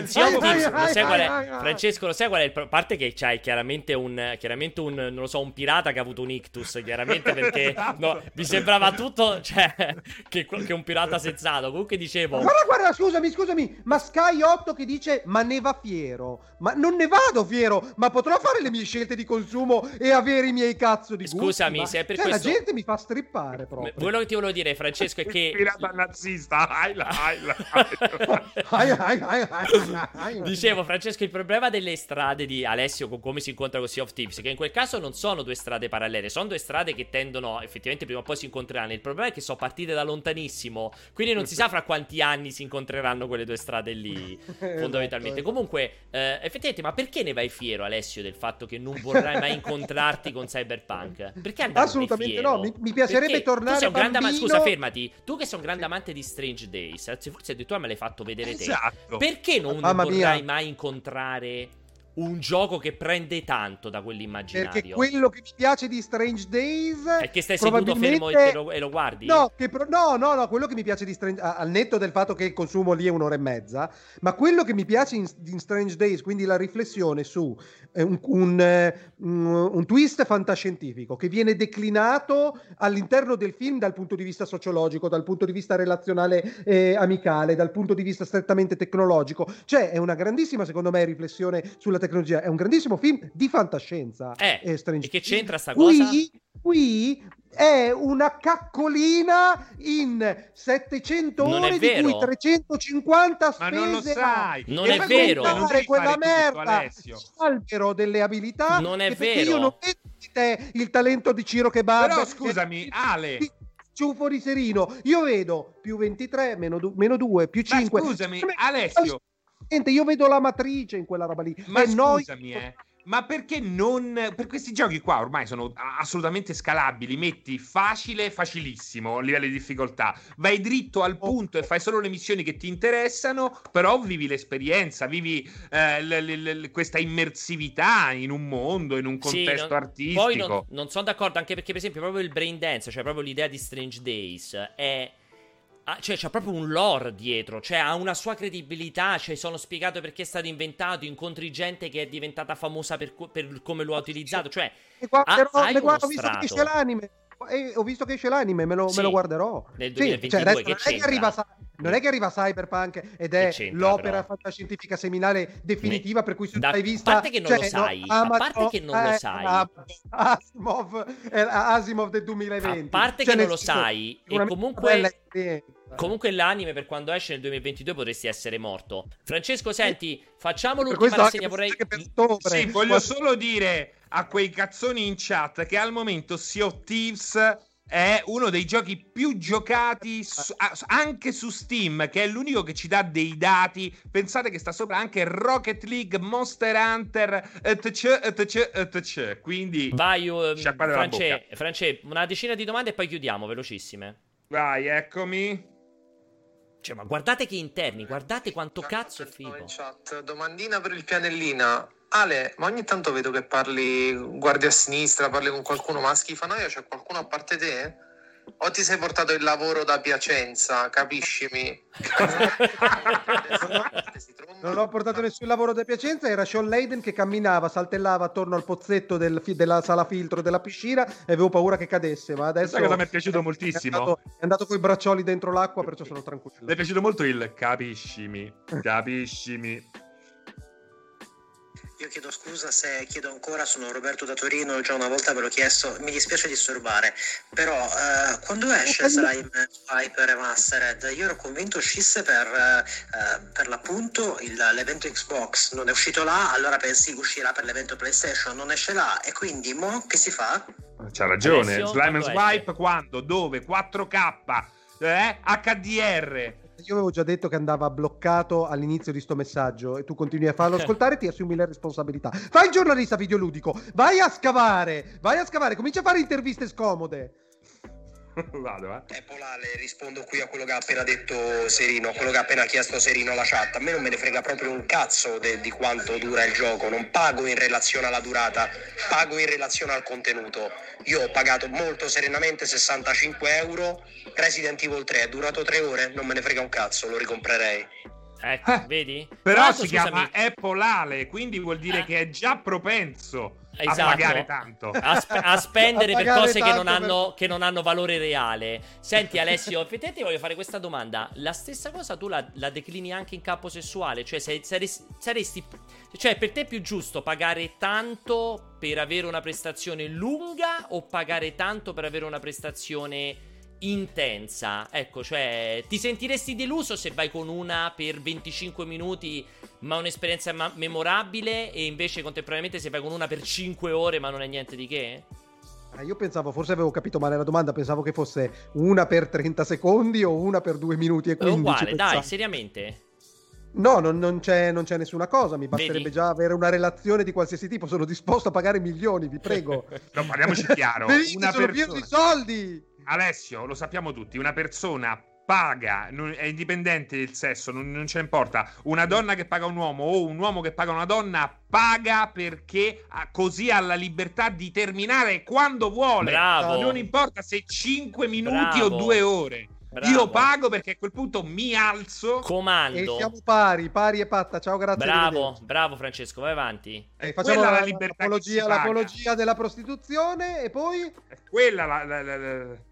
Francesco, lo sai qual è il... A parte che c'hai chiaramente un, chiaramente un, non lo so, un pirata che ha avuto un ictus, chiaramente perché esatto. no, mi sembrava tutto, cioè, che, che un pirata senzato. Comunque dicevo... Guarda, guarda, scusami, scusami, ma Sky 8 che dice, ma ne va fiero. Ma non ne vado fiero, ma potrò fare le mie scelte di consumo e avere i miei cazzo di gusti. Scusami, se è per cioè, questo... la gente mi fa strippare proprio. Quello che ti volevo dire, Francesco, è che pirata nazista. Dicevo, Francesco, il problema delle strade di Alessio con come si incontra con Sea of Thieves, che in quel caso non sono due strade parallele, sono due strade che tendono, effettivamente prima o poi si incontreranno. Il problema è che sono partite da lontanissimo, quindi non si sa fra quanti anni si incontreranno quelle due strade lì, fondamentalmente. Esatto. Comunque, eh, effettivamente, ma perché ne vai fiero, Alessio, del fatto che non vorrai mai incontrarti con Cyberpunk? Perché andare Assolutamente fiero? no, mi, mi piacerebbe perché tornare tu sei un grande ama- scusa, fermati. Tu che sei un grande amante di Strange Days, anzi forse addirittura me l'hai fatto vedere esatto. te. Perché non Mamma vorrai mia. mai incontrare un gioco che prende tanto da quell'immaginario. Perché quello che mi piace di Strange Days è che stai seduto fermo e, lo, e lo guardi? No, pro... no, no, no, quello che mi piace di Strange al netto del fatto che il consumo lì è un'ora e mezza, ma quello che mi piace in, in Strange Days, quindi la riflessione su eh, un, un, eh, un, twist fantascientifico che viene declinato all'interno del film dal punto di vista sociologico, dal punto di vista relazionale e amicale, dal punto di vista strettamente tecnologico. Cioè, è una grandissima, secondo me, riflessione sulla tecnologia. È un grandissimo film di fantascienza. Eh, e che c'entra sta qui, cosa? Qui è una caccolina in 700 non ore di cui 350 spese ma non lo sai. non è vero. non fare quella merda. Albero delle abilità non è vero. io non vedo di te il talento di Ciro Kebab però scusami Ale. Ciuffo di Serino io vedo più 23 meno, du- meno 2 più 5 ma scusami Alessio. io vedo la matrice in quella roba lì. Ma e scusami noi... eh ma perché non per questi giochi qua ormai sono assolutamente scalabili metti facile facilissimo a livello di difficoltà. Vai dritto al punto e fai solo le missioni che ti interessano però vivi l'esperienza vivi eh, l- l- l- questa immersività in un mondo in un contesto sì, non, artistico poi non, non sono d'accordo anche perché per esempio proprio il brain dance cioè proprio l'idea di Strange Days è Ah, cioè, c'è proprio un lore dietro, cioè ha una sua credibilità, cioè sono spiegato perché è stato inventato, incontri gente che è diventata famosa per, per come lo ha utilizzato, cioè guarderò, ha, guardo, ho visto che l'anime, eh, ho visto che esce l'anime, me lo, sì, me lo guarderò. Nel 2022 sì, cioè, non, è che arriva, non è che arriva Cyberpunk ed è l'opera fantascientifica seminale definitiva, per cui se da, l'hai vista... A parte che non cioè, lo sai, no, Amazon, a parte che non lo sai... Asimov, Asimov del 2020. A parte cioè, che non lo sai, e comunque... Comunque l'anime per quando esce nel 2022 potresti essere morto. Francesco, senti, facciamo l'ultima rassegna, vorrei... Sì, voglio solo dire a quei cazzoni in chat che al momento Sea of Thieves è uno dei giochi più giocati su, anche su Steam, che è l'unico che ci dà dei dati. Pensate che sta sopra anche Rocket League, Monster Hunter, etc, etc, etc. Quindi vai, uh, France, France, una decina di domande e poi chiudiamo, velocissime. Vai, eccomi. Cioè, ma guardate che interni, guardate quanto cazzo è figo. In chat, domandina per il pianellina. Ale, ma ogni tanto vedo che parli, guardi a sinistra, parli con qualcuno, ma a schifanoia c'è qualcuno a parte te? O ti sei portato il lavoro da Piacenza, capiscimi? non ho portato nessun lavoro da Piacenza, era Sean Layden che camminava, saltellava attorno al pozzetto del, della sala filtro della piscina e avevo paura che cadesse, ma adesso... Questa cosa mi è piaciuto moltissimo. È andato, è andato con i braccioli dentro l'acqua, perciò sono tranquillo. Mi è piaciuto molto il capiscimi, capiscimi. Chiedo scusa se chiedo ancora, sono Roberto da Torino, già una volta ve l'ho chiesto, mi dispiace disturbare, però eh, quando esce Slime Hyper Remastered io ero convinto uscisse per, eh, per l'appunto il, l'evento Xbox, non è uscito là, allora pensi uscirà per l'evento PlayStation, non esce là e quindi mo che si fa? C'ha ragione, Slime Swipe quando, dove, 4K, eh, HDR io avevo già detto che andava bloccato all'inizio di sto messaggio e tu continui a farlo ascoltare, ti assumi le responsabilità. Fai il giornalista videoludico, vai a scavare, vai a scavare, comincia a fare interviste scomode. Vado, eh. È polale, rispondo qui a quello che ha appena detto Serino, quello che ha appena chiesto Serino alla chat. A me non me ne frega proprio un cazzo de- di quanto dura il gioco, non pago in relazione alla durata, pago in relazione al contenuto. Io ho pagato molto serenamente 65 euro, Resident Evil 3 è durato 3 ore, non me ne frega un cazzo, lo ricomprerei. Ecco, eh, vedi? Però Tanto, si scusami. chiama Apple quindi vuol dire eh. che è già propenso esatto. a pagare tanto. A, sp- a spendere a per cose che non, hanno, per... che non, hanno, valore reale. Senti Alessio, effettivamente voglio fare questa domanda. La stessa cosa tu la, la declini anche in campo sessuale? Cioè, se, saresti, saresti... Cioè, per te è più giusto pagare tanto per avere una prestazione lunga o pagare tanto per avere una prestazione intensa. Ecco, cioè, ti sentiresti deluso se vai con una per 25 minuti, ma un'esperienza ma- memorabile, e invece contemporaneamente se vai con una per 5 ore, ma non è niente di che? Ah, io pensavo, forse avevo capito male la domanda, pensavo che fosse una per 30 secondi o una per 2 minuti e 15. È uguale, pensavo. dai, seriamente. No, non, non, c'è, non, c'è, nessuna cosa, mi basterebbe Vedi? già avere una relazione di qualsiasi tipo, sono disposto a pagare milioni, vi prego. no, parliamoci chiaro. Venite, una sono persona... pieno di soldi! Alessio, lo sappiamo tutti, una persona paga, non, è indipendente il sesso, non, non ce importa. Una donna che paga un uomo o un uomo che paga una donna paga perché ha, così ha la libertà di terminare quando vuole. Bravo. Non importa se 5 minuti Bravo. o 2 ore. Bravo. Io pago perché a quel punto mi alzo. Comando. E siamo pari, pari e patta. Ciao, grazie. Bravo, bravo Francesco, vai avanti. E facciamo la, la, l'apologia, l'apologia, della prostituzione e poi... È quella la, la, la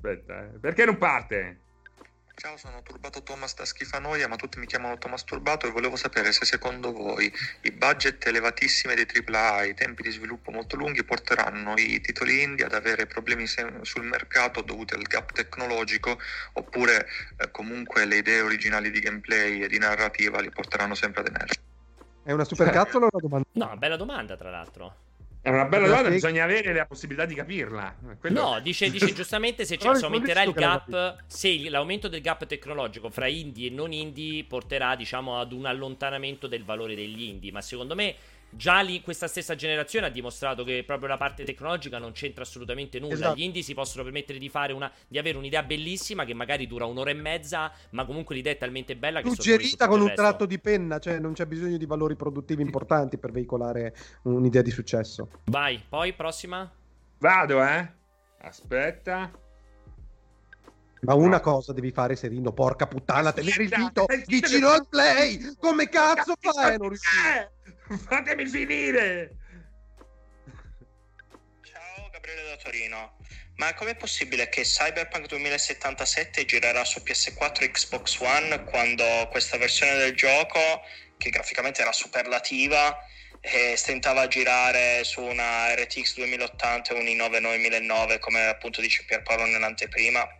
Aspetta, eh. perché non parte? Ciao, sono Turbato Thomas da Schifanoia, ma tutti mi chiamano Thomas Turbato e volevo sapere se secondo voi i budget elevatissimi dei AAA, i tempi di sviluppo molto lunghi porteranno i titoli indie ad avere problemi sul mercato dovuti al gap tecnologico oppure eh, comunque le idee originali di gameplay e di narrativa li porteranno sempre ad emergere. È una super cazzola o una domanda? No, bella domanda tra l'altro. È una bella domanda, bisogna avere la possibilità di capirla. Quello... No, dice, dice giustamente se, se aumenterà il gap, se l'aumento del gap tecnologico fra indie e non indie porterà, diciamo, ad un allontanamento del valore degli indie. Ma secondo me Già lì questa stessa generazione ha dimostrato che proprio la parte tecnologica non c'entra assolutamente nulla. Esatto. Gli indie si possono permettere di, una, di, avere un'idea bellissima che magari dura un'ora e mezza, ma comunque l'idea è talmente bella che suggerita con un tratto di penna, cioè non c'è bisogno di valori produttivi importanti per veicolare un'idea di successo. Vai, poi prossima. Vado, eh. Aspetta. Ma una no. cosa devi fare, Serino, porca puttana, tenere il dito vicino al play! Come cazzo fai? Non riuscire? Fatemi finire! Ciao Gabriele da Torino. Ma com'è possibile che Cyberpunk 2077 girerà su PS4 e Xbox One quando questa versione del gioco, che graficamente era superlativa, e stentava a girare su una RTX 2080 e un i9 9009 come appunto dice Pierpaolo nell'anteprima?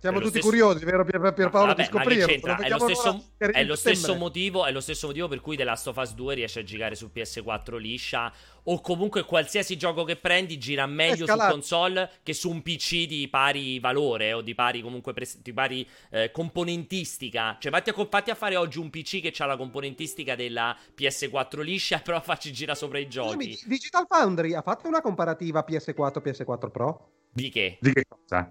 Siamo tutti stesso... curiosi, vero Pier, Pierpaolo, Vabbè, di scoprire. È lo, stesso, è, lo stesso motivo, è lo stesso motivo per cui The Last of Us 2 riesce a giocare su PS4 liscia o comunque qualsiasi gioco che prendi gira meglio su console che su un PC di pari valore o di pari comunque pres- di pari eh, componentistica. Cioè vatti a, fatti a, fare oggi un PC che ha la componentistica della PS4 liscia però facci gira sopra i giochi. Digital Foundry ha fatto una comparativa PS4 PS4 Pro? Di che? Di che cosa?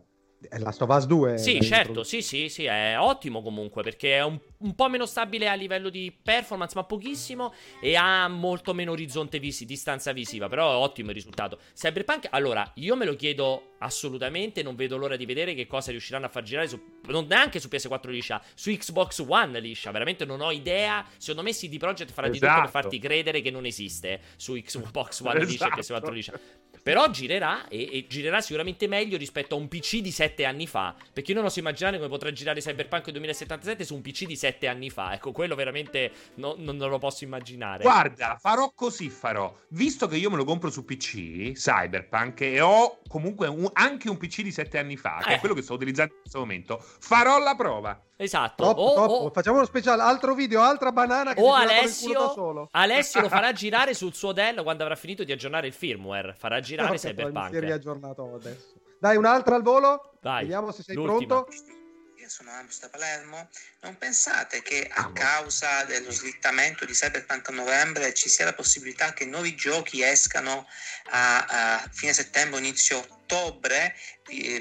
Last of Us 2. Sì, certo, sì, sì, sì, è ottimo comunque perché è un, un, po' meno stabile a livello di performance, ma pochissimo, e ha molto meno orizzonte visi, distanza visiva, però è ottimo il risultato. Cyberpunk, allora, io me lo chiedo assolutamente, non vedo l'ora di vedere che cosa riusciranno a far girare su, non neanche su PS4 liscia, su Xbox One liscia, veramente non ho idea, secondo me CD Projekt farà esatto. di tutto per farti esatto. credere che non esiste su Xbox One liscia e PS4 liscia. Però girerà e, e, girerà sicuramente meglio rispetto a un PC di 7 anni fa. Perché io non oso immaginare come potrà girare Cyberpunk 2077 su un PC di 7 anni fa. Ecco, quello veramente no, non, non, lo posso immaginare. Guarda, farò così farò. Visto che io me lo compro su PC, Cyberpunk, e ho comunque un, anche un PC di 7 anni fa, che eh. è quello che sto utilizzando in questo momento, farò la prova. Esatto. Top, o, top. O... Facciamo uno speciale, altro video, altra banana che o Alessio, Alessio lo farà girare sul suo Dell quando avrà finito di aggiornare il firmware. Farà girare no, Cyberpunk. Si è riaggiornato adesso. Dai, un'altra al volo? Dai. Vediamo se sei l'ultima. pronto. Sono Amos da Palermo. Non pensate che a causa dello slittamento di Cyberpunk a novembre ci sia la possibilità che nuovi giochi escano a, a fine settembre, inizio ottobre,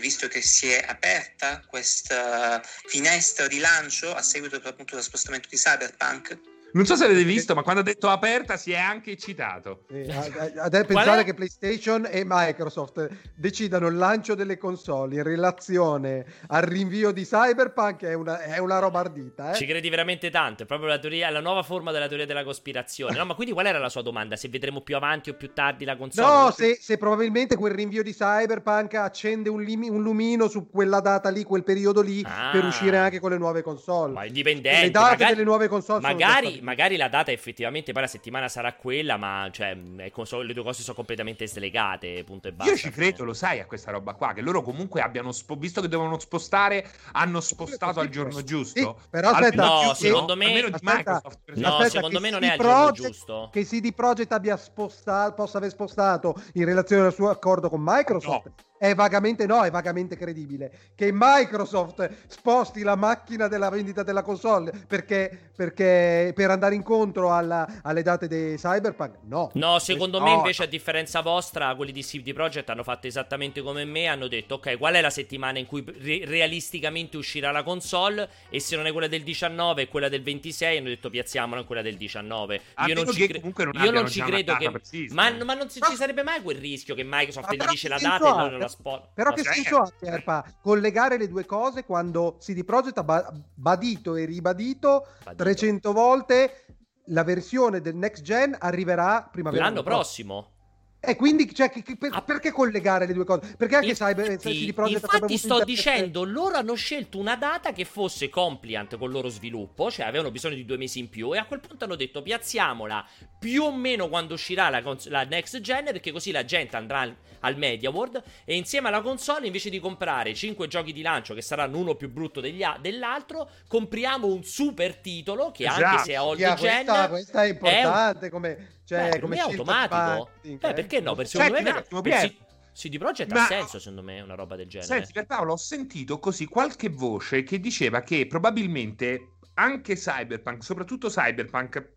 visto che si è aperta questa finestra di lancio a seguito appunto dello spostamento di Cyberpunk? Non so se avete visto, ma quando ha detto aperta si è anche eccitato. Eh, a, a, a pensare che PlayStation e Microsoft decidano il lancio delle console in relazione al rinvio di Cyberpunk è una, è una roba ardita. Eh? Ci credi veramente tanto, è proprio la, teoria, la nuova forma della teoria della cospirazione. No, ma quindi qual era la sua domanda? Se vedremo più avanti o più tardi la console? No, se, se probabilmente quel rinvio di Cyberpunk accende un, lim- un, lumino su quella data lì, quel periodo lì, ah, per uscire anche con le nuove console. Ma è indipendente. Le date magari, delle nuove console magari magari la data effettivamente poi la settimana sarà quella, ma cioè, console, le due cose sono completamente slegate, punto e basta. Io ci credo, lo sai, a questa roba qua, che loro comunque abbiano, spo- visto che dovevano spostare, hanno spostato al giorno giusto. Sì, però aspetta, no, secondo me, aspetta, no, aspetta, secondo me non è al giorno giusto. Che CD Projekt abbia spostato, possa aver spostato in relazione al suo accordo con Microsoft. No è vagamente no, è vagamente credibile che Microsoft sposti la macchina della vendita della console perché, perché per andare incontro alla, alle date dei Cyberpunk no. No, secondo no. me invece a differenza vostra quelli di CD Projekt hanno fatto esattamente come me, hanno detto ok qual è la settimana in cui re- realisticamente uscirà la console e se non è quella del 19 e quella del 26 hanno detto piazziamola in quella del 19. io non ci, cre- non io non ci credo che... Ma, ma, non ci sarebbe mai quel rischio che Microsoft gli dice la data e non la Spot. Però che senso ha, Erpa, collegare le due cose quando CD Projekt ha badito e ribadito badito. 300 volte la versione del next gen arriverà primavera l'anno prossimo. E quindi, cioè, che, che, per, ah. perché collegare le due cose? Perché anche infatti, Cyber CD Projekt Infatti, sto dicendo, loro hanno scelto una data che fosse compliant con il loro sviluppo, cioè avevano bisogno di due mesi in più, e a quel punto hanno detto piazziamola più o meno quando uscirà la, cons- la next gen, perché così la gente andrà al, al Media World e insieme alla console, invece di comprare 5 giochi di lancio che saranno uno più brutto a- dell'altro, compriamo un super titolo che esatto. anche se è old gen, questa, questa è importante è un... come cioè, Beh, come è automatico. eh, perché no? Per secondo Senti, me per, per CD Projekt Ma... ha senso, secondo me, una roba del genere. Senti, per Paolo, ho sentito così qualche voce che diceva che probabilmente anche Cyberpunk, soprattutto Cyberpunk,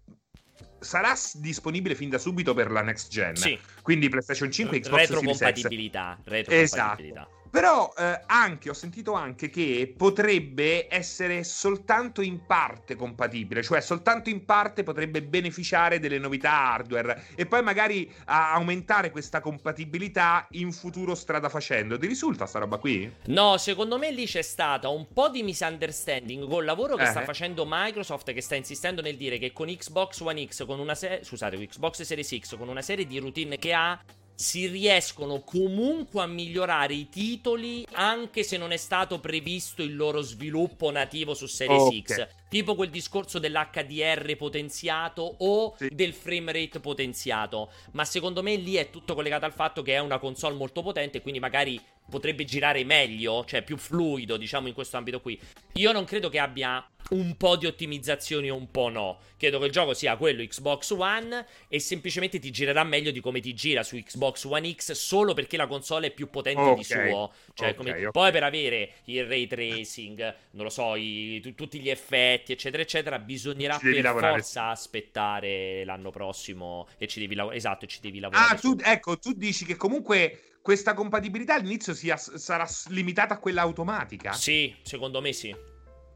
sarà disponibile fin da subito per la next gen. Sì. Quindi PlayStation 5 Xbox Series X. Retrocompatibilità. Esatto. Però eh, anche, ho sentito anche che potrebbe essere soltanto in parte compatibile, cioè soltanto in parte potrebbe beneficiare delle novità hardware e poi magari aumentare questa compatibilità in futuro strada facendo. Ti risulta sta roba qui? No, secondo me lì c'è stata un po' di misunderstanding col lavoro che eh. sta facendo Microsoft che sta insistendo nel dire che con Xbox One X, con una serie, scusate, Xbox Series X, con una serie di routine che ha si riescono comunque a migliorare i titoli anche se non è stato previsto il loro sviluppo nativo su Series okay. X. Tipo quel discorso dell'HDR potenziato o sì. del frame rate potenziato. Ma secondo me lì è tutto collegato al fatto che è una console molto potente, quindi magari potrebbe girare meglio, cioè più fluido, diciamo, in questo ambito qui. Io non credo che abbia un po' di ottimizzazioni o un po' no. Credo che il gioco sia quello Xbox One e semplicemente ti girerà meglio di come ti gira su Xbox One X solo perché la console è più potente okay. di suo. Cioè, okay, come... okay. Poi per avere il ray tracing, non lo so, i... t- tutti gli effetti, eccetera, eccetera, bisognerà per lavorare. forza aspettare l'anno prossimo e ci devi lavorare. Esatto, ci devi lavorare. Ah, tu, ecco, tu dici che comunque questa compatibilità all'inizio sia, sarà limitata a quella automatica? Sì, secondo me sì.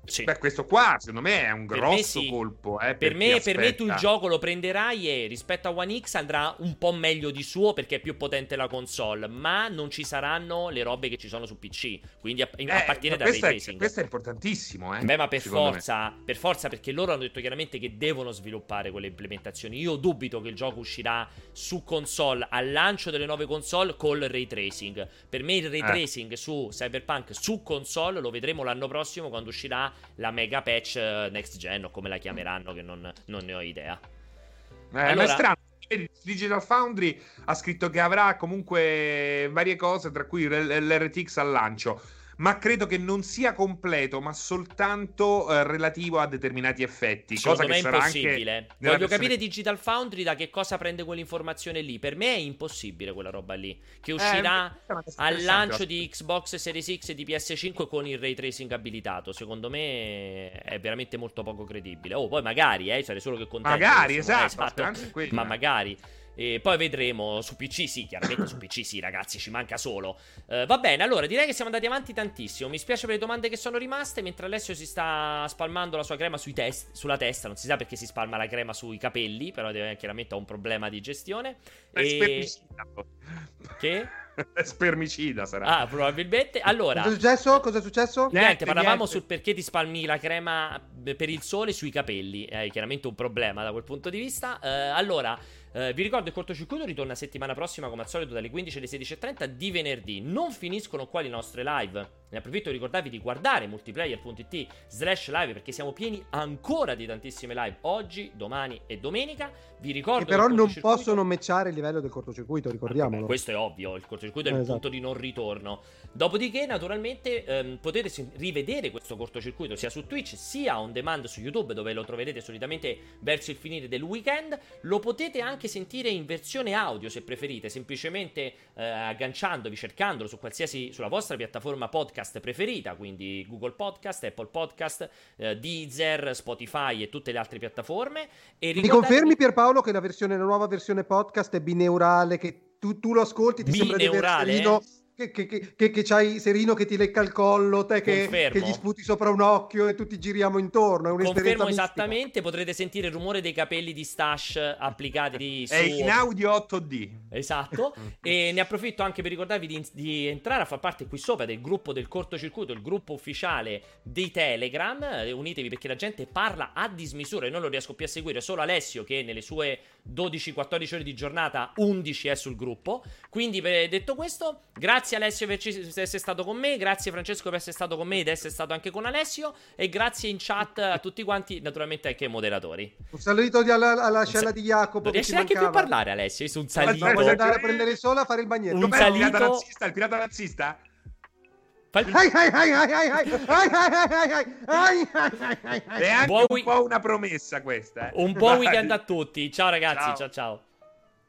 Sì. Beh, questo qua secondo me è un grosso sì. colpo. Eh, per, per, me, per, me, tu il gioco lo prenderai e rispetto a One X andrà un po' meglio di suo perché è più potente la console. Ma non ci saranno le robe che ci sono su PC. Quindi a, eh, a partire da ray tracing. Questo è importantissimo. Eh, Beh, ma per forza, per forza, perché loro hanno detto chiaramente che devono sviluppare quelle implementazioni. Io dubito che il gioco uscirà su console al lancio delle nuove console col ray tracing. Per me il ray eh. tracing su Cyberpunk su console lo vedremo l'anno prossimo quando uscirà la mega patch eh, next gen o come la chiameranno che non, non ne ho idea. Eh, allora... È strano. Digital Foundry ha scritto che avrà comunque varie cose, tra cui l'RTX al lancio ma credo che non sia completo, ma soltanto eh, relativo a determinati effetti. Secondo cosa me che è impossibile. Voglio versione... capire Digital Foundry da che cosa prende quell'informazione lì. Per me è impossibile quella roba lì. Che eh, uscirà eh, al lancio di Xbox Series X e di PS5 con il ray tracing abilitato. Secondo me è veramente molto poco credibile. Oh, poi magari, eh, sarei solo che contento. Magari, esatto. esatto. Ma magari. E poi vedremo su PC, sì, chiaramente su PC, sì, ragazzi, ci manca solo. Uh, va bene, allora direi che siamo andati avanti tantissimo. Mi spiace per le domande che sono rimaste. Mentre Alessio si sta spalmando la sua crema test- sulla testa, non si sa perché si spalma la crema sui capelli, però deve, chiaramente ha un problema di gestione. E... Che? Spermicida sarà. Ah, probabilmente. Allora, cosa è successo? Cosa è successo? Niente, niente parlavamo niente. sul perché ti spalmi la crema per il sole sui capelli. È chiaramente un problema da quel punto di vista. Uh, allora. Uh, vi ricordo il cortocircuito ritorna settimana prossima come al solito dalle 15 alle 16.30 di venerdì. Non finiscono qua le nostre live. Ne approfitto per ricordarvi di guardare multiplayer.it slash live perché siamo pieni ancora di tantissime live oggi, domani e domenica. Vi ricordo che però non possono matchare il livello del cortocircuito, ricordiamolo. Ah, questo è ovvio, il cortocircuito è il esatto. punto di non ritorno. Dopodiché, naturalmente, ehm, potete rivedere questo cortocircuito sia su Twitch sia on demand su YouTube, dove lo troverete solitamente verso il finire del weekend. Lo potete anche sentire in versione audio se preferite, semplicemente eh, agganciandovi, cercandolo su qualsiasi sulla vostra piattaforma podcast preferita, quindi Google Podcast, Apple Podcast, eh, Deezer, Spotify e tutte le altre piattaforme. E Mi confermi Pierpaolo che la, versione, la nuova versione podcast è bineurale, che tu, tu lo ascolti ti bineurale? sembra di che, che, che, che c'hai Serino che ti lecca il collo, te che, che, gli sputi sopra un occhio e tutti giriamo intorno. È un'esperienza Confermo esattamente, potrete sentire il rumore dei capelli di Stash applicati su... È in audio 8D. Esatto. e ne approfitto anche per ricordarvi di, di, entrare a far parte qui sopra del gruppo del cortocircuito, il gruppo ufficiale dei Telegram. Unitevi perché la gente parla a dismisura e non lo riesco più a seguire. Solo Alessio che nelle sue 12-14 ore di giornata 11 è sul gruppo. Quindi detto questo, grazie Alessio per essere stato con me, grazie Francesco per essere stato con me ed essere stato anche con Alessio e grazie in chat a tutti quanti, naturalmente anche ai moderatori. Un saluto alla, alla scella di Jacopo. Non riesci neanche più a parlare Alessio, su un salito. Voglio andare a prendere il sole a fare il bagnetto. Un salito... il pirata razzista, il pirata razzista? È anche un po' una promessa questa. Un buon weekend a tutti. Ciao ragazzi, ciao ciao. ciao.